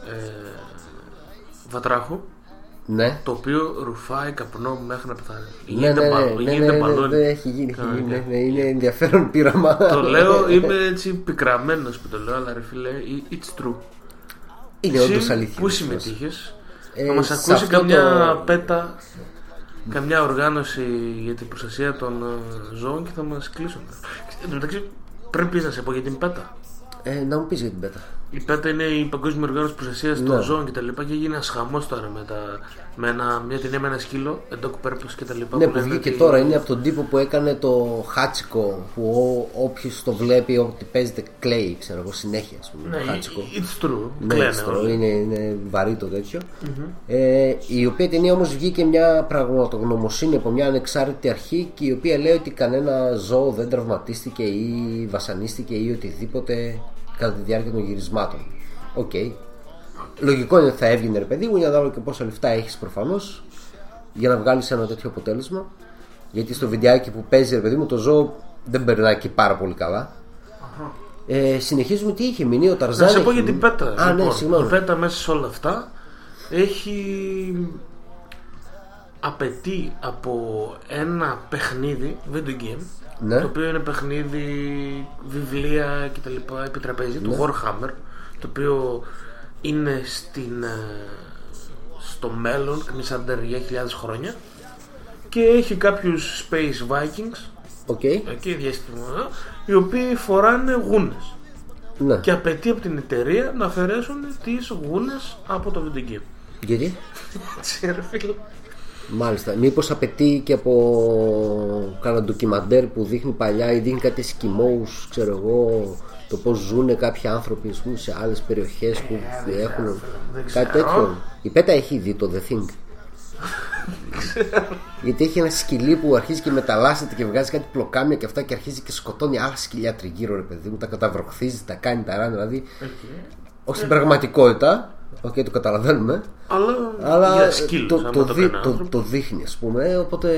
ε, βατράχου Ναι. το οποίο ρουφάει καπνό μέχρι να πεθάνει. Ναι, Γίνεται ναι, μπα- ναι, ναι, γίνεται ναι, ναι, μπαλόνι. ναι, έχει γίνει, έχει γίνει, Κανονικά. ναι, ναι, είναι ενδιαφέρον πείραμα. Το λέω, είμαι έτσι πικραμένος που το λέω, αλλά ρε φίλε, it's true. Είναι Εσύ όντως αλήθεια. Πού συμμετείχες, Ε, θα μας σε ακούσει αυτό καμιά το- πέτα, καμιά οργάνωση για την προστασία των ε, ζώων και θα μας κλείσουν. Εν τω μεταξύ, πρέπει να σε πω για την πέτα. Ε, να μου πεις για την πέτα. Η ΠΕΤΑ είναι η Παγκόσμια Οργάνωση Προστασίας των Ναι. Ζώων κτλ. Και, έγινε ένας χαμός τώρα με, τα, με ένα, μια ταινία με ένα σκύλο, εντόκ πέρπος κτλ. Ναι, που βγήκε τώρα είναι από τον τύπο που έκανε το χάτσικο που όποιος το βλέπει ότι παίζεται κλαίει, ξέρω εγώ, συνέχεια. Ας πούμε, Ναι, το χάτσικο. it's true. Ναι, Κλαίνε it's true. όλοι. Είναι, είναι βαρύ το τέτοιο. Μμμ. Ε, η οποία ταινία όμως βγήκε μια πραγματογνωμοσύνη από μια ανεξάρτητη αρχή και η οποία λέει ότι κανένα ζώο δεν τραυματίστηκε ή βασανίστηκε ή οτιδήποτε κατά τη διάρκεια των γυρισμάτων. Οκ. Λογικό είναι ότι θα έβγαινε ρε παιδί μου για να δω και πόσα λεφτά έχεις προφανώς για να βγάλεις ένα τέτοιο αποτέλεσμα. Γιατί στο βιντεάκι που παίζει ρε παιδί μου το ζώο δεν περνάει και πάρα πολύ καλά. Ε, συνεχίζουμε τι είχε μείνει ο Ταρζάν. Να σε πω έχει για την μείνει. PETA. Α, ναι, λοιπόν. συγγνώμη. Η PETA μέσα σε όλα αυτά έχει απαιτεί από ένα παιχνίδι, video game, Ναι. το οποίο είναι παιχνίδι, βιβλία κτλ. επί τραπέζι, του Ναι. Warhammer, το οποίο είναι στην, ε, στο μέλλον, καμιά 40.000 χρόνια και έχει κάποιους Space Vikings OK. εκεί διαστημικά, οι οποίοι φοράνε γούνες Ναι. και απαιτεί από την εταιρεία να αφαιρέσουν τις γούνες από το video game. Γιατί; Έτσι, ρε φίλε. Μάλιστα. Μήπως απαιτεί και από κάνα ντοκιμαντέρ που δείχνει παλιά ή δείχνει κάτι σκημόου, ξέρω εγώ, το πώς ζουν κάποιοι άνθρωποι ας πούμε, σε άλλες περιοχές που έχουν. δεν Κάτι ξέρω. τέτοιο. Η Πέτα έχει δει το The Thing. Γιατί έχει ένα σκυλί που αρχίζει και μεταλλάσσεται και βγάζει κάτι πλοκάμια και αυτά και αρχίζει και σκοτώνει άλλα σκυλιά τριγύρω, ρε παιδί μου. Τα καταβροχθίζει, τα κάνει τα ράνια. Δηλαδή, όχι στην πραγματικότητα, οκ, το καταλαβαίνουμε. Αλλά, Αλλά για σκύλους, το, άμα το, το δει- κάνει το, άνθρωπος. το δείχνει, ας πούμε. Οπότε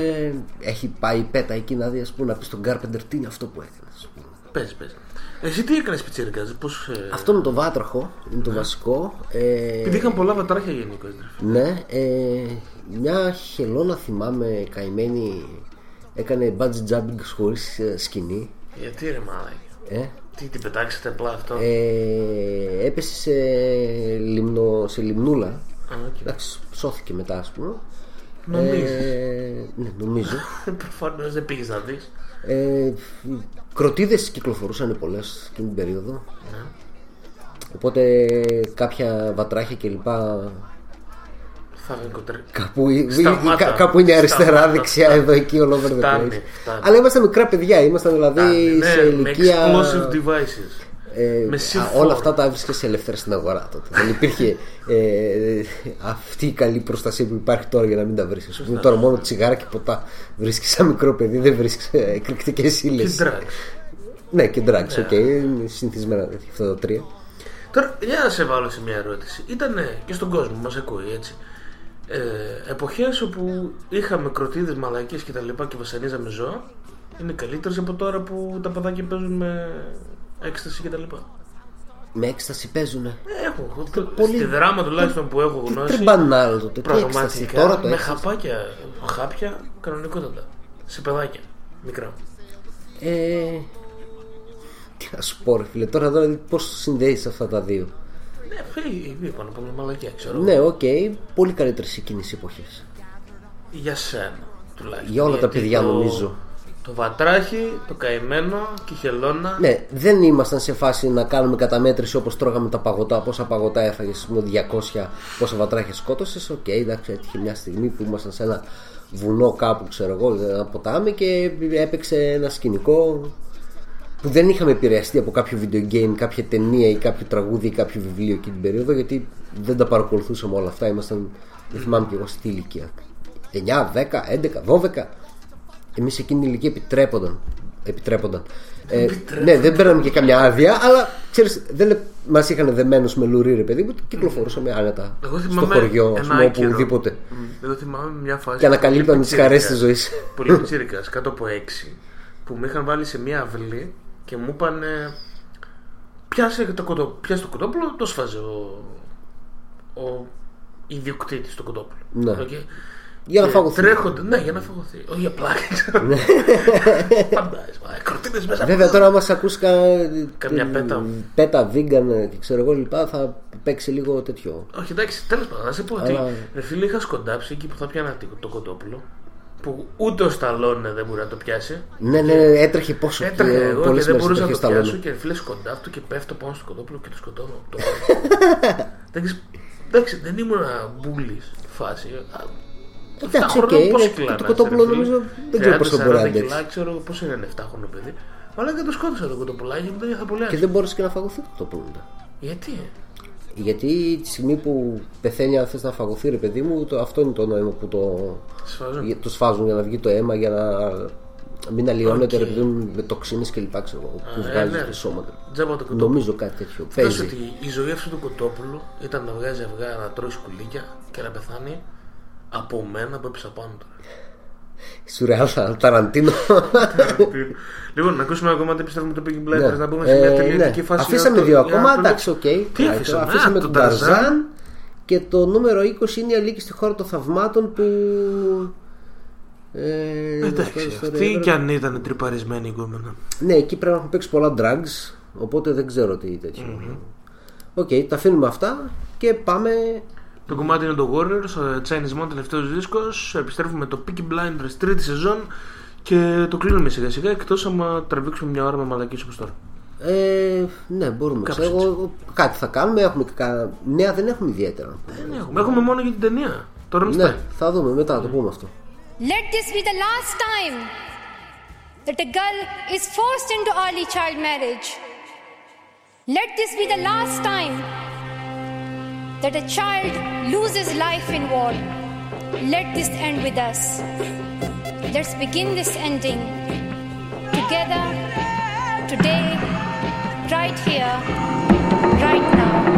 έχει πάει η PETA εκεί να δει, ας πούμε, να πεις στον Carpenter τι είναι αυτό που έκανε. ας πούμε. Πες, πες. Εσύ τι έκανες πιτσίρικας, πώς... ε, Αυτό με το βάτραχο είναι το βασικό. Ε, Επειδή είχαν πολλά βατράχια γενικώ. ναι, ε, μια χελώνα θυμάμαι καημένη έκανε bungee jumping χωρίς ε, σκοινί. Γιατί ρε μαλάκα. Ε, Τι την πετάξετε απλά αυτό; ε, έπεσε σε, λιμνο, σε λιμνούλα. Α, οκ. Εντάξει, σώθηκε μετά, ας πούμε. Νομίζεις. Ε, ναι, νομίζω. Προφανώς δεν πήγες να δεις. Ε, κροτίδες κυκλοφορούσαν πολλές εκείνη την περίοδο. Ναι. Οπότε κάποια βατράχια κλπ. Θα με κοντρέ. Κάπου, Σταμάτα. κα- κάπου είναι αριστερά, Σταμάτα. δεξιά, εδώ, εκεί, all over the Φτάνει, place. φτάνει. Αλλά ήμασταν μικρά παιδιά, ήμασταν δηλαδή Ναι, σε με ηλικία. explosive devices. Ε, Με α, συμφόρο. όλα αυτά τα έβρισκες ελεύθερα στην αγορά τότε. Δεν υπήρχε ε, αυτή η καλή προστασία που υπάρχει τώρα για να μην τα βρίσκεις. Σωστά. Τώρα μόνο τσιγάρα και ποτά βρίσκεις σαν μικρό παιδί, δεν βρίσκεις εκρηκτικές ύλες. Και drugs. Ναι, και drugs, Ναι. οκ. είναι συνηθισμένα τέτοια αυτά τα τρία. Τώρα, για να σε βάλω σε μια ερώτηση. Ήταν και στον κόσμο, μας ακούει έτσι. Ε, εποχές όπου είχαμε κροτίδες, μαλακίες και τα λοιπά και βασανίζαμε ζώα είναι καλύτερες από τώρα που τα παιδάκια παίζουν με έκσταση και τα λοιπά. Με έκσταση παίζουνε. Έχω, Το πολύ... πολύ- στη δράμα τουλάχιστον που έχω γνώση τριμπανάλ τότε, τι έκσταση, Πραγματικά τώρα το με έκσταση; χαπάκια, χάπια κανονικότατα Σε παιδάκια, μικρά Ε, τι να σου πω, ρε φίλε, τώρα δηλαδή πώς συνδέεις αυτά τα δύο. Ναι, φίλοι, είπαν από μια μαλακιά, ξέρω Ναι, οκ, πολύ καλύτερες εκείνες οι εποχές. Για σένα τουλάχιστον Για όλα τα Γιατί παιδιά το- νομίζω. Το βατράχι, το καημένο και η χελώνα Ναι, δεν ήμασταν σε φάση να κάνουμε καταμέτρηση όπως τρώγαμε τα παγωτά. Πόσα παγωτά έφαγες, ας πούμε, 200, πόσα βατράχια σκότωσες. Οκ, εντάξει, έτυχε μια στιγμή που ήμασταν σε ένα βουνό κάπου, ξέρω εγώ, ένα ποτάμι και έπαιξε ένα σκηνικό που δεν είχαμε επηρεαστεί από κάποιο video game, κάποια ταινία ή κάποιο τραγούδι ή κάποιο βιβλίο εκείνη την περίοδο γιατί δεν τα παρακολουθούσαμε όλα αυτά. Ήμασταν, δεν θυμάμαι και εγώ στη ηλικία. 9, 10, 11, 12. Εμείς εκείνη την ηλικία επιτρέπονταν. επιτρέπονταν. Ε, ναι, δεν παίρναμε και καμιά άδεια, αλλά ξέρεις, δεν μας είχαν δεμένους με λουρί, ρε παιδί μου, και κυκλοφορούσαμε άνετα Εγώ στο θυμάμαι χωριό, ας ένα πούμε, άκυρο. οπουδήπε. Μμ, Εγώ θυμάμαι μια φάση. Και ανακαλύπτανε πολύ τις χαρές της πιτσίρικας, ζωής. Πολύ πιτσίρικας, κάτω από έξι, που με είχαν βάλει σε μια αυλή και μου είπαν πιάσε το, κοτό, πιάσε το κοτόπουλο, το σφάζε ο, ο ιδιοκτήτης το κοτόπουλο. Ναι. Οκ. Για να Και φαγωθεί. Τρέχονται, ναι, για να φαγωθεί. Όχι για πλάκα. Ναι. Φαντάζεσαι, κροτίδες μέσα. Βέβαια τώρα άμα σε ακούς κα... Καμιά την- PETA. PETA vegan και ξέρω εγώ λοιπά θα παίξει λίγο τέτοιο. Όχι, εντάξει, τέλος πάντων, να σε πω ότι. Αλλά- Ρε φίλε, είχα σκοντάψει εκεί που θα πιάνα το- το κοτόπουλο. Που ούτε ο Σταλόνε δεν μπορεί να το πιάσει. Ναι, ναι, έτρεχε πόσο Έτρεχε και εγώ και πολλές δεν μέρες μπορούσα να έτρεχε το στα πιάσω λόγια. και φίλες σκοντάφτω και πέφτω πάνω στο κοτόπουλο και το σκοτώνω. Το... εντάξει, εντάξει, δεν ήμουν bully φάση. Α, Εντάξει, 7 οκ, χρονών πώς ναι, κυκλά το να κοτόπουλο είσαι, ρε φίλε; νομίζω δεν ξέρω πώς θα 30, μπορεί να 40 αντέξει. κιλά, ξέρω πόσο είναι ένα 7 χρονό παιδί. Αλλά και το σκότωσα το κοτοπουλάκι μου, το νιώθα πολύ Και άσχημα. δεν μπορούσε και να φαγωθεί το κοτόπουλο μετά. Γιατί; Γιατί τη στιγμή που πεθαίνει, αν θες να φαγωθεί, ρε παιδί μου, το, αυτό είναι το νόημα που το, Σφάζουν. για- το σφάζουν για να βγει το αίμα, για να μην αλλοιώνεται Οκ. ρε παιδί μου, με τοξίνες και λοιπά, ξέρω εγώ, που Α, ε, βγάζει ναι. στο σώμα. Τζάμπα το κοτόπουλο. Νομίζω κάτι τέτοιο. Φαντάσου Παίζει. ότι η ζωή αυτού του κοτόπουλου ήταν να βγάζει αυγά, να τρώει σκουλίκια και να πεθάνει από μένα που έπεσα πάνω του. Σουρεάλ Ταραντίνο. Λοιπόν, να ακούσουμε ακόμα τι πιστεύουμε το Peaky Blinders, Ναι. να μπούμε σε μια Ε, τελειωτική ναι. φάση. Αφήσαμε για το- δύο για ακόμα, το- εντάξει, οκ. Τι Right. αφήσαμε, Αφήσαμε Α, τον τον Ταρζάν. Ταρζάν και το νούμερο 20 είναι η Αλίκη στη χώρα των θαυμάτων που. Ε, Εντάξει, στο- αυτή στο- κι αν ήταν τριπαρισμένη η γκόμενα. Ναι, εκεί πρέπει να έχουν παίξει πολλά drugs, οπότε δεν ξέρω τι τέτοιο. Οκ, τα αφήνουμε αυτά και πάμε. Το κομμάτι είναι το Warriors, ο Chinese Moon, τελευταίος δίσκος. Επιστρέφουμε με το Peaky Blinders, τρίτη σεζόν και το κλείνουμε σιγά σιγά. Εκτός άμα τραβήξουμε μια ώρα με μαλακία όπως τώρα. Ε, ναι, μπορούμε. Κάπως Ξέρω, εγώ, κάτι θα κάνουμε. Έχουμε και κα... Νέα δεν έχουμε ιδιαίτερα. Δεν έχουμε. Έχουμε μόνο για την ταινία. Τώρα μας Ναι, πάει. θα δούμε μετά, να το πούμε αυτό. Let this be the last time that a girl is forced into early child marriage. Let this be the last time that a child loses life in war. Let this end with us. Let's begin this ending together, today, right here, right now.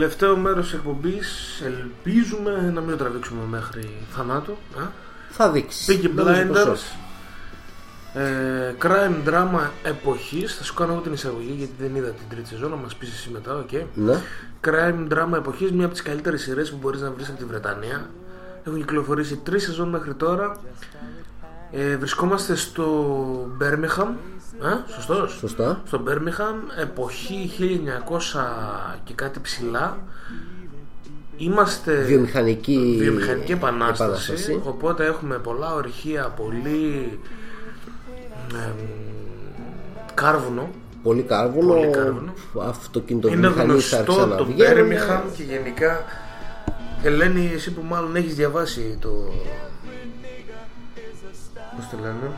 Τελευταίο μέρος της εκπομπής. Ελπίζουμε να μην το τραβήξουμε μέχρι θανάτου. Α; Θα δείξει. Peaky Δεν νομίζω πως Blinders. όχι. Ε, crime drama εποχής. Θα σου κάνω εγώ την εισαγωγή γιατί δεν είδα την τρίτη σεζόν. Να μας πεις εσύ μετά, οκ. Ναι. Crime drama εποχής, μία από τις καλύτερες σειρές που μπορείς να βρεις από τη Βρετανία. Έχουν κυκλοφορήσει τρεις σεζόν μέχρι τώρα. Ε, βρισκόμαστε στο Birmingham. Ε, σωστός; Σωστά. Στο Birmingham, εποχή 1900 και κάτι ψιλά. Είμαστε Βιομηχανική βιομηχανική επανάσταση, επανάσταση. Οπότε έχουμε πολλά ορυχεία, πολύ εμ, κάρβουνο. Πολύ κάρβουνο. Πολύ κάρβουνο. Είναι Αυτοκινητοβιομηχανίες άρχισαν γνωστό να το βγαίνουν. Birmingham και γενικά Ελένη, εσύ που μάλλον έχεις διαβάσει το... Πώς το λένε;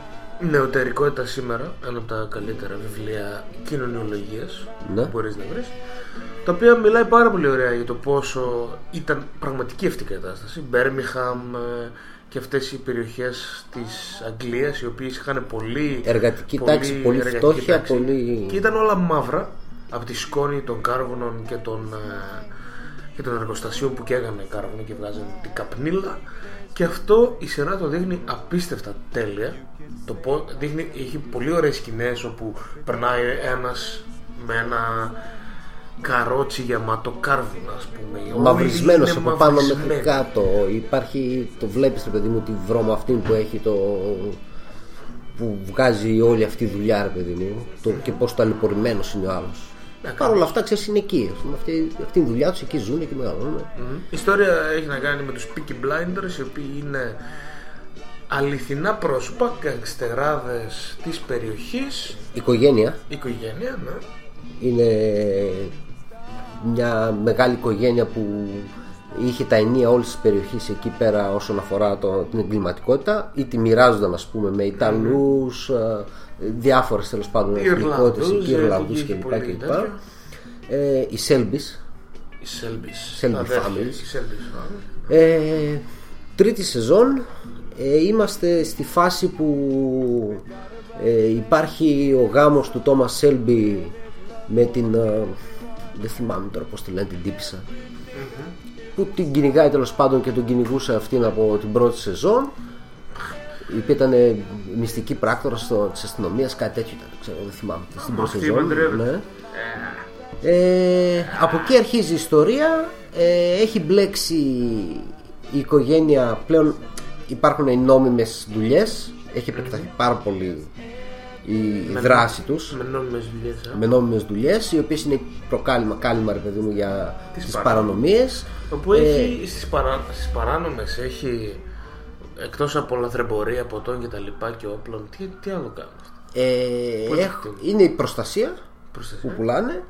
Νεωτερικότητα σήμερα, ένα από τα καλύτερα βιβλία κοινωνιολογίας Ναι. που μπορείς να βρεις τα οποία μιλάει πάρα πολύ ωραία για το πόσο ήταν πραγματική αυτή η κατάσταση Μπέρμιχαμ ε, και αυτές οι περιοχές της Αγγλίας οι οποίες είχαν πολύ Εργατική τάξη, πολύ εργατική φτώχεια, τάξη. πολύ- και ήταν όλα μαύρα από τη σκόνη των κάρβουνων και των, ε, και των εργοστασίων που καίγανε κάρβουνο και βγάζανε την καπνίλα και αυτό η σειρά το δείχνει απίστευτα τέλεια το πω, δείχνει, έχει πολύ ωραίες σκηνές όπου περνάει ένας με ένα καρότσι γεμάτο κάρβουνα ας πούμε Όλοι Μαυρισμένος είναι από πάνω μέχρι μαυρισμένοι. κάτω. Υπάρχει, το βλέπεις ρε παιδί μου, τη βρώμα αυτή που έχει το. που βγάζει όλη αυτή η δουλειά, ρε παιδί μου. Το, και πώς ταλαιπωρημένος είναι ο άλλος. Παρ' όλα αυτά, ξέρεις, είναι εκεί. ας πούμε, Αυτή, αυτή είναι η δουλειά τους, εκεί ζουν και μεγαλώνουν. Μμμ. Η ιστορία έχει να κάνει με τους Peaky Blinders οι οποίοι είναι αληθινά πρόσωπα, γκαγκστεράδες της περιοχής Οικογένεια οικογένεια, ναι. είναι μια μεγάλη οικογένεια που είχε τα ενία όλης της περιοχής εκεί πέρα όσον αφορά το, την εγκληματικότητα ή τη μοιράζονταν ας πούμε με Ιταλούς ε, διάφορες τέλος πάντων Ιρλανδούς, εθνικότητες εκεί, ε, Ιρλανδούς είχε κλπ. πολύ κλπ. τέτοιο. Ε, οι Σέλμπις Οι Selby's. Selby τα αδέρφια, families. Οι Selby's families. Ε, τρίτη σεζόν ε, είμαστε στη φάση που ε, υπάρχει ο γάμος του Τόμας Σέλμπι με την ε, δεν θυμάμαι τώρα πως τη λένε την τύπησα που την κυνηγάει τέλος πάντων και τον κυνηγούσε αυτήν από την πρώτη σεζόν η οποία ήταν ε, μυστική πράκτορα της αστυνομίας, κάτι τέτοιο ήταν, δεν ξέρω, δεν θυμάμαι. Στην πρώτη Αυτή σεζόν. παντρεύεται. Ναι. Ε, από εκεί αρχίζει η ιστορία. Ε, έχει μπλέξει η οικογένεια πλέον. Υπάρχουν οι νόμιμες δουλειές Έχει επεκταθεί πάρα πολύ η, η Με- δράση τους Με νόμιμες δουλειές. ε. με νόμιμες δουλειές οι οποίες είναι προκάλημα κάλυμα ρε παιδί μου για Τις τις, παρα- παρανομίες Όπου Ε, έχει στις, παρά, στις παράνομες έχει εκτός από λαθρεμπορία ποτών και τα λοιπά και όπλων τι, τι άλλο κάνουν Ε, Πώς έχ- το- είναι η προστασία, Προστασία. που πουλάνε.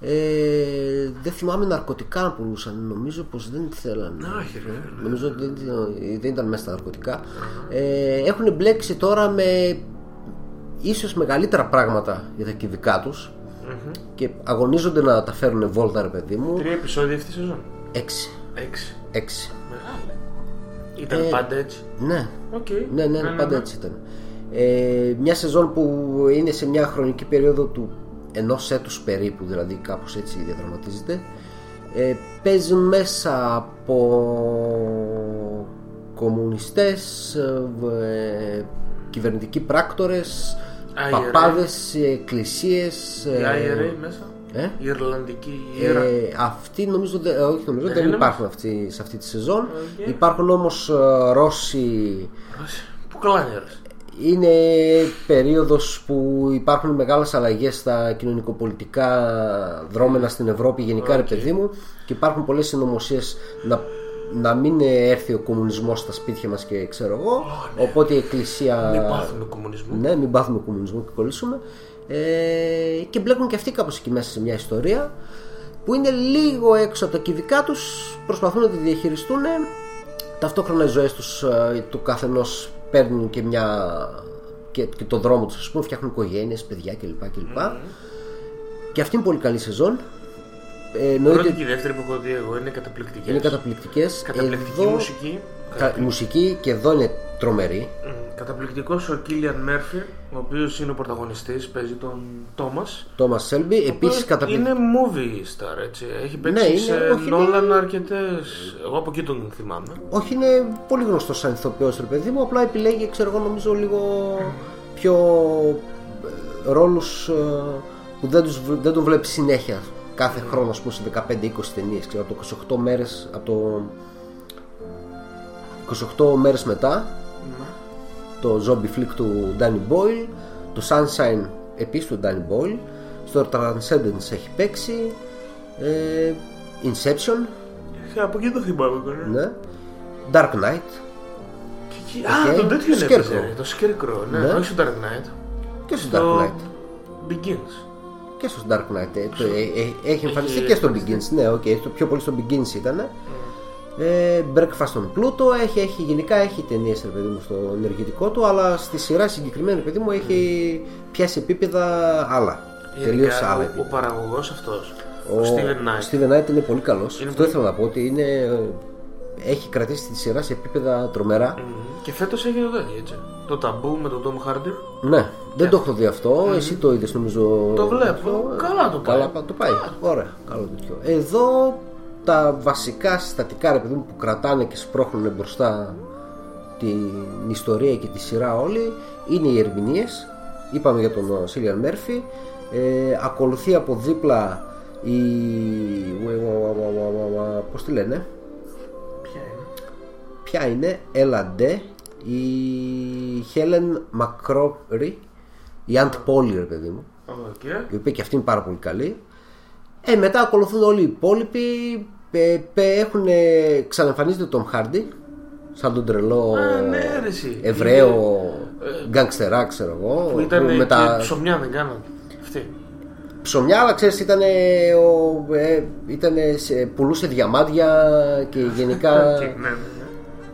Ε, δεν θυμάμαι ναρκωτικά να πουλούσαν. Νομίζω πως δεν θέλανε. Όχι, ρε, ρε. Νομίζω ότι δεν, δεν ήταν μέσα στα ναρκωτικά. Ε, έχουν μπλέξει τώρα με ίσως μεγαλύτερα πράγματα για τα κυβικά τους και αγωνίζονται να τα φέρουν βόλτα ρε παιδί μου. Τρία επεισόδια αυτή τη σεζόν. Έξι. Έξι. Έξι. Μεγάλη. Ήταν Ε, πάντα έτσι. Ναι. Οκ. Ναι, ναι, ναι, πάντα έτσι ήταν. Ε, μια σεζόν που είναι σε μια χρονική περίοδο του ενός έτους περίπου, δηλαδή κάπως έτσι διαδραματίζεται. Ε, παίζουν μέσα από κομμουνιστές, ε, κυβερνητικοί πράκτορες, IRA. παπάδες, εκκλησίες. Η IRA μέσα. Ε; Η Ιρλανδική Ήρα. Ε, αυτοί νομίζω, δε- όχι, νομίζω Δεν δεν είναι υπάρχουν αυτοί, σε αυτή τη σεζόν. Οκ. Υπάρχουν όμως ε, Ρώσοι Πού καλά είναι ρε. είναι περίοδος που υπάρχουν μεγάλες αλλαγές στα κοινωνικοπολιτικά δρώμενα στην Ευρώπη γενικά ρε παιδί μου και υπάρχουν πολλές συνωμοσίες να, να μην έρθει ο κομμουνισμός στα σπίτια μας και ξέρω εγώ οπότε η εκκλησία Μην πάθουμε κομμουνισμό. ναι, μην πάθουμε κομμουνισμό και κολλήσουμε ε, και μπλέκουν και αυτοί κάπως εκεί μέσα σε μια ιστορία που είναι λίγο έξω από τα κυβικά τους προσπαθούν να τη διαχειριστούν. Ταυτόχρονα οι ζωές τους ε, του καθενός παίρνουν και μια και, και το δρόμο τους ας πούμε φτιάχνουν οικογένειες, παιδιά κλπ κλπ. Και αυτή είναι πολύ καλή σεζόν. Ε, Η εννοείται πρώτη και η δεύτερη που έχω δει εγώ είναι καταπληκτικές. είναι καταπληκτικές. Καταπληκτική Εδώ- μουσική. Κα- η μουσική και εδώ είναι τρομερή. Καταπληκτικός ο Κίλιαν Μέρφυ, ο οποίος είναι ο πρωταγωνιστής, παίζει τον Τόμας. Τόμας Σέλμπι, επίσης καταπληκτικό. Είναι movie star, έτσι. Έχει παίξει Ναι, είναι- σε όχι, είναι- Νόλαν αρκετές. Εγώ από εκεί τον θυμάμαι. Όχι, είναι πολύ γνωστός σαν ηθοποιός, ρε παιδί μου. Απλά επιλέγει, ξέρω εγώ, νομίζω λίγο πιο ρόλους που δεν, τους, β- δεν τον βλέπεις συνέχεια. Κάθε χρόνος, ας πούμε, σε 15-20 ταινίες. Ξέρω από το 28 μέρες. Από το 28 μέρες μετά. Το zombie flick του Danny Boyle. Το Sunshine επίσης του Danny Boyle. Στο Transcendence έχει παίξει. Ε, Inception. Ε, Από εκεί το θυμάμαι τώρα. Ναι. Dark Knight. Α, Οκ. τον τέτοιο είναι Scarecrow. έπαιζε, Το Scarecrow, ναι, Ναι. όχι στο Dark Knight. Και στο Στο Dark Knight. Begins. Και στο Dark Knight. ε, το- ε, ε, έχει εμφανιστεί Έχει και στο εμφανιστεί. Begins. Ναι, οκ. το πιο πολύ στο Begins ήταν. Ε, Breakfast on Pluto έχει, έχει, γενικά έχει ταινίες παιδί μου στο ενεργητικό του, αλλά στη σειρά συγκεκριμένη παιδί μου έχει πιάσει επίπεδα άλλα. Τελείως Γενικά, άλλα. Ο, επίπεδα. ο παραγωγός αυτός, ο, Ο Steven Knight. Steven Knight είναι πολύ καλός. Είναι Αυτό πολύ- ήθελα να πω ότι είναι, έχει κρατήσει τη σειρά σε επίπεδα τρομερά. Και φέτος έχει το τέτοιο, έτσι. Το ταμπού με τον Tom Hardy. Ναι, δεν το έχω δει αυτό. Εσύ το είδες νομίζω. Το βλέπω. αυτό. Καλά το πάει. Καλά πα- το πάει. Ωραία, καλό τέτοιο. Εδώ τα βασικά συστατικά ρε παιδί μου που κρατάνε και σπρώχνουν μπροστά την ιστορία και τη σειρά όλη είναι οι ερμηνείες. Είπαμε για τον Σίλιαν Μέρφυ. Ε, ακολουθεί από δίπλα η. Πώς τη λένε, Ποια είναι; Ποια είναι, Έλα Ντε, η Χέλεν Μακρόρι, η Aunt Polly, ρε παιδί μου, Οκ. η οποία και αυτή είναι πάρα πολύ καλή. Ε, μετά ακολουθούν όλοι οι υπόλοιποι. Ε, ε, έχουν ε, ξαναεμφανίζεται τον Χάρντι, σαν τον τρελό Α, ναι, ρε, εσύ. Εβραίο Είναι- γκάνγκστερ, ξέρω εγώ. Που ήταν με και τα ψωμιά δεν κάνανε. Αυτή. ψωμιά, αλλά ξέρεις, ήταν, ο, ε, ήτανε σε, πουλούσε διαμάντια και γενικά Οκ, ναι, ναι, ναι.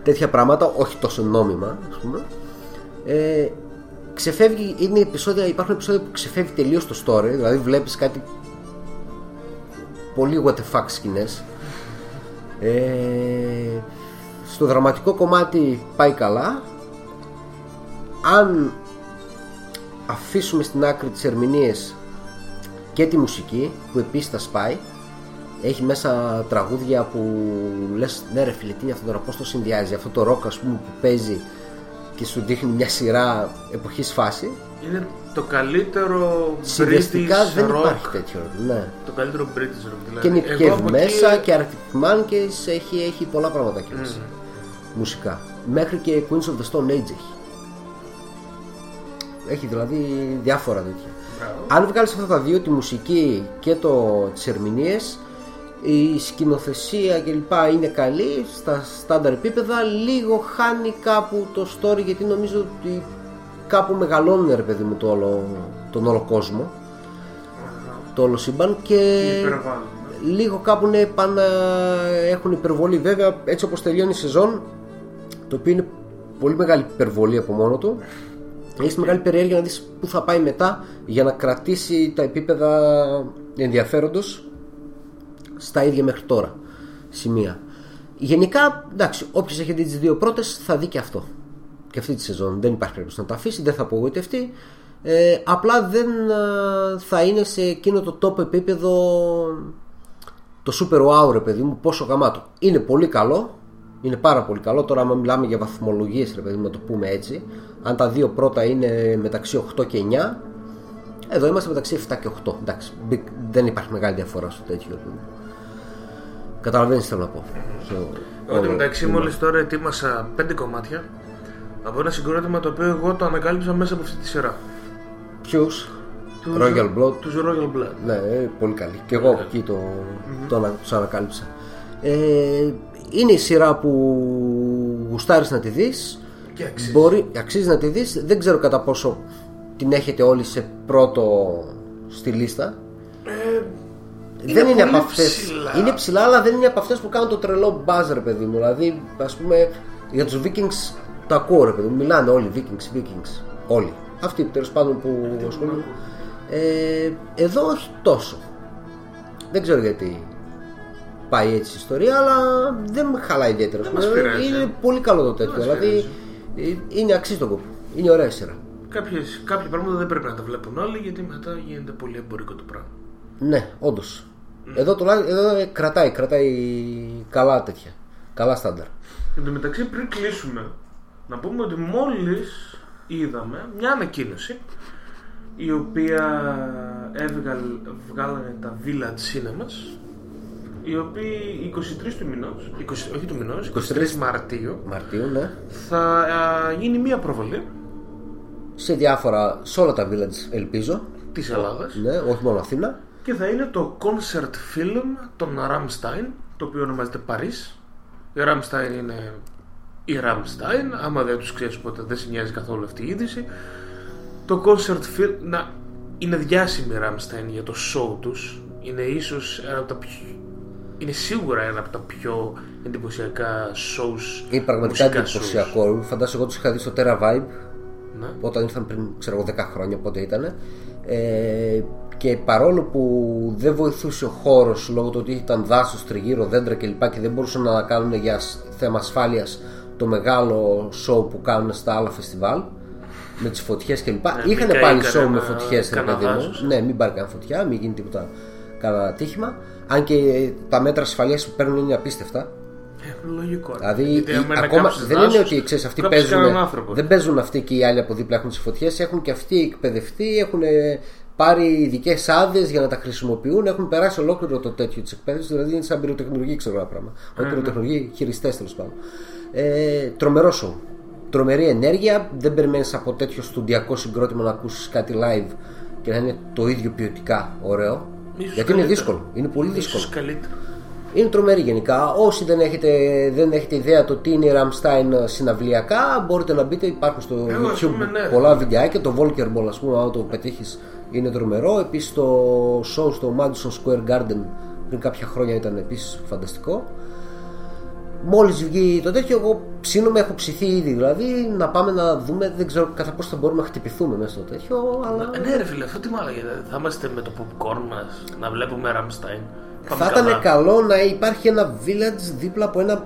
τέτοια πράγματα, όχι τόσο νόμιμα, ας πούμε. Ε, ξεφεύγει, είναι επεισόδια, υπάρχουν επεισόδια που ξεφεύγει τελείως το story, δηλαδή βλέπεις κάτι πολύ what the fuck σκηνές. Ε, στο δραματικό κομμάτι πάει καλά. Αν αφήσουμε στην άκρη τις ερμηνείες και τη μουσική που επίσης τα σπάει έχει μέσα τραγούδια που λες ναι ρε φίλε τι είναι αυτό τώρα πώς το συνδυάζει αυτό το ροκ ας πούμε που παίζει και σου δείχνει μια σειρά εποχής φάση Είναι το καλύτερο συνδυαστικά British δεν rock. υπάρχει τέτοιο ναι. Το καλύτερο British rock. και Δηλαδή. Nick Εγώ Cave από μέσα εκεί- και Arctic Monkeys έχει, έχει πολλά πράγματα εκεί μέσα μουσικά μέχρι και Queens of the Stone Age έχει έχει δηλαδή διάφορα τέτοια αν βγάλεις αυτά τα δύο τη μουσική και το, τις ερμηνείες η σκηνοθεσία κλπ είναι καλή στα στάνταρ επίπεδα λίγο χάνει κάπου το story γιατί νομίζω ότι κάπου μεγαλώνει ρε παιδί μου το όλο, τον όλο κόσμο το όλο σύμπαν και Υπερβάλλουν. λίγο κάπου ναι, πάνε να έχουν υπερβολή. Βέβαια έτσι όπως τελειώνει η σεζόν το οποίο είναι πολύ μεγάλη υπερβολή από μόνο του έχει μεγάλη περιέργεια να δεις πού θα πάει μετά για να κρατήσει τα επίπεδα ενδιαφέροντος στα ίδια μέχρι τώρα σημεία. Γενικά εντάξει όποιος έχει δει τις δύο πρώτες θα δει και αυτό και αυτή τη σεζόν δεν υπάρχει περίπτωση να τα αφήσει δεν θα απογοητευτεί. Ε, απλά δεν ε, θα είναι σε εκείνο το top επίπεδο το super wow ρε παιδί μου πόσο γαμάτο. Είναι πολύ καλό είναι πάρα πολύ καλό. Τώρα άμα μιλάμε για βαθμολογίες ρε παιδί μου να το πούμε έτσι αν τα δύο πρώτα είναι μεταξύ 8 και 9 εδώ είμαστε μεταξύ 7 και 8 εντάξει big- δεν υπάρχει μεγάλη διαφορά στο τέτοιο. Ρε παιδί μου. καταλαβαίνεις τι θέλω να πω. Στο Εγώ όλο μεταξύ κλίμα. μόλις τώρα ετοίμασα πέντε κομμάτια από ένα συγκρότημα το οποίο εγώ το ανακάλυψα μέσα από αυτή τη σειρά. Ποιους; Τους- Royal Blood Τους Royal Blood. Ναι, ε, πολύ καλή. Και εγώ από εκεί το, το ανα- τους ανακάλυψα. Ε, είναι η σειρά που γουστάρεις να τη δεις. Και αξίζει. Μπορεί, αξίζει να τη δεις. Δεν ξέρω κατά πόσο την έχετε όλοι σε πρώτο στη λίστα. είναι δεν είναι πολύ από αυτές, ψηλά. Είναι ψηλά, αλλά δεν είναι από αυτές που κάνουν το τρελό buzz, ρε παιδί μου. Δηλαδή, ας πούμε, για τους Vikings το ακούω, ρε παιδί μου. Μιλάνε όλοι Vikings, Vikings. Όλοι. Αυτοί που τέλος πάντων που ασχολούνται. Ε, εδώ όχι τόσο. Δεν ξέρω γιατί πάει έτσι η ιστορία, αλλά δεν με χαλάει ιδιαίτερα. Δεν μας πειράζει. είναι πολύ καλό το τέτοιο. μας Δηλαδή, πειράζει. Ε, Είναι αξίζει τον κόπο. Είναι ωραία η σειρά. Κάποιες, κάποια πράγματα δεν πρέπει να τα βλέπουν όλοι γιατί μετά γίνεται πολύ εμπορικό το πράγμα. Ναι, όντως. Εδώ, τουλάχιστον, εδώ ε, κρατάει, κρατάει καλά τέτοια. Καλά στάνταρ. Εν τω μεταξύ πριν κλείσουμε να πούμε ότι μόλις είδαμε μια ανακοίνωση η οποία έβγαλ, βγάλανε τα Village Cinemas οι οποίοι 23 του μηνός, 20, όχι του μηνός, 23, Μαρτίου Μαρτίου, ναι. θα α, γίνει μια προβολή Σε διάφορα, σε όλα τα village ελπίζω. της Ελλάδας Ναι, όχι μόνο Αθήνα. και θα είναι το concert film των Rammstein το οποίο ονομάζεται Paris η Rammstein είναι η Rammstein άμα δεν τους ξέρεις ποτέ δεν σε νοιάζει καθόλου αυτή η είδηση το concert film να, είναι διάσημη η Rammstein για το show τους είναι ίσως ένα από τα πιο είναι σίγουρα ένα από τα πιο εντυπωσιακά shows Είναι πραγματικά μουσικά εντυπωσιακό. Φαντάζομαι εγώ τους είχα δει στο Terra Vibe Ναι. όταν ήρθαν πριν ξέρω εγώ 10 χρόνια πότε ήταν. Ε, και παρόλο που δεν βοηθούσε ο χώρος λόγω του ότι ήταν δάσος τριγύρω, δέντρα κλπ. και δεν μπορούσαν να κάνουν για σ- θέμα ασφάλειας το μεγάλο show που κάνουν στα άλλα φεστιβάλ με τις φωτιές κλπ. Ναι, μην Είχαν καεί πάλι show κανένα- με φωτιές, ρε κανένα παιδί μου. δάσος. Ναι, μην πάρει κανένα φωτιά, μην γίνει τίποτα κανένα ατύχημα. Αν και τα μέτρα ασφαλείας που παίρνουν είναι απίστευτα. Ε, λογικό. Δηλαδή Γιατί η- άμα είναι ακόμα κάποιος δεν δάσος, είναι ότι ξέρεις, αυτοί κάποιος παίζουν. κανέναν άνθρωπο. Δεν παίζουν αυτοί και οι άλλοι από δίπλα έχουν τις φωτιές. Έχουν και αυτοί εκπαιδευτεί, έχουν ε, πάρει ειδικές άδειες για να τα χρησιμοποιούν. Έχουν περάσει ολόκληρο το τέτοιο της εκπαίδευσης. Δηλαδή είναι σαν πυροτεχνουργοί, ξέρω ένα πράγμα. Ε, Όχι ναι. πυροτεχνουργοί, χειριστές τέλος πάντων. Ε, τρομερό σου. Τρομερή ενέργεια. Δεν περιμένεις από τέτοιο στοντιακό συγκρότημα να ακούσεις κάτι live και να είναι το ίδιο ποιοτικά ωραίο. Ίσως Γιατί είναι καλύτερο. δύσκολο. Είναι πολύ δύσκολο. Ίσως καλύτερο. Είναι τρομερή γενικά. Όσοι δεν έχετε, δεν έχετε ιδέα το τι είναι η Ramstein συναυλιακά, μπορείτε να μπείτε. Υπάρχουν στο Εγώ, ας YouTube πούμε, ναι. πολλά βιντεάκια. Το Volker Ball, ας πούμε, αν το πετύχεις, είναι τρομερό. Επίσης το show στο Madison Square Garden πριν κάποια χρόνια ήταν επίσης φανταστικό. Μόλις βγει το τέτοιο, εγώ ψήνομαι, έχω ψηθεί ήδη. Δηλαδή να πάμε να δούμε, δεν ξέρω κατά πόσο θα μπορούμε να χτυπηθούμε μέσα στο τέτοιο. Αλλά Ε, Ναι, ρε φίλε, αυτό τι μάλλον Θα είμαστε με το popcorn μας να βλέπουμε Rammstein. Πάμε Θα ήταν καλά. καλό να υπάρχει ένα village δίπλα από ένα,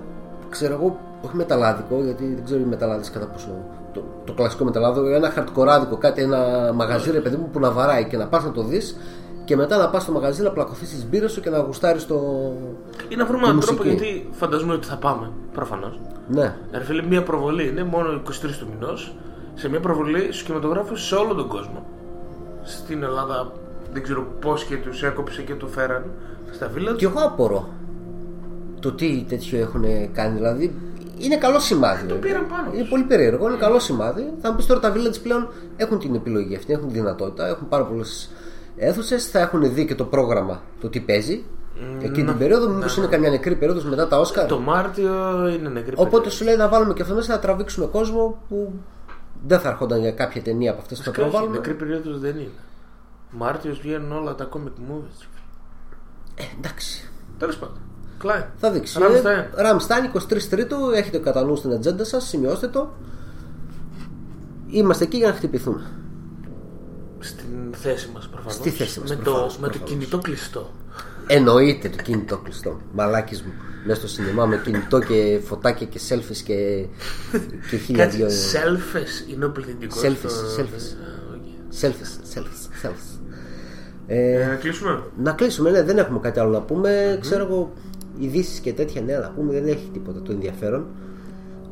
ξέρω εγώ, όχι μεταλλάδικο, γιατί δεν ξέρω οι μεταλλάδες κατά πόσο. Το, το κλασικό μεταλλάδικο, ένα χαρτοκοράδικο, κάτι, ένα μαγαζί, ρε παιδί μου, που να βαράει και να πας να το δεις και μετά να πας στο μαγαζί να πλακωθείς τις μπύρες σου και να γουστάρεις το. Ή να βρούμε τη έναν τρόπο μουσική. γιατί φανταζούμε ότι θα πάμε. Προφανώς. Ναι. Ρε φίλε, μια προβολή είναι μόνο 23 του μηνός. Σε μια προβολή στους κινηματογράφους σε όλο τον κόσμο. Στην Ελλάδα δεν ξέρω πώς και τους έκοψε και του φέραν στα village. Και εγώ απορώ το τι τέτοιο έχουν κάνει. Δηλαδή είναι καλό σημάδι. Το πήραν πάνω Είναι πολύ περίεργο, είναι καλό σημάδι. Θα μου πεις τώρα τα village πλέον έχουν την επιλογή αυτή, έχουν τη δυνατότητα, έχουν πάρα πολλές αίθουσες, θα έχουν δει και το πρόγραμμα το τι παίζει. Εκείνη ναι. την περίοδο, μήπως Ναι, είναι καμιά νεκρή περίοδος μετά τα Όσκαρ; Το Μάρτιο είναι νεκρή. Οπότε σου λέει να βάλουμε και αυτό μέσα να τραβήξουμε κόσμο που δεν θα έρχονταν για κάποια ταινία από αυτές που θα περίοδο. προβάλλουμε. Νεκρή περίοδος δεν είναι. Μάρτιος βγαίνουν όλα τα comic movies. Ε, εντάξει. Τέλος πάντων. Κλάιν. Θα δείξει. Rammstein. Ραμστάιν 23 Τρίτου, έχετε κατά νου στην ατζέντα σας, σημειώστε το. Είμαστε εκεί για να χτυπηθούμε. Στην θέση μας προφανώς. Στη θέση μας, με, προφανώς, το, με το προφανώς. κινητό κλειστό. Εννοείται το κινητό κλειστό. Μαλάκι μου. Μέσα στο σινεμά με κινητό και φωτάκια και selfies και, και χίλια Κάτσε, δυο. selfies; Είναι ο πληθυντικός. Selfies, selfies. Selfies, selfies, selfies. Ε, να κλείσουμε; να κλείσουμε, ναι, δεν έχουμε κάτι άλλο να πούμε. Ξέρω εγώ, ειδήσεις και τέτοια νέα να πούμε, δεν έχει τίποτα το ενδιαφέρον.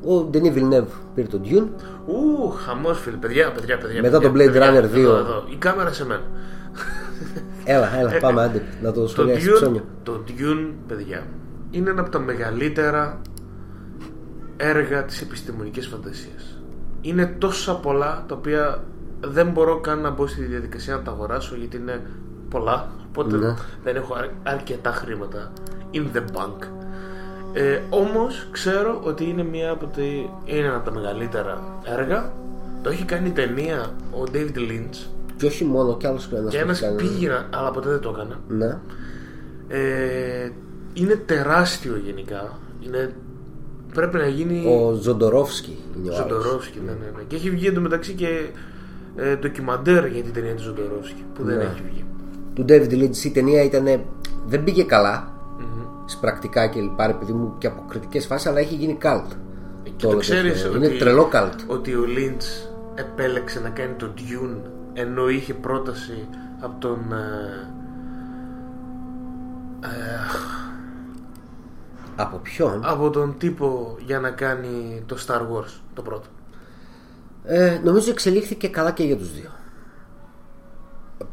Ο Ντενί Villeneuve πήρε τον Dune. Ου, χαμός φίλε, παιδιά, παιδιά, παιδιά. Μετά παιδιά, το Blade παιδιά, Runner εδώ, 2. εδώ. Η κάμερα σε μένα. Έλα, έλα, Ε, πάμε ε, άντε να το Το σχολιάσεις Dune, ψώνια. το Dune, παιδιά, είναι ένα από τα μεγαλύτερα έργα της επιστημονικής φαντασίας. Είναι τόσα πολλά τα οποία δεν μπορώ καν να μπω στη διαδικασία να τα αγοράσω γιατί είναι πολλά. Οπότε Ναι. δεν έχω αρ- αρκετά χρήματα in the bank. Ε, όμως ξέρω ότι είναι, μία από τη, είναι ένα από τα μεγαλύτερα έργα. Το έχει κάνει ταινία ο David Lynch Και όχι μόνο, κι άλλος κανένας. και ένας πήγε, αλλά ποτέ δεν το έκανα. Ναι. Ε, είναι τεράστιο γενικά. Είναι, πρέπει να γίνει. Ο Ζοντορόφσκι είναι ο άλλος. Ζοντορόφσκι, ναι, ναι, ναι. Και έχει βγει εντωμεταξύ και ε, ντοκιμαντέρ για την ταινία του Ζοντορόφσκι που δεν Ναι. έχει βγει. Του David Lynch η ταινία ήταν. Δεν πήγε καλά. Πρακτικά και λοιπά, επειδή μου και από κριτικές φάσεις, αλλά έχει γίνει cult. Και το ξέρεις τέτοιο. ότι, Είναι τρελό καλτ. ότι ο Λίντς επέλεξε να κάνει το Dune ενώ είχε πρόταση από τον ε, ε, Από ποιον; από τον τύπο για να κάνει το Star Wars το πρώτο Ε, νομίζω εξελίχθηκε καλά και για τους δύο.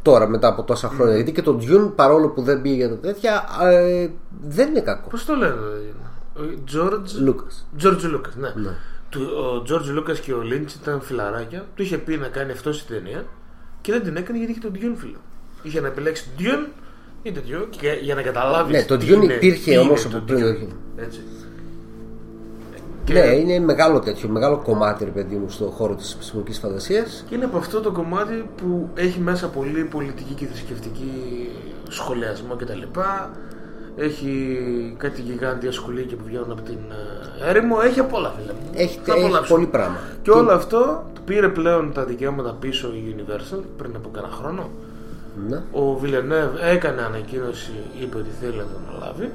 Τώρα μετά από τόσα χρόνια. Γιατί και το Dune παρόλο που δεν πήγε για τα τέτοια ε, δεν είναι κακός. Πώς το λένε ο George Lucas. George Lucas ναι. Ναι. Του, ο George Lucas και ο Lynch ήταν φιλαράκια του είχε πει να κάνει αυτό η ταινία και δεν την έκανε γιατί είχε τον Dune φίλο είχε να επιλέξει τον Dune ή τέτοιο και για να καταλάβεις Ναι, το Dune υπήρχε όμως από πριν. όχι. Έτσι Ναι, είναι μεγάλο τέτοιο, μεγάλο κομμάτι ρε παιδί μου στο χώρο της επιστημονικής φαντασίας. Και είναι από αυτό το κομμάτι που έχει μέσα πολύ πολιτική και θρησκευτική σχολιασμό κτλ. Έχει κάτι γιγάντια σκουλίκια που βγαίνουν από την ε, έρημο. Έχει απ' όλα, φίλε μου. Έχει, Θα έχει απολαύσουμε. πολύ πράγμα. Και όλο αυτό το πήρε πλέον τα δικαιώματα πίσω η Universal πριν από κάνα χρόνο. Ναι. Ο Villeneuve έκανε ανακοίνωση, είπε ότι θέλει να τον αναλάβει.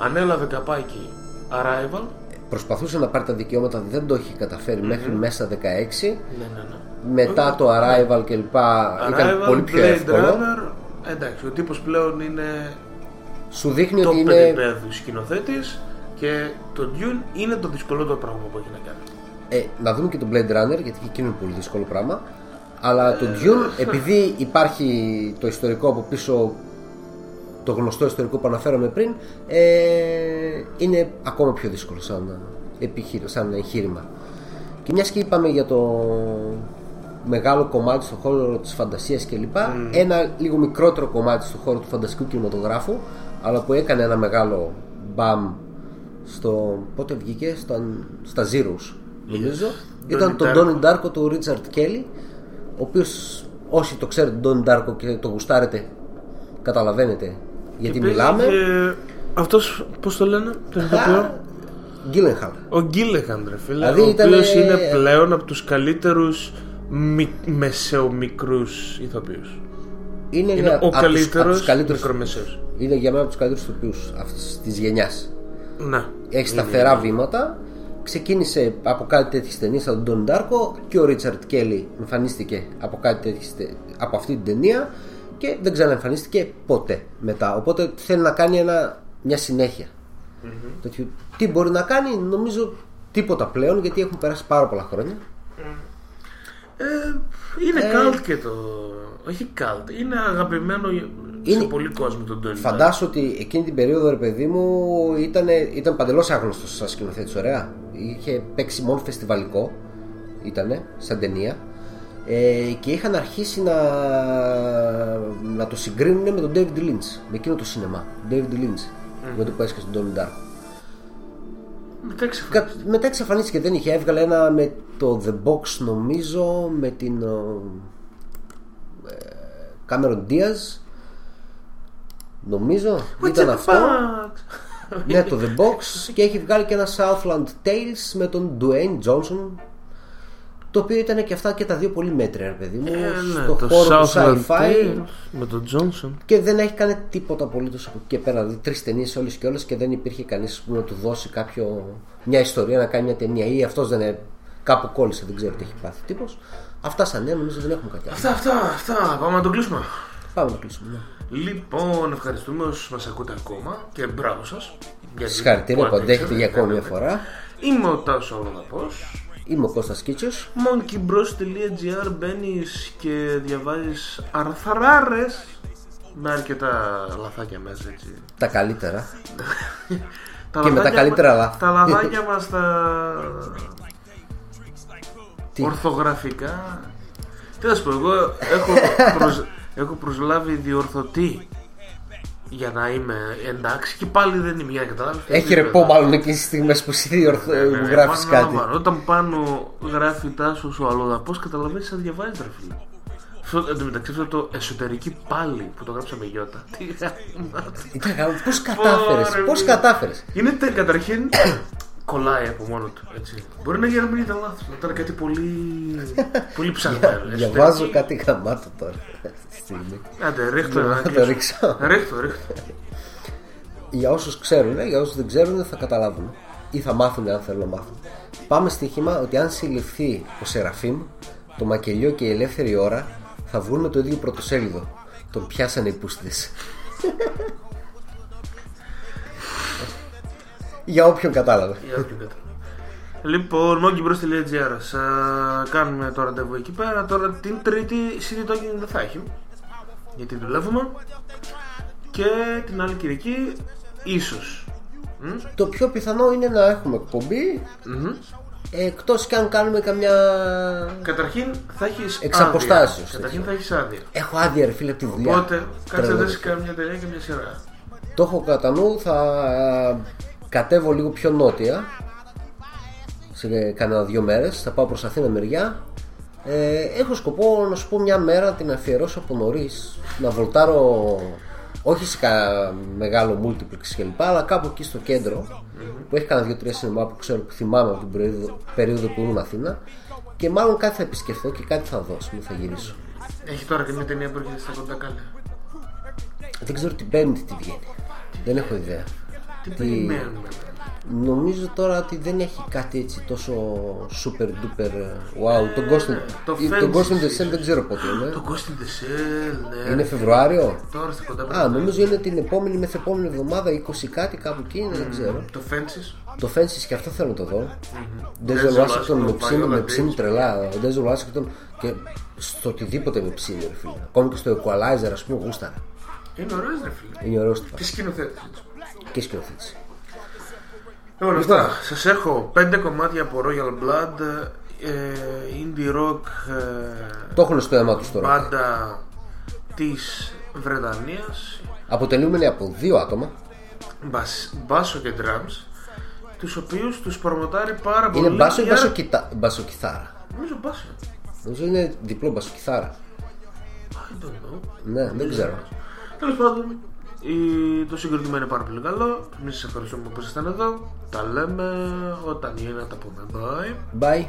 Ανέλαβε καπάκι Arrival. Προσπαθούσε να πάρει τα δικαιώματα, δεν το έχει καταφέρει μέχρι μέσα 16. Ναι, ναι, ναι. Μετά το Arrival κλπ. ήταν Arrival, πολύ πιο Blade εύκολο. Runner, εντάξει, ο τύπος πλέον είναι Σου δείχνει το ότι είναι. επίπεδου σκηνοθέτης και το Dune είναι το δυσκολότερο πράγμα που έχει να κάνει. Ε, να δούμε και το Blade Runner γιατί και εκείνο είναι πολύ δύσκολο πράγμα. Αλλά το Dune, επειδή υπάρχει το ιστορικό από πίσω, το γνωστό ιστορικό που αναφέραμε πριν, ε, είναι ακόμα πιο δύσκολο σαν, επιχείρημα, σαν εγχείρημα. Και μιας και είπαμε για το μεγάλο κομμάτι στον χώρο της φαντασίας κλπ. Ένα λίγο μικρότερο κομμάτι στον χώρο του φανταστικού κινηματογράφου, αλλά που έκανε ένα μεγάλο μπαμ στο. πότε βγήκε, στα, στα Zeros, νομίζω. Ήταν το Donnie Donnie Darko του Richard Kelly, ο οποίος όσοι το ξέρετε τον Donnie Darko και το γουστάρετε, καταλαβαίνετε γιατί Και μιλάμε. παίζει και Αυτός, πώς το λένε, τον ηθοποιό. Γκίλενχαλ. Ο Γκίλεχαν, ρε φίλε. Δηλαδή ο ήταν- οποίος είναι πλέον από τους καλύτερους μι... μεσαιομικρούς ηθοποιούς. Είναι, Είναι ένα- ο από τους- καλύτερος από τους καλύτερους μικρομεσαίος. Είναι για μένα από τους καλύτερους τοπιούς αυτής της γενιάς. Ναι. Έχει σταθερά βήματα. Ξεκίνησε από κάτι τέτοιες ταινίες από τον Ντόν Ντάρκο και ο Ρίτσαρτ Κέλλη εμφανίστηκε από, κάτι τέτοιες τε- από αυτή την ταινία και δεν ξαναεμφανίστηκε ποτέ μετά. Οπότε θέλει να κάνει ένα, μια συνέχεια. Τέτοιο, τι μπορεί να κάνει, νομίζω τίποτα πλέον γιατί έχουν περάσει πάρα πολλά χρόνια. Ε, είναι Ε, καλτ και το. Όχι καλτ, είναι αγαπημένο σε Είναι- πολύ κόσμο τον Τόνι. Φαντάσου ότι εκείνη την περίοδο, ρε παιδί μου, ήταν, ήταν παντελώς άγνωστος σαν σκηνοθέτης. Ωραία. Είχε παίξει μόνο φεστιβαλικό, ήταν σαν ταινία. Ε, και είχαν αρχίσει να, να το συγκρίνουν με τον David Lynch, με εκείνο το σινεμά. David Lynch, με το που έσκασε τον Donnie Darko. Μετά εξαφανίστηκε. Κα- Μετά εξαφανίστηκε, δεν είχε. Έβγαλε ένα με το The Box, νομίζω, με την ο, ε, Cameron Diaz. Νομίζω, ήταν αυτό. ναι, το The Box και έχει βγάλει και ένα Southland Tales με τον Dwayne Johnson. Το οποίο ήταν και αυτά και τα δύο πολύ μέτρια, ρε παιδί μου. Ε, ναι, στο το χώρο του Southland sci-fi. Tales με τον Τζόνσον. Και δεν έχει κάνει τίποτα απολύτως από εκεί και πέρα. Δηλαδή τρεις ταινίες όλες και όλες και δεν υπήρχε κανείς που να του δώσει κάποιο, μια ιστορία να κάνει μια ταινία. Ή αυτός δεν είναι. Κάπου κόλλησε, δεν ξέρω τι έχει πάθει τύπος. Αυτά σαν νέα νομίζω δεν έχουμε κάτι άλλο. Αυτά, αυτά, αυτά. Πάμε να το κλείσουμε. Πάμε να κλείσουμε. Ναι. Λοιπόν, ευχαριστούμε όσους μας ακούτε ακόμα και μπράβο σας. Συγχαρητήρια που αντέχετε για ακόμη μια φορά. Είμαι ο Τάσος Ολοναπός Είμαι ο Κώστας Κίτσος. monkeybros.gr μπαίνεις και διαβάζεις αρθράρες με αρκετά λαθάκια μέσα έτσι. Τα καλύτερα. Τα Και με τα λαθάκια καλύτερα μα- λάθη. Τα λαθάκια μας τα Τι; ορθογραφικά. Τι να σου πω, εγώ έχω, προσ... έχω προσλάβει διορθωτή για να είμαι εντάξει και πάλι δεν είμαι για να καταλάβεις. Έχει ρεπό μάλλον εκείνε τι στιγμές που εσύ διορθ- Ναι, ναι, μου ναι, γράφεις πάνω, κάτι. πάνω. Όταν πάνω γράφει τάσος ο αλλοδαπό, καταλαβαίνεις σαν διαβάζεις ρε φίλε. Αυτό, εν τω μεταξύ αυτό το εσωτερική πάλι που το γράψα με γιώτα. Τι γαμάτος. Ήταν γάμο. Πώς κατάφερες, Ωραία, πώς φίλε. κατάφερες. Είναι τε, καταρχήν κολλάει από μόνο του. Έτσι. Μπορεί να γίνει να μην ήταν λάθος. Να ήταν κάτι πολύ, πολύ ψαγμένο. Διαβάζω κάτι γαμάτο τώρα. αυτή τη στιγμή. Άντε, ρίχτω Να να το κλείσω. ρίξω. Ρίχτω, ρίχτω. Για όσους ξέρουν, για όσους δεν ξέρουν θα καταλάβουν. ή θα μάθουν αν θέλουν να μάθουν. Πάμε στοίχημα ότι αν συλληφθεί ο Σεραφείμ, το μακελιό και η ελεύθερη ώρα θα βγουν με το ίδιο πρωτοσέλιδο. Τον πιάσανε οι πούστιδες. Για όποιον κατάλαβε. Για όποιον κατάλαβε. Λοιπόν, monkeybros.gr Σα κάνουμε το ραντεβού εκεί πέρα. Τώρα την Τρίτη CD Talking δεν θα έχει. Γιατί δουλεύουμε. Και την άλλη Κυριακή, ίσως. Το πιο πιθανό είναι να έχουμε εκπομπή Εκτός και αν κάνουμε καμιά Καταρχήν θα έχεις Εξ αποστάσεως, Καταρχήν τέτοιο. θα έχεις άδεια. Έχω άδεια ρε φίλε από τη δουλειά Οπότε κάτσε να Τρελός. δώσει καμιά τελεία και μια σειρά. Το έχω κατά νου Θα α, κατέβω λίγο πιο νότια Σε κανένα δύο μέρες Θα πάω προς Αθήνα μεριά ε, Έχω σκοπό να σου πω μια μέρα Την αφιερώσω από νωρίς Να βολτάρω όχι σε κα- μεγάλο multiplex κλπ αλλά κάπου εκεί στο κέντρο που έχει κανένα δύο-τρία σινεμά που ξέρω που θυμάμαι από την περίοδο, περίοδο που ήμουν Αθήνα και μάλλον κάτι θα επισκεφθώ και κάτι θα δω, ας πούμε, θα γυρίσω. Έχει τώρα και μια ταινία που έρχεται στα κοντά καλά. Δεν ξέρω την Πέμπτη τι βγαίνει. Δεν έχω ιδέα. Τι περιμένουμε. Νομίζω τώρα ότι δεν έχει κάτι έτσι τόσο super duper wow. Το Ghost, in- Ε, το ή- το Fences Ghost in the Shell ίσως. δεν ξέρω πότε είναι. Το Ghost in the Shell, ναι. Είναι Φεβρουάριο; Τώρα στα κοντά Α, περιμένουμε. νομίζω είναι την επόμενη μεθεπόμενη εβδομάδα, 20 κάτι κάπου εκεί είναι, δεν ξέρω. Το Fences. Το Fences και αυτό θέλω να το δω. Denzel Denzel Washington Washington, με ψήνει, Viola με Davis. ψήνει τρελά. Ο Denzel Washington και στο οτιδήποτε με ψήνει, ρε φίλε. Ακόμη και στο Equalizer, ας πούμε, γούσταρα. Είναι ωραίος ρε φίλε. Είναι ωραίος Και σκηνοθέτης. έτσι. Και σκηνοθέτη. Λοιπόν, αυτά. Σας έχω πέντε κομμάτια από Royal Blood, ε, indie rock, ε, Το έχουν στο αίμα τους τώρα. μπάντα της Βρετανίας, Αποτελούμενοι από δύο άτομα. μπασ- μπάσο και drums, τους οποίους τους προμοτάρει πάρα πολύ. Είναι μπάσο ή η μπασοκιτα... μπασοκιθάρα. Νομίζω μπάσο. Νομίζω είναι διπλό μπασοκιθάρα. I don't know. Ναι, δεν ξέρω. Τέλος πάντων, η- το συγκροτήμα είναι πάρα πολύ καλό. Εμείς σας ευχαριστούμε που ήσασταν εδώ. Τα λέμε όταν είναι να τα πούμε. Bye. Bye.